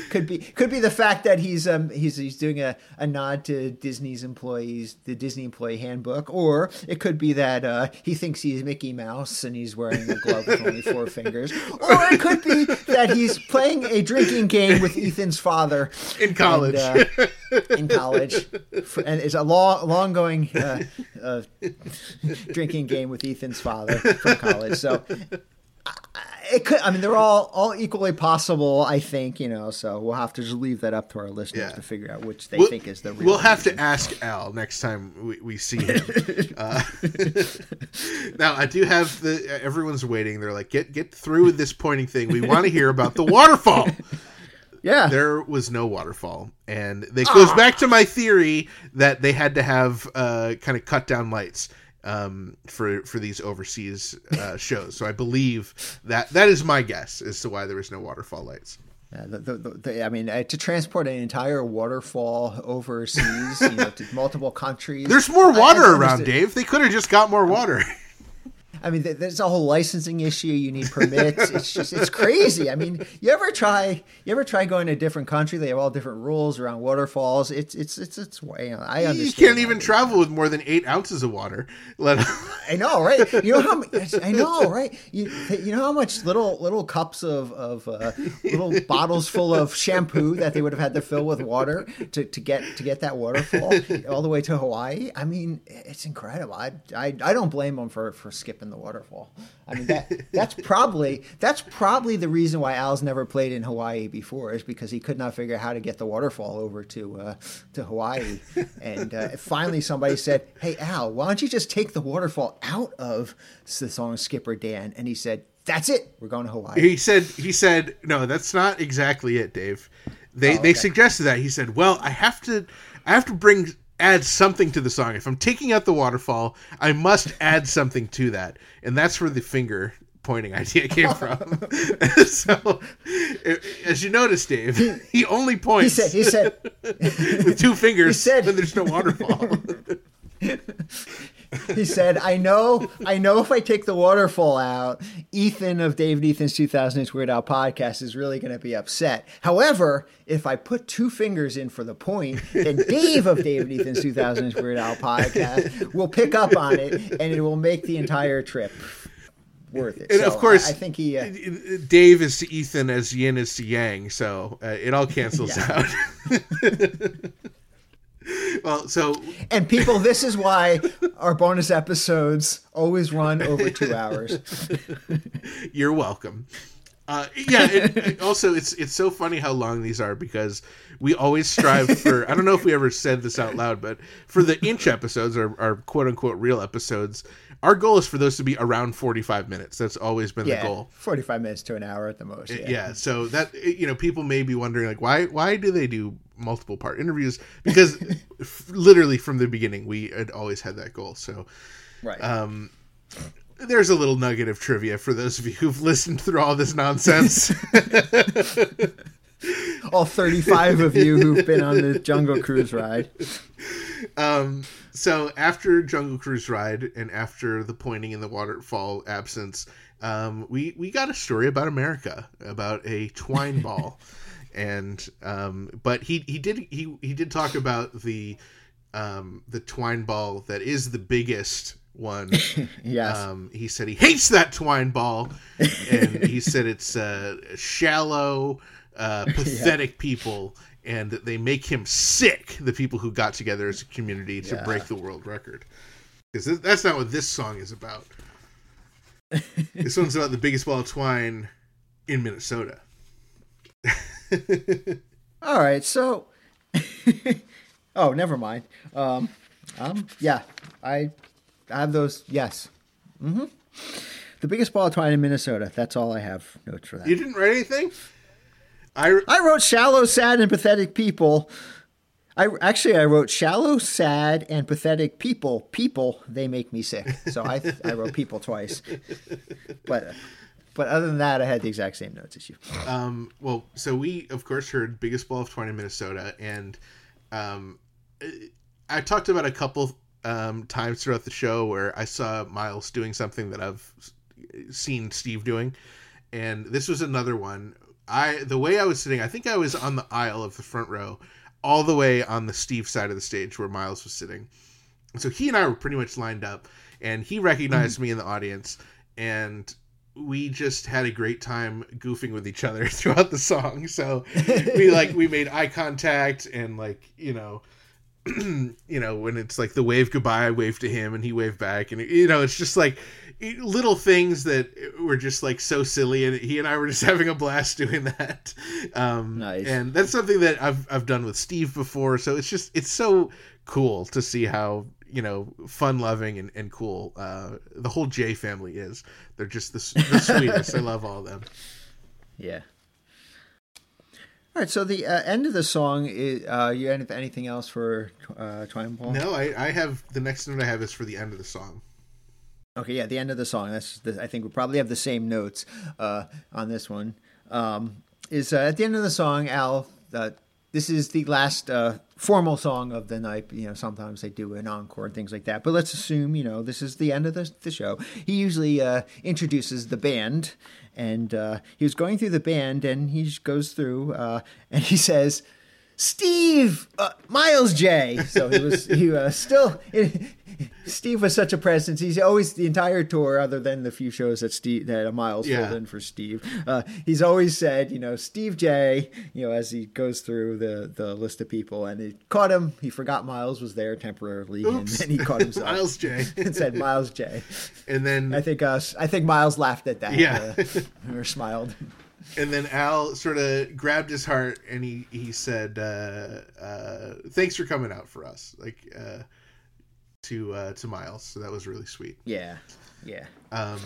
Could be could be the fact that he's um he's he's doing a, a nod to Disney's employees, the Disney employee handbook, or it could be that uh, he thinks he's Mickey Mouse and he's wearing a glove with only four fingers, or it could be that he's playing a drinking game with Ethan's father In college. and, uh, in college, For- and it's a long, long going uh, uh, drinking game with Ethan's father from college. So I- it could. I mean, they're all all equally possible. I think you know. So we'll have to just leave that up to our listeners Yeah. to figure out which they We'll, think is the real. we'll have reason. to ask Al next time we, we see him. uh, now I do have the everyone's waiting. They're like, get get through with this pointing thing. We want to hear about the waterfall. Yeah. There was no waterfall, and it goes back to my theory that they had to have uh, kind of cut down lights um, for for these overseas uh, shows. So I believe that that is my guess as to why there was no waterfall lights. Yeah, the, the, the, I mean, uh, to transport an entire waterfall overseas, you know, to multiple countries. There's more water around. Dave. They could have just got more water. I mean, there's a whole licensing issue. You need permits. It's just, it's crazy. I mean, you ever try, you ever try going to a different country? They have all different rules around waterfalls. It's, it's, it's, it's way. I understand. You can't even travel with more than eight ounces of water. Let I know, right? You know how I know, right? You, you know how much little little cups of of uh, little bottles full of shampoo that they would have had to fill with water to, to get to get that waterfall all the way to Hawaii. I mean, it's incredible. I I, I don't blame them for, for skipping the waterfall. I mean that that's probably that's probably the reason why Al's never played in Hawaii before is because he could not figure out how to get the waterfall over to uh, to Hawaii. And uh, finally, somebody said, "Hey Al, why don't you just take the waterfall out of the song Skipper Dan?" And he said, "That's it. We're going to Hawaii." he said he said no, that's not exactly it, Dave. They they suggested that. He said, "Well, I have to I have to bring add something to the song. If I'm taking out the waterfall, I must add something to that." And that's where the finger pointing idea came from. so, as you notice, Dave, he only points. He said, "He said." with two fingers said- when there's no waterfall. He said, "I know, I know. If I take the waterfall out, Ethan of Dave and Ethan's 2008 Weird Al podcast is really going to be upset. However, if I put two fingers in for the point, then Dave of Dave and Ethan's 2008 Weird Al podcast will pick up on it, and it will make the entire trip worth it." And So of course, I, I think he. Uh, Dave is to Ethan as Yin is to Yang, so uh, it all cancels out. well, so and people, this is why our bonus episodes always run over two hours. you're welcome. Uh, yeah. It, it- also, it's it's so funny how long these are because we always strive for. I don't know if we ever said this out loud, but for the inch episodes, our, our quote unquote real episodes, our goal is for those to be around forty five minutes. That's always been Yeah, the goal. forty-five minutes to an hour at the most. Yeah. yeah so that you know people may be wondering like why why do they do multiple part interviews because f- literally from the beginning we had always had that goal so right. um there's a little nugget of trivia for those of you who've listened through all this nonsense All thirty-five of you who've been on the Jungle Cruise ride. um so after jungle cruise ride and after the pointing in the waterfall absence um we we got a story about america about a twine ball. And um but he he did he he did talk about the um the twine ball that is the biggest one. Yes. um he said he hates that twine ball. And he said it's uh shallow uh pathetic people and they make him sick the people who got together as a community to Yeah. break the world record because that's not what this song is about this one's about the biggest ball of twine in minnesota All right, so oh, never mind. Um, um, yeah, I, I have those. Yes, mm-hmm. The biggest ball of twine in Minnesota. That's all I have notes for that. you didn't write anything i I wrote shallow, sad, and pathetic people. I actually I wrote shallow, sad, and pathetic people. People they make me sick. So I I wrote people twice. But but other than that, I had the exact same notes as you. Um, well, so we of course heard "Biggest Ball of Twine" in Minnesota, and um, I talked about a couple um, times throughout the show where I saw Miles doing something that I've seen Steve doing, and this was another one. I the way I was sitting, I think I was on the aisle of the front row, all the way on the Steve side of the stage where Miles was sitting. So he and I were pretty much lined up, and he recognized mm-hmm. me in the audience, and we just had a great time goofing with each other throughout the song. So we like we made eye contact and like you know. you know when it's like the wave goodbye i waved to him and he waved back and you know it's just like little things that were just like so silly and he and i were just having a blast doing that um Nice. and that's something that i've i've done with steve before so it's just it's so cool to see how you know fun loving and, and cool uh the whole j family is they're just the, the sweetest i love all of them Yeah. All right, so the uh, end of the song is. Uh, you have anything else for uh, Twine Ball? no i i have the next note i have is for the end of the song Okay, yeah, the end of the song. That's the, I think we probably have the same notes uh, on this one. Um, is uh, at the end of the song, Al. Uh, this is the last uh, formal song of the night. You know, sometimes they do an encore and things like that. But let's assume, you know, this is the end of the, the show. He usually uh, introduces the band, and uh, he was going through the band, and he goes through, and he says. Steve uh, Miles Jay. So he was he uh, still Steve was such a presence. He's always the entire tour, other than the few shows that Steve that Miles Yeah. filled in for Steve. Uh, he's always said, you know, Steve Jay. You know, as he goes through the the list of people, and it caught him. He forgot Miles was there temporarily, and then he caught himself Miles Jay and said Miles Jay. and then I think uh, I think Miles laughed at that. Yeah. uh, or smiled. And then Al sort of grabbed his heart and he he said, uh, uh, "Thanks for coming out for us." Like uh, to uh, to Miles. So that was really sweet. Yeah, yeah. Um,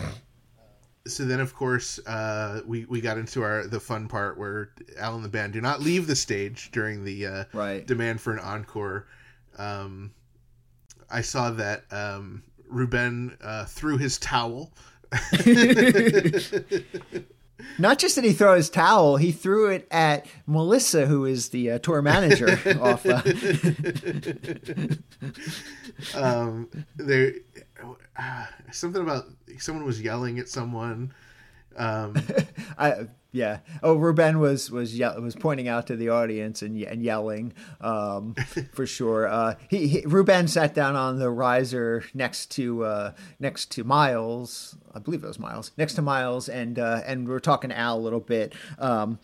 so then, of course, uh, we we got into our the fun part where Al and the band do not leave the stage during the uh, Right. demand for an encore. Um, I saw that um, Ruben uh, threw his towel. Not just did he throw his towel, he threw it at Melissa, who is the uh, tour manager. off, uh, um, there, uh, something about someone was yelling at someone. Um, I, yeah. Oh, Ruben was was ye- was pointing out to the audience and, and yelling um, for sure. Uh, he, he Ruben sat down on the riser next to uh, next to Miles. I believe it was Miles next to Miles, and uh, and we are talking to Al a little bit. Um,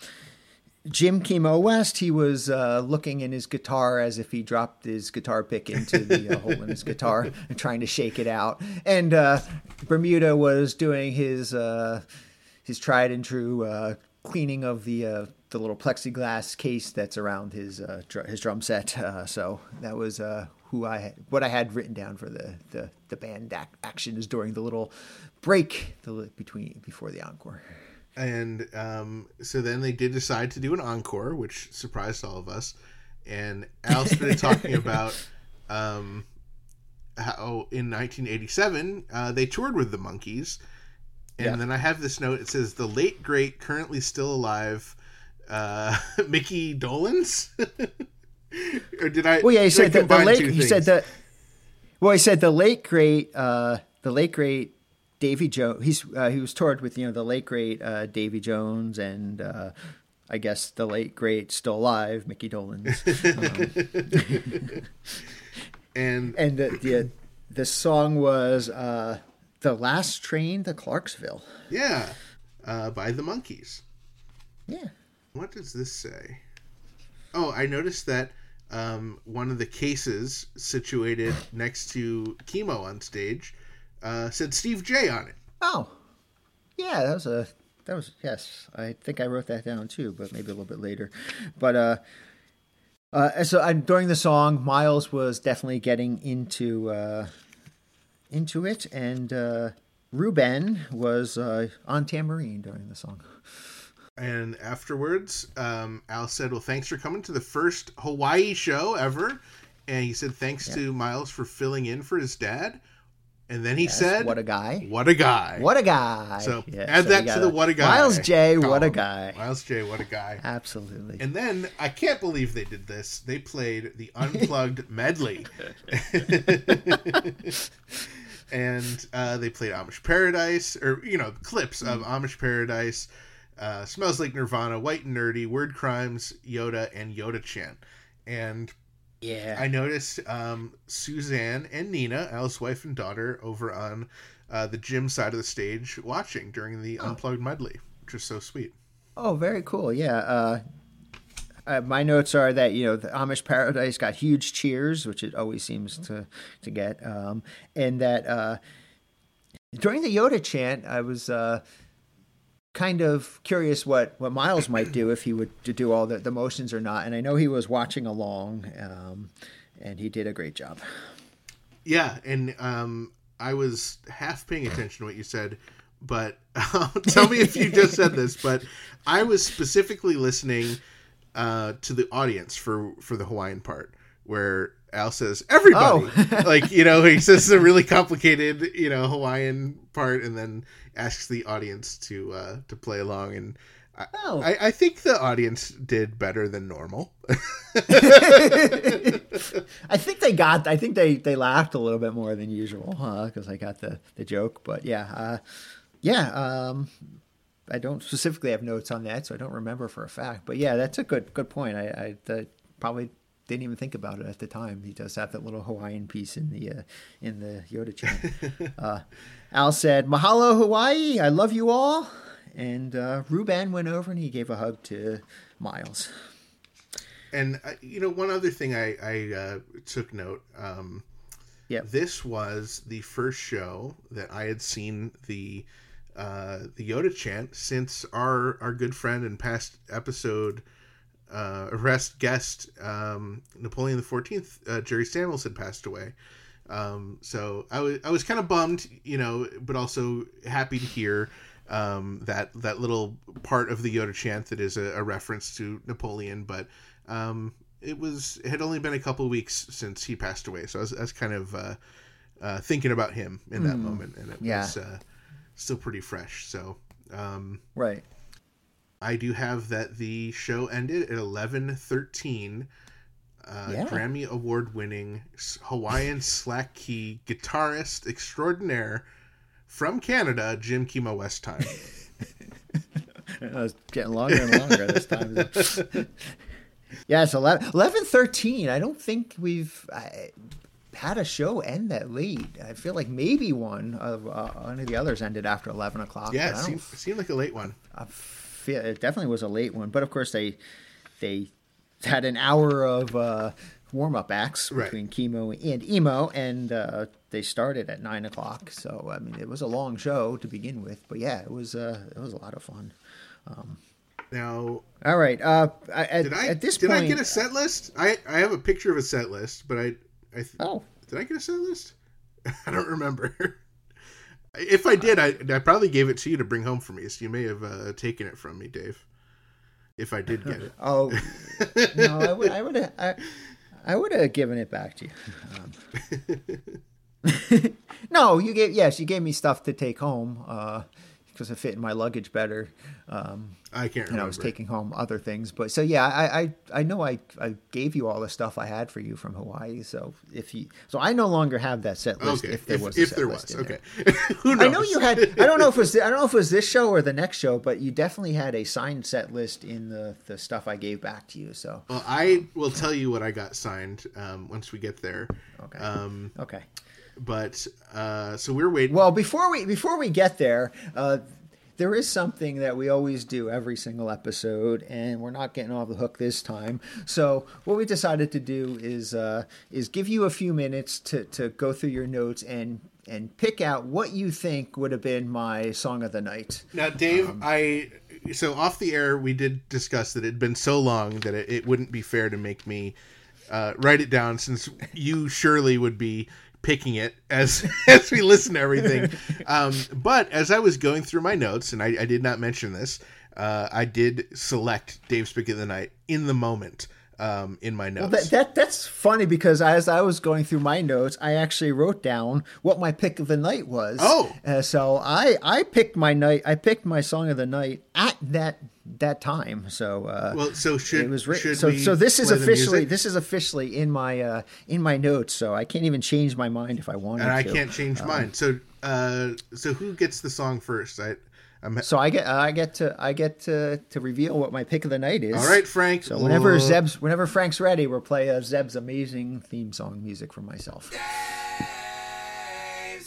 Jim Kimo West, he was uh, looking in his guitar as if he dropped his guitar pick into the uh, hole in his guitar and trying to shake it out. And uh, Bermuda was doing his uh, his tried and true uh, cleaning of the uh, the little plexiglass case that's around his uh, dr- his drum set. Uh, so that was uh, who I had, what I had written down for the the, the band ac- actions during the little break the, between before the encore. And um, so then they did decide to do an encore, which surprised all of us. And Al started talking about um, how in 1987 uh, they toured with the Monkees. And Yeah. then I have this note. It says the late great, currently still alive, uh, Mickey Dolenz. or did I? Well, yeah, he said the, the late. He said the. Well, he said the late great, uh, the late great Davy Jones. He's uh, he was toured with you know the late great uh, Davy Jones and uh, I guess the late great still alive Mickey Dolenz. Um, and and the, the the song was uh, the last train to Clarksville. yeah, uh, by the Monkees. Yeah. What does this say? Oh, I noticed that um, one of the cases situated next to Kimo on stage uh, said Steve Jay on it. Oh, yeah, that was a that was yes. I think I wrote that down too, but maybe a little bit later. But uh, uh, so I, during the song, Miles was definitely getting into uh, into it, and uh, Ruben was uh, on tambourine during the song. And afterwards, um, Al said, Well, thanks for coming to the first Hawaii show ever. And he said, Thanks to Miles for filling in for his dad. And then he Yes, said, "What a guy! What a guy. What a guy!" So Yeah, add so that to the What a Guy. Miles Jay. What a guy! Miles Jay. What a guy. Absolutely. And then I can't believe they did this. They played the unplugged medley, and uh, they played Amish Paradise, or you know, clips of Amish Paradise, uh, Smells Like Nirvana, White and Nerdy, Word Crimes, Yoda, and Yoda Chant. And yeah. I noticed um, Suzanne and Nina, Al's wife and daughter, over on uh, the gym side of the stage watching during the unplugged medley, which was so sweet. Oh, very cool. Yeah. Uh, uh, my notes are that you know the Amish Paradise got huge cheers, which it always seems to to get, um, and that uh, during the Yoda chant, I was uh, kind of curious what what Miles might do if he would to do all the, the motions or not, and I know he was watching along, um, and he did a great job. Yeah, and um, I was half paying attention to what you said, but tell me if you just said this. But I was specifically listening uh, to the audience for for the Hawaiian part, where Al says everybody, like you know, he says a really complicated you know Hawaiian part, and then asks the audience to uh, to play along and. I, Oh. I, I think the audience did better than normal. I think they got. I think they they laughed a little bit more than usual, because I got the the joke. But yeah, uh, yeah. Um, I don't specifically have notes on that, so I don't remember for a fact. But yeah, that's a good good point. I, I, I probably didn't even think about it at the time. He does have that little Hawaiian piece in the uh, in the Yoda chant. uh, Al said, "Mahalo Hawaii, I love you all." And uh, Ruben went over and he gave a hug to Miles. And uh, you know, one other thing I, I uh, took note. Um, Yep. This was the first show that I had seen the uh, the Yoda chant since our our good friend and past episode uh, arrest guest um, Napoleon the Fourteenth uh, Jerry Samuels had passed away. Um, so I was I was kind of bummed, you know, but also happy to hear um, that that little part of the Yoda chant that is a, a reference to Napoleon. But um, it was it had only been a couple of weeks since he passed away, so I was, I was kind of uh, uh, thinking about him in that moment, and it yeah. was uh, still pretty fresh. So um, Right. I do have that the show ended at eleven thirteen. Uh, Yeah. Grammy award winning Hawaiian slack key guitarist extraordinaire from Canada, Jim Kimo West time. I was getting longer and longer this time. yeah, it's 11, 11 13. I don't think we've I, had a show end that late. I feel like maybe one of uh, one of the others ended after 11 o'clock. yeah, it seemed, it seemed like a late one. I feel, it definitely was a late one. But of course, they they had an hour of uh, warm up acts Right. between Kimo and emo, and uh, they started at nine o'clock. So I mean, it was a long show to begin with, but yeah, it was uh, it was a lot of fun. Now, All right, uh, I- at, did I at this did point, I get a set list? I I have a picture of a set list, but I I oh, did I get a set list? I don't remember. If I did, I I probably gave it to you to bring home for me. So you may have uh, taken it from me, Dave. If I did get it. oh, no, I would, I would have, I, I would have given it back to you. Um, no, you gave, yes, you gave me stuff to take home. Uh, because it fit in my luggage better. Um, I can't and remember. I was taking home other things. But so yeah, I I, I know I, I gave you all the stuff I had for you from Hawaii. So if you so I no longer have that set list. Okay, If there if, was if there list was, okay. there. Who knows? I know you had. I don't know if it was. I don't know if it was this show or the next show, but you definitely had a signed set list in the the stuff I gave back to you. So Well, I will tell you what I got signed um, once we get there. Okay. Um, okay. But uh, so we're waiting. Well, before we before we get there, uh, there is something that we always do every single episode, and we're not getting off the hook this time. So what we decided to do is uh, is give you a few minutes to to go through your notes and and pick out what you think would have been my song of the night. Now, Dave, Um, I so off the air we did discuss that it had been so long that it, it wouldn't be fair to make me uh, write it down since you surely would be picking it as as we listen to everything. Um, but as I was going through my notes, and I, I did not mention this, uh, I did select Dave's pick of the night in the moment um, in my notes. That, that that's funny because as I was going through my notes, I actually wrote down what my pick of the night was. Oh. uh, so I I picked my night. I picked my song of the night at that that time. So uh, well, so should it was written. So so this is officially this is officially in my uh, in my notes. So I can't even change my mind if I wanted and I to. can't change mine. So uh, so who gets the song first? I I'm So I get I get to I get to to reveal what my pick of the night is. all right, Frank. So whenever Uh, Zeb's whenever Frank's ready, we'll play uh, Zeb's amazing theme song music for myself. Dave's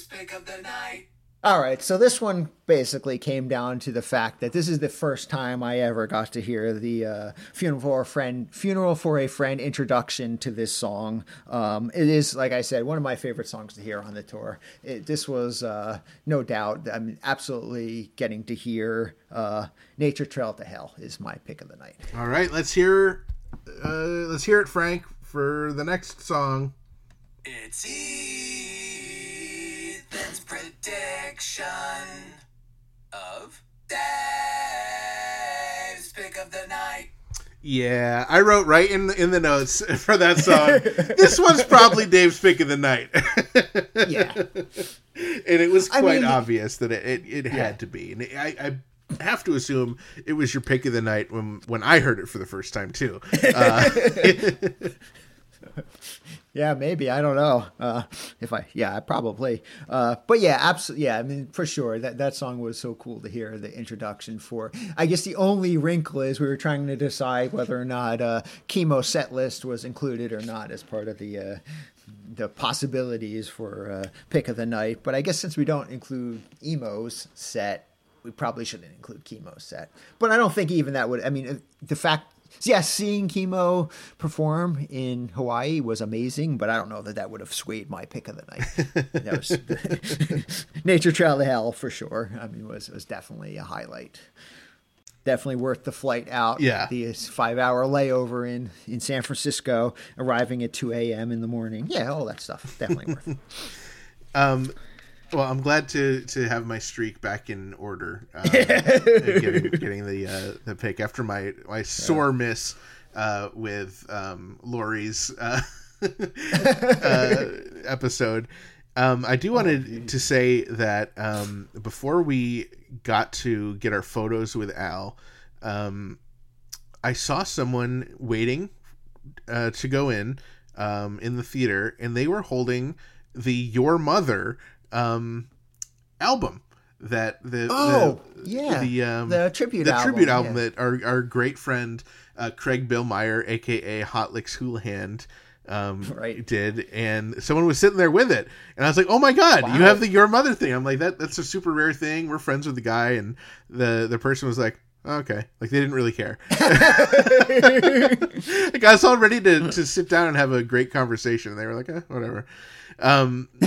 pick of the night. All right, so this one basically came down to the fact that this is the first time I ever got to hear the uh, "Funeral for a Friend" "Funeral for a Friend" introduction to this song. Um, it is, like I said, one of my favorite songs to hear on the tour. It, this was uh, no doubt. I mean, absolutely getting to hear uh, "Nature Trail to Hell" is my pick of the night. All right, let's hear uh, let's hear it, Frank, for the next song. It's Ethan's prediction of Dave's pick of the night. Yeah, I wrote right in the in the notes for that song. this one's probably Dave's pick of the night. Yeah. and it was I quite mean- obvious that it, it, it had to be. And I, I have to assume it was your pick of the night when when I heard it for the first time too. Uh, Yeah, maybe I don't know. Uh, if I, yeah, probably. Uh, but yeah, absolutely. Yeah, I mean, for sure that that song was so cool to hear the introduction for. I guess the only wrinkle is we were trying to decide whether or not uh, Kimo set list was included or not as part of the. Uh, the possibilities for uh, pick of the night, but I guess since we don't include emo's set, we probably shouldn't include Kimo's set. But I don't think even that would. I mean, the fact yeah, seeing Kimo perform in Hawaii was amazing, but I don't know that that would have swayed my pick of the night. that was Nature Trail to Hell for sure. I mean, it was was definitely a highlight. Definitely worth the flight out. Yeah. the five hour layover in in San Francisco, arriving at two a.m. in the morning. Yeah, all that stuff definitely worth. it. um, well, I'm glad to to have my streak back in order. Um, getting, getting the uh, the pick after my my sore miss uh, with um, Lori's uh, uh, episode. Um, I do wanted to to say that um, before we got to get our photos with Al, um, I saw someone waiting uh, to go in um, in the theater, and they were holding the Your Mother um, album that the Oh, the, yeah. the um, The tribute the album, tribute album yeah. that our our great friend uh, Craig Bill Meyer, aka Hot Licks Houlihan, um, Right. did, and someone was sitting there with it, and I was like, "Oh my god, you have the Your Mother thing!" I'm like, "That that's a super rare thing. We're friends with the guy," and the the person was like. Okay, like they didn't really care. like I was all ready to, to sit down and have a great conversation. And they were like, eh, whatever. Um,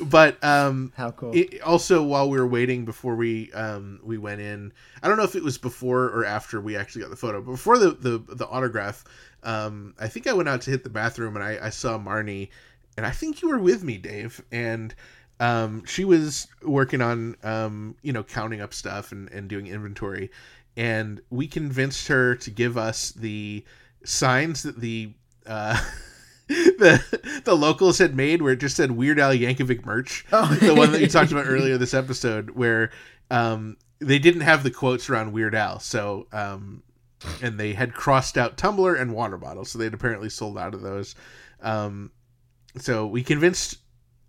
but um, How cool. it- also, while we were waiting before we um, we went in, I don't know if it was before or after we actually got the photo. But before the the, the autograph, um, I think I went out to hit the bathroom and I, I saw Marnie, and I think you were with me, Dave, and um, she was working on um, you know counting up stuff and, and doing inventory, and we convinced her to give us the signs that the uh, the the locals had made where it just said Weird Al Yankovic merch. the one that you talked about earlier this episode, where um, they didn't have the quotes around Weird Al, so um, and they had crossed out tumbler and water bottle, so they'd apparently sold out of those. Um, so we convinced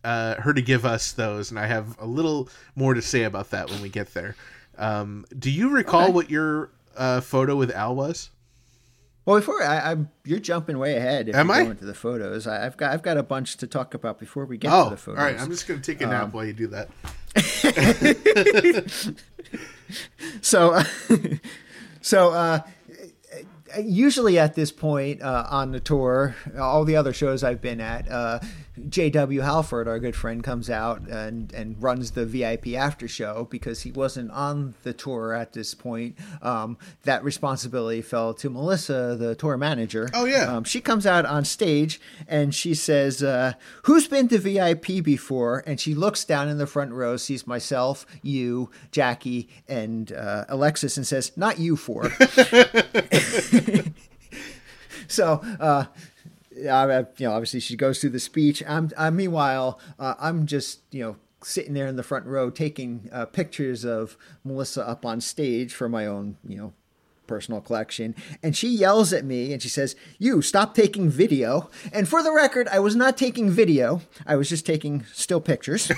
uh, her to give us those, and I have a little more to say about that when we get there. Um, do you recall Okay. what your uh, photo with Al was? Well, before I, I'm, you're jumping way ahead. If Am you I? go into the photos, I, I've got I've got a bunch to talk about before we get Oh, to the photos. all right. I'm just gonna take a nap while you do that. so so uh usually at this point uh, on the tour all the other shows i've been at uh, jw halford our good friend comes out and and runs the vip after show because he wasn't on the tour at this point um, that responsibility fell to melissa the tour manager Oh, yeah. um, she comes out on stage and she says, uh, "Who's been to VIP before?" And she looks down in the front row, sees myself, you, Jackie, and uh, Alexis, and says, "Not you four." so. Uh, I, you know, obviously she goes through the speech. I'm, I, meanwhile, uh, I'm just, you know, sitting there in the front row taking uh, pictures of Melissa up on stage for my own, you know, personal collection. And she yells at me and she says, You stop taking video. And for the record, I was not taking video, I was just taking still pictures.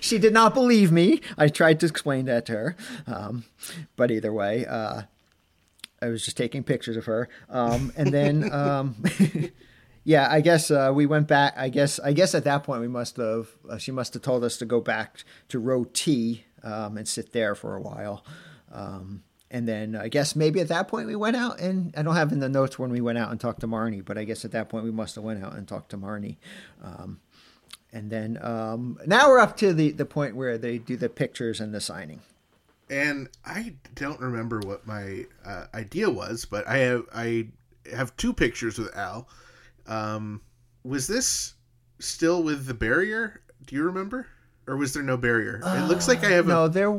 she did not believe me. I tried to explain that to her. Um, but either way, uh, I was just taking pictures of her. Um, and then. Um, Yeah, I guess uh, we went back. I guess I guess at that point we must have. Uh, she must have told us to go back to row T um, and sit there for a while. Um, and then I guess maybe at that point we went out and I don't have in the notes when we went out and talked to Marnie, but I guess at that point we must have went out and talked to Marnie. Um, and then um, now we're up to the the point where they do the pictures and the signing. And I don't remember what my uh, idea was, but I have I have two pictures with Al. Um, was this still with the barrier? Do you remember, or was there no barrier? it looks like I have. No, A, there.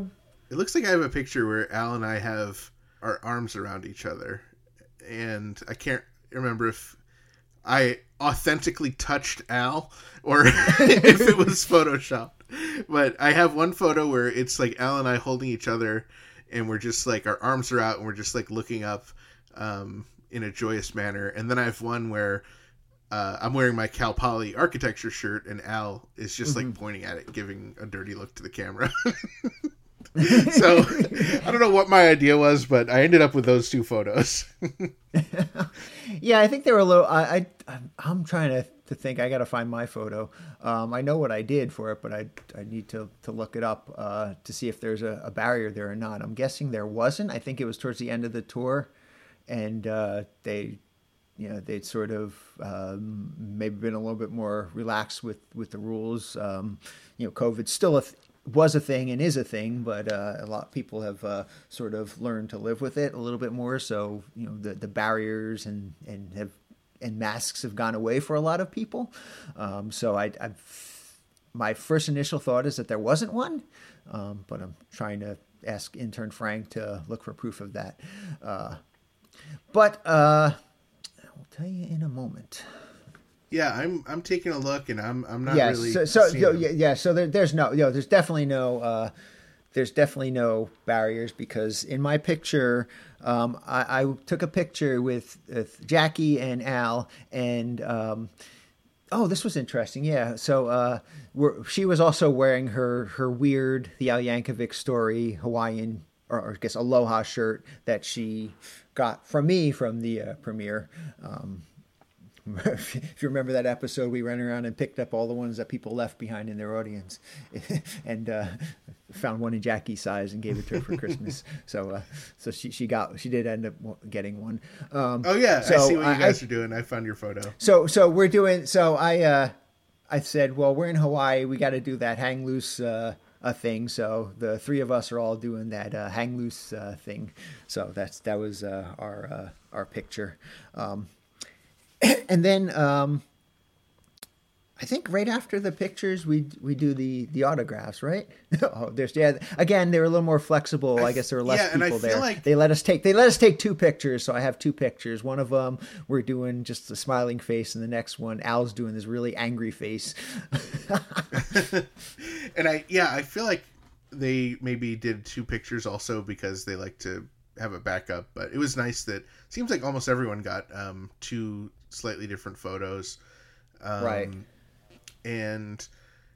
it looks like I have a picture where Al and I have our arms around each other, and I can't remember if I authentically touched Al or if it was photoshopped. But I have one photo where it's like Al and I holding each other and we're just like our arms are out and we're just like looking up um, in a joyous manner. And then I have one where uh, I'm wearing my Cal Poly architecture shirt and Al is just like pointing at it, giving a dirty look to the camera. so I don't know what my idea was, but I ended up with those two photos. Yeah, I think they were a little. I, I I'm trying to, to think. I got to find my photo. Um, I know what I did for it, but I I need to to look it up uh, to see if there's a, a barrier there or not. I'm guessing there wasn't. I think it was towards the end of the tour, and uh, they. You know, they'd sort of um, maybe been a little bit more relaxed with, with the rules. Um, you know, COVID still a th- was a thing and is a thing, but uh, a lot of people have uh, sort of learned to live with it a little bit more. So you know, the the barriers and and have and masks have gone away for a lot of people. Um, so I, I've my first initial thought is that there wasn't one, um, but I'm trying to ask intern Frank to look for proof of that. Uh, but uh, I'll tell you in a moment. yeah, I'm I'm taking a look and I'm I'm not yeah, really so, so yo, yeah, yeah, so there, there's no, yo, there's definitely no, uh, there's definitely no barriers because in my picture, um, I, I took a picture with, with Jackie and Al, and um, oh, this was interesting. Yeah, so uh, she was also wearing her her weird the Al Yankovic story Hawaiian or, or I guess Aloha shirt that she got from me from the uh, premiere. Um, if you remember that episode, we ran around and picked up all the ones that people left behind in their audience, and uh, found one in Jackie's size and gave it to her for Christmas. So uh, so she she got she did end up getting one. Um, Oh yeah, I see what you guys I- are doing. I found your photo. so so we're doing so I uh I said, well, we're in Hawaii. We got to do that hang loose uh, a thing. So the three of us are all doing that uh, hang loose uh, thing. So that's that was uh, our uh, our picture. Um, and then um, I think right after the pictures, we we do the the autographs, right? oh, there's yeah. Again, they were a little more flexible. I, guess there were less yeah, people there. like- they let us take they let us take two pictures, so I have two pictures. One of them we're doing just a smiling face, and the next one Al's doing this really angry face. And I yeah, I feel like they maybe did two pictures also because they like to have a backup. But it was nice that seems like almost everyone got um, two slightly different photos. Um, Right. And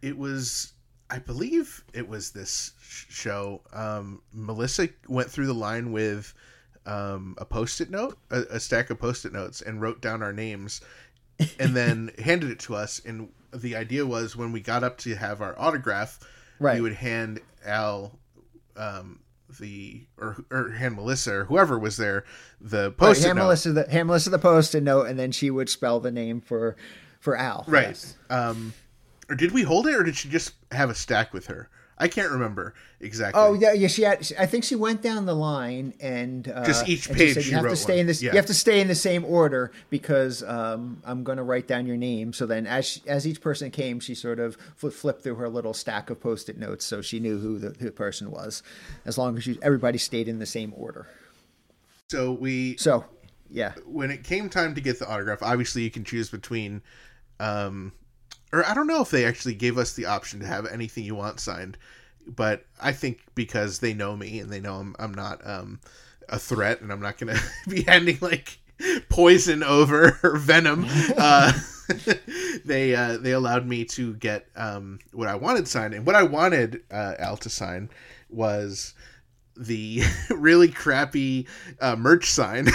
it was, I believe it was this sh- show. Um, Melissa went through the line with um, a post-it note, a, a stack of post-it notes, and wrote down our names, and then handed it to us. And the idea was when we got up to have our autograph, Right. we would hand Al um, the or or hand Melissa or whoever was there the Right, hand note. Melissa the hand Melissa the post-it note, and then she would spell the name for for Al. Right. Yes. Um, or did we hold it, or did she just have a stack with her? I can't remember exactly. Oh yeah, yeah. She had. I think she went down the line and uh, Just each page said, she you have to stay one." in this. Yeah. You have to stay in the same order because um, I'm going to write down your name. So then, as she, as each person came, she sort of flipped, flipped through her little stack of post-it notes, so she knew who the, who the person was, as long as you, everybody stayed in the same order. So we So, yeah, when it came time to get the autograph, obviously you can choose between, um, or I don't know if they actually gave us the option to have anything you want signed, but I think because they know me and they know I'm I'm not um a threat and I'm not gonna be handing like poison over or venom. Uh, they uh, they allowed me to get um what I wanted signed and what I wanted uh, Al to sign was the really crappy uh, merch sign.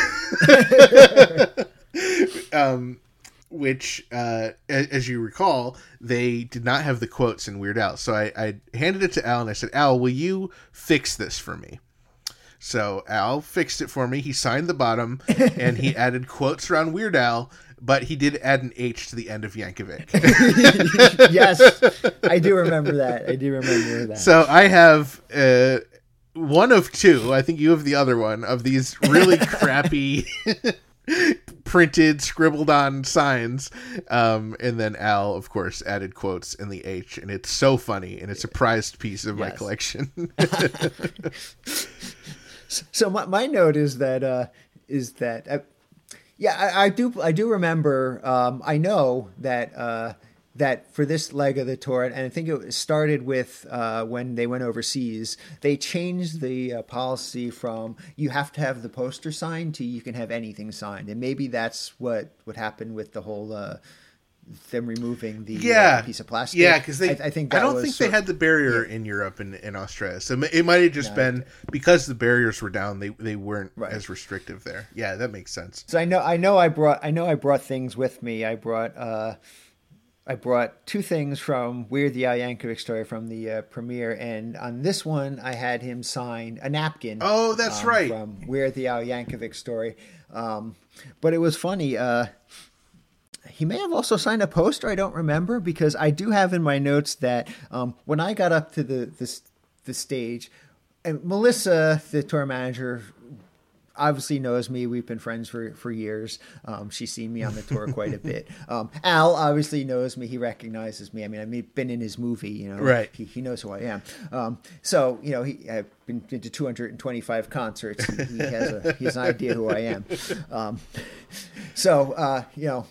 um, which, uh, as you recall, they did not have the quotes in Weird Al. So I, I handed it to Al and I said, Al, will you fix this for me? So Al fixed it for me. He signed the bottom and he added quotes around Weird Al, but he did add an H to the end of Yankovic. yes, I do remember that. I do remember that. So I have uh, one of two. I think you have the other one of these really crappy printed, scribbled on signs. Um, and then Al, of course, added quotes in the H, and it's so funny, and it's a prized piece of my collection. So my, my note is that uh, is that uh, yeah I, I do I do remember um, I know that uh, that for this leg of the tour and I think it started with uh, when they went overseas they changed the uh, policy from you have to have the poster signed to you can have anything signed and maybe that's what would happen with the whole uh, them removing the uh, yeah, piece of plastic Yeah, because they. I, I think I don't think they had the barrier in Europe and in Australia, so it might have just No, been because the barriers were down. They they weren't Right. as restrictive there. Yeah, that makes sense. So I know I know I brought I know I brought things with me. I brought uh I brought two things from Weird the Al Yankovic story from the uh, premiere, and on this one I had him sign a napkin. Oh, that's um, right. From Weird the Al Yankovic story, um, but it was funny. Uh, he may have also signed a poster. I don't remember because I do have in my notes that um, when I got up to the the, the stage, and Melissa, the tour manager, obviously knows me. We've been friends for for years. Um, she's seen me on the tour quite a bit. Um, Al obviously knows me. He recognizes me. I mean, I've been in his movie. You know, Right. He, he knows who I am. Um, so you know, he I've been to 225 concerts. He, he has a he has an idea who I am. Um, so uh, you know.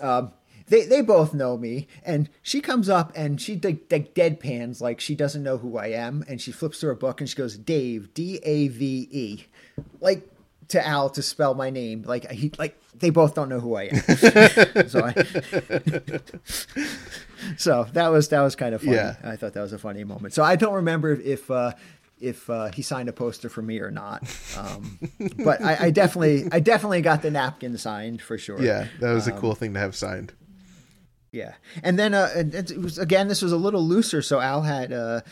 Um, they, they both know me, and she comes up and she like, like deadpans like she doesn't know who I am, and she flips through her book and she goes Dave D A V E, like to Al to spell my name like he like they both don't know who I am. so I, so that was that was kind of funny. Yeah. I thought that was a funny moment. So I don't remember if. if uh, if uh, he signed a poster for me or not, um, but I, I definitely, I definitely got the napkin signed for sure. Yeah, that was Um, a cool thing to have signed. Yeah, and then uh, it was again. This was a little looser, so Al had uh,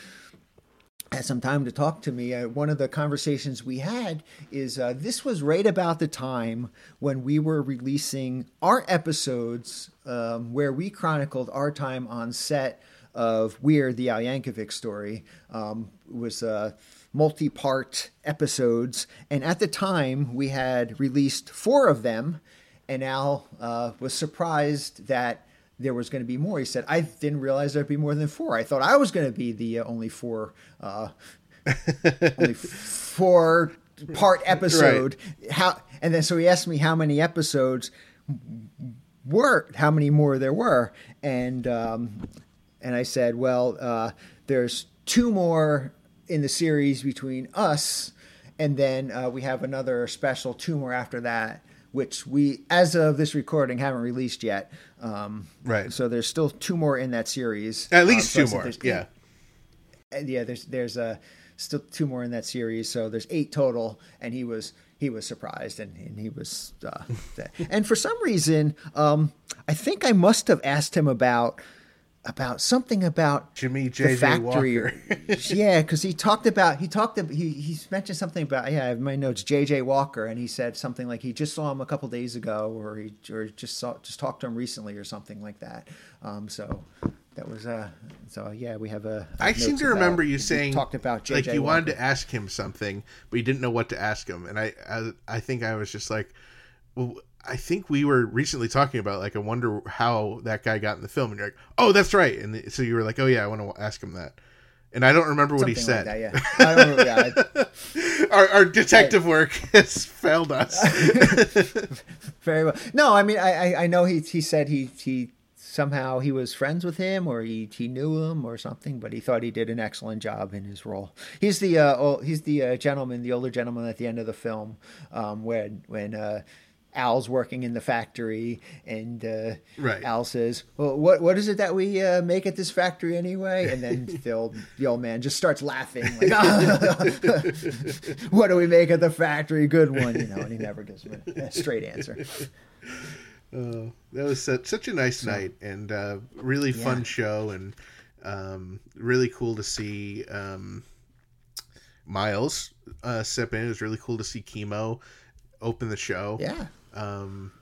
had some time to talk to me, uh, one of the conversations we had is uh, this was right about the time when we were releasing our episodes um, where we chronicled our time on set of Weird, the Al Yankovic story. Um, was uh, multi part episodes. And at the time, we had released four of them. And Al uh, was surprised that there was going to be more. He said, "I didn't realize there'd be more than four. I thought I was going to be the uh, only four, uh, only four part episode. How?" And then so he asked me how many episodes were, how many more there were, and um, and I said, "Well, uh, there's two more in the series between us." And then uh, we have another special two more after that, which we, as of this recording, haven't released yet. Um, Right. So there's still two more in that series. At Um, least so two more. Yeah. eight- yeah. There's there's uh, still two more in that series. So there's eight total, and he was he was surprised, and, and he was uh, and for some reason, um, I think I must have asked him about about something about Jimmy the J.J. factory. Walker. yeah, because he talked about he talked about, he he mentioned something about yeah I have my notes J.J. Walker, and he said something like he just saw him a couple days ago, or he or just saw just talked to him recently, or something like that. Um, so that was uh so yeah we have a. I seem to about- remember you saying talked about J.J. like you wanted to ask him something, but you didn't know what to ask him, and I I, I think I was just like, well, I think we were recently talking about like I wonder how that guy got in the film, and you're like, oh, that's right, and so you were like, oh yeah, I want to ask him that, and I don't remember what he said. like that, yeah. I don't yeah, I- our, our detective work has failed us. Very well. No, I mean, I, I, I know he he said he he somehow he was friends with him or he, he knew him or something, but he thought he did an excellent job in his role. He's the uh, oh, he's the uh, gentleman, the older gentleman at the end of the film, um, when when uh, Al's working in the factory and uh, Right. Al says, "Well, what what is it that we uh, make at this factory anyway?" And then the old the old man just starts laughing, like, "What do we make at the factory? Good one, you know." And he never gives him a, straight answer. Oh, that was such, such a nice night and uh, really fun show and um, really cool to see um, Miles uh, step in. It was really cool to see Kimo open the show. Yeah. Um,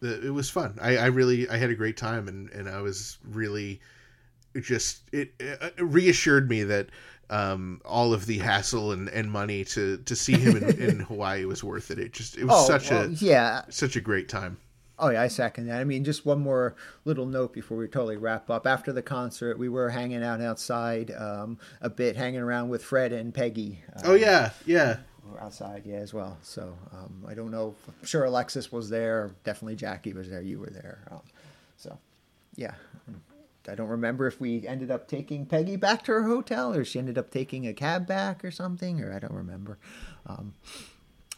it was fun. I, I really I had a great time and, and I was really just it, it reassured me that um, all of the hassle and, and money to, to see him in, in Hawaii was worth it. It just it was Oh, such well, a yeah. such a great time. Oh yeah, I second that. I mean, just one more little note before we totally wrap up. After the concert, we were hanging out outside um, a bit, hanging around with Fred and Peggy. Uh, Oh yeah, yeah. Outside, yeah, as well. So um, I don't know. I'm sure Alexis was there. Definitely Jackie was there. You were there. Um, so yeah, I don't remember if we ended up taking Peggy back to her hotel or she ended up taking a cab back or something, or I don't remember. Um,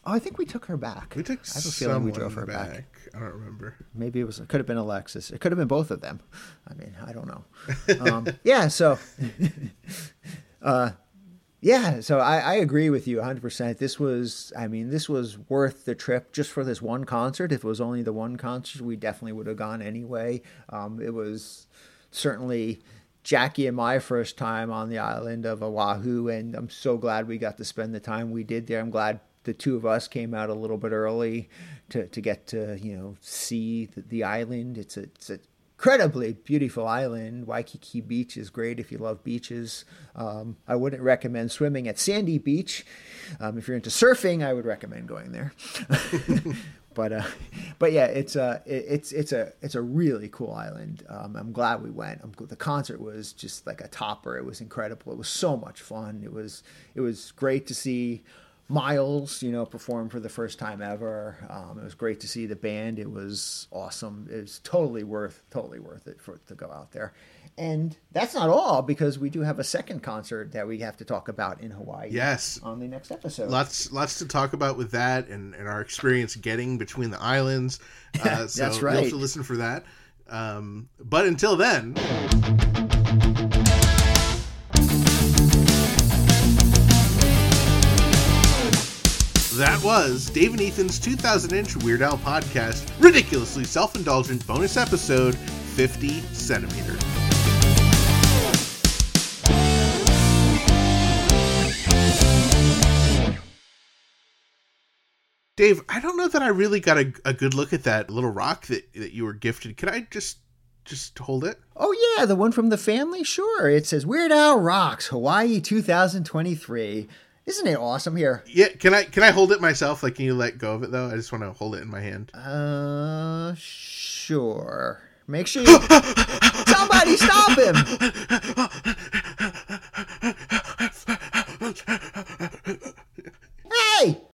oh, I think we took her back. We took I have a feeling we drove her back. back. I don't remember. Maybe it was. It could have been Alexis. It could have been both of them. I mean, I don't know. Um, yeah. So, uh, yeah. So I, I agree with you 100. percent This was. I mean, this was worth the trip just for this one concert. If it was only the one concert, we definitely would have gone anyway. Um, it was certainly. Jackie and my first time on the island of Oahu, and I'm so glad we got to spend the time we did there. I'm glad the two of us came out a little bit early to, to get to you know see the, the island. It's a it's an incredibly beautiful island. Waikiki Beach is great if you love beaches. Um, I wouldn't recommend swimming at Sandy Beach. Um, if you're into surfing, I would recommend going there. but uh, but yeah, it's a it, it's it's a it's a really cool island. Um, I'm glad we went. I'm, the concert was just like a topper. It was incredible. It was so much fun. It was it was great to see Miles, you know, performed for the first time ever. Um, it was great to see the band. It was awesome. It was totally worth totally worth it for to go out there. And that's not all because we do have a second concert that we have to talk about in Hawaii. Yes. on the next episode. Lots lots to talk about with that and, and our experience getting between the islands. Uh, so That's You'll have right. to listen for that. Um, but until then, That was Dave and Ethan's 2000 inch Weird Al podcast, ridiculously self indulgent bonus episode 50 Centimeter. Dave, I don't know that I really got a, a good look at that little rock that, that you were gifted. Could I just just hold it? Oh yeah, the one from the family. Sure. It says Weird Al rocks Hawaii 2023. Isn't it awesome? Here, Yeah, can I can I hold it myself? Like, can you let go of it though? I just want to hold it in my hand. uh, sure. Make sure you somebody stop him.